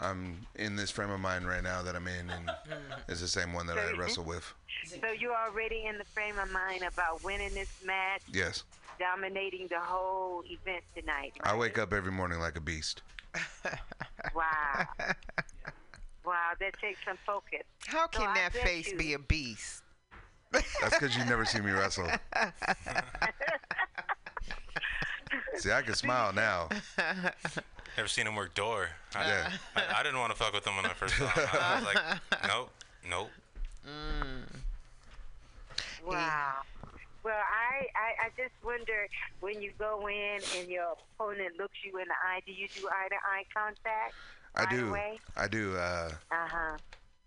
Speaker 12: I'm in this frame of mind right now that I'm in, and it's the same one that I wrestle with.
Speaker 13: So you're already in the frame of mind about winning this match,
Speaker 12: Yes,
Speaker 13: dominating the whole event tonight.
Speaker 12: I wake up every morning like a beast.
Speaker 13: Wow. wow, that takes some focus.
Speaker 11: How can
Speaker 13: I
Speaker 11: that face
Speaker 13: you-
Speaker 11: be a beast?
Speaker 12: That's because you never see me wrestle. See, I can smile now.
Speaker 17: Ever seen him work door? I,
Speaker 12: Yeah.
Speaker 17: I, I didn't want to fuck with him when I first saw him. I was like, nope, nope.
Speaker 13: Wow. Well, I, I, I just wonder when you go in and your opponent looks you in the eye, do you do eye to eye contact?
Speaker 12: I
Speaker 13: right
Speaker 12: do.
Speaker 13: Away?
Speaker 12: I do. Uh,
Speaker 13: Uh huh.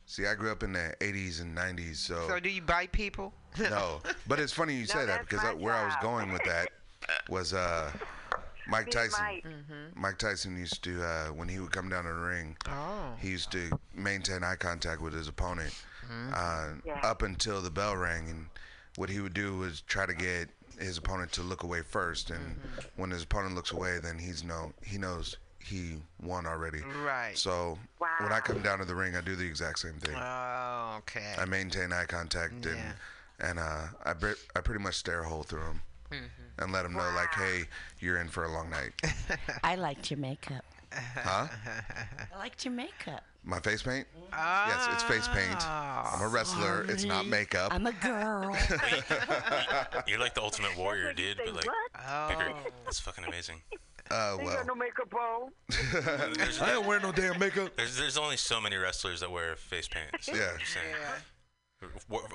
Speaker 12: see, I grew up in the '80s and '90s, so,
Speaker 11: So do you bite people?
Speaker 12: no. But it's funny you
Speaker 11: No,
Speaker 12: say that because I, where I was going with that was uh, Mike
Speaker 11: Me,
Speaker 12: Tyson.
Speaker 11: Mike. Mhm.
Speaker 12: Mike Tyson used to uh, when he would come down to the ring.
Speaker 11: Oh.
Speaker 12: He used to maintain eye contact with his opponent
Speaker 11: mm-hmm.
Speaker 12: uh,
Speaker 11: Yeah.
Speaker 12: up until the bell rang, and what he would do was try to get his opponent to look away first, and
Speaker 11: Mm-hmm.
Speaker 12: when his opponent looks away, then he's no he knows he won already.
Speaker 11: Right.
Speaker 12: So wow. when I come down to the ring, I do the exact same thing.
Speaker 11: Oh, okay.
Speaker 12: I maintain eye contact and and uh, I bre- I pretty much stare a hole through him
Speaker 11: Mm-hmm.
Speaker 12: and let them know like, hey, you're in for a long night.
Speaker 15: I liked your makeup.
Speaker 12: huh?
Speaker 15: I liked your makeup.
Speaker 12: My face paint? Yes, it's face paint. I'm a wrestler. It's not makeup.
Speaker 15: I'm a girl.
Speaker 17: You're like the ultimate warrior, dude. But like, bigger.
Speaker 11: Oh.
Speaker 17: That's fucking amazing.
Speaker 12: Uh, well.
Speaker 13: no makeup on.
Speaker 12: I don't wear no damn makeup.
Speaker 17: There's there's only so many wrestlers that wear face paint. So
Speaker 12: Yeah.
Speaker 17: I'm just saying. Wa-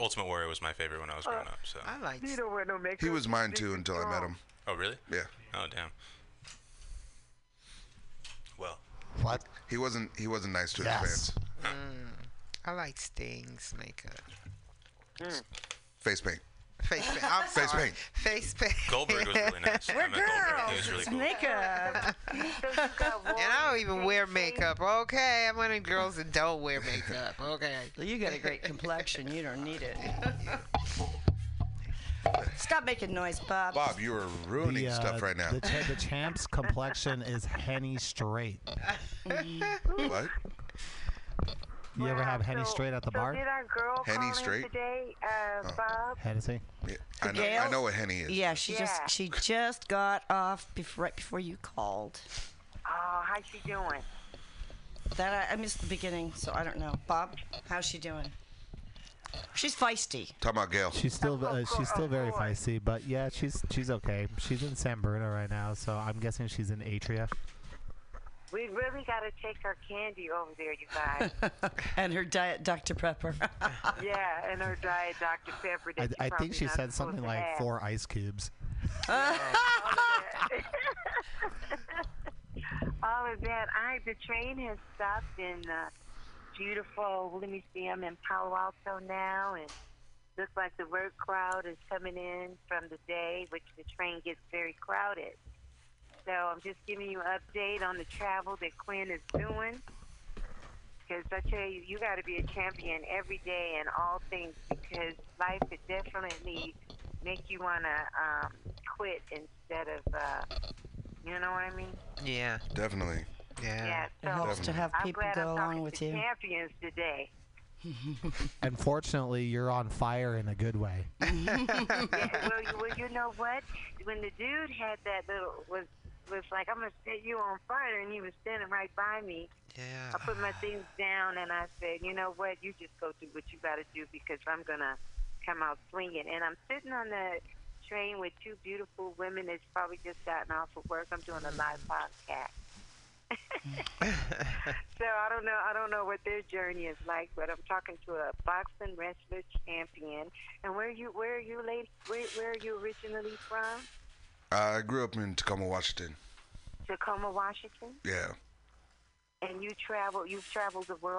Speaker 17: Ultimate Warrior was my favorite when I was growing up. So
Speaker 11: I like.
Speaker 13: You don't wear no makeup.
Speaker 12: He was mine too until I met him.
Speaker 17: Oh really?
Speaker 12: Yeah.
Speaker 17: Oh damn. Well.
Speaker 10: What?
Speaker 12: He wasn't. He wasn't nice to his fans.
Speaker 11: Mm. I like Sting's makeup.
Speaker 12: Face paint.
Speaker 11: Face paint. I'm
Speaker 12: Face
Speaker 11: sorry.
Speaker 12: paint.
Speaker 11: Face paint.
Speaker 17: Goldberg was really nice.
Speaker 15: We're
Speaker 17: I met Goldberg. He
Speaker 15: girls.
Speaker 17: was really cool.
Speaker 15: makeup.
Speaker 11: And I don't even wear makeup. Okay, I'm one of the girls that don't wear makeup. Okay.
Speaker 15: Well, you got a great complexion. You don't need it. Stop making noise, Bob.
Speaker 12: Bob, you are ruining
Speaker 18: The, uh,
Speaker 12: stuff right now.
Speaker 18: The, cha- the champ's complexion is henny straight.
Speaker 12: what?
Speaker 18: You ever have henny straight at the
Speaker 13: so
Speaker 18: bar?
Speaker 13: did our girl
Speaker 12: Henny
Speaker 13: call
Speaker 12: straight?
Speaker 13: today, uh, Bob?
Speaker 18: Hennessy.
Speaker 12: Yeah, I know.
Speaker 15: Gail?
Speaker 12: I know what henny is.
Speaker 15: Yeah, she
Speaker 13: Yeah.
Speaker 15: just she just got off bef- right before you called.
Speaker 13: Oh, how's she doing?
Speaker 15: That I, I missed the beginning, so I don't know. Bob, how's she doing? She's feisty.
Speaker 12: Talking about Gail.
Speaker 18: She's still uh, she's still very feisty, but yeah, she's she's okay. She's in San Bruno right now, so I'm guessing she's in Atria.
Speaker 13: We really got to take her candy over there, you guys.
Speaker 15: and her diet Dr. Pepper.
Speaker 13: yeah, and her diet Dr. Pepper.
Speaker 18: I,
Speaker 13: That
Speaker 18: I
Speaker 13: probably
Speaker 18: think she said something like
Speaker 13: have.
Speaker 18: four ice cubes.
Speaker 13: All of that. I the train has stopped in uh, beautiful. Let me see. I'm in Palo Alto now, and looks like the work crowd is coming in from the day, which the train gets very crowded. So I'm just giving you an update on the travel that Quinn is doing. Because I tell you, you got to be a champion every day in all things because life could definitely make you want to um, quit instead of, uh, you know what I mean?
Speaker 16: Yeah.
Speaker 12: Definitely.
Speaker 13: Yeah.
Speaker 15: It
Speaker 13: so
Speaker 15: helps to have people
Speaker 13: glad
Speaker 15: go
Speaker 13: I'm
Speaker 15: along with
Speaker 13: to
Speaker 15: you.
Speaker 13: Champions today.
Speaker 18: Unfortunately, you're on fire in a good way.
Speaker 13: yeah, well, you, well, you know what? When the dude had that little was was like, I'm gonna set you on fire, and he was standing right by me.
Speaker 16: Yeah.
Speaker 13: I put my things down and I said, you know what? You just go do what you got to do because I'm gonna come out swinging. And I'm sitting on the train with two beautiful women that's probably just gotten off of work. I'm doing a mm. live podcast. so I don't know. I don't know what their journey is like, but I'm talking to a boxing wrestler champion. And where you, where are you, lady? Where, where are you originally from?
Speaker 12: I grew up in Tacoma, Washington.
Speaker 13: Tacoma, Washington.
Speaker 12: Yeah.
Speaker 13: And you travel. You've traveled the world.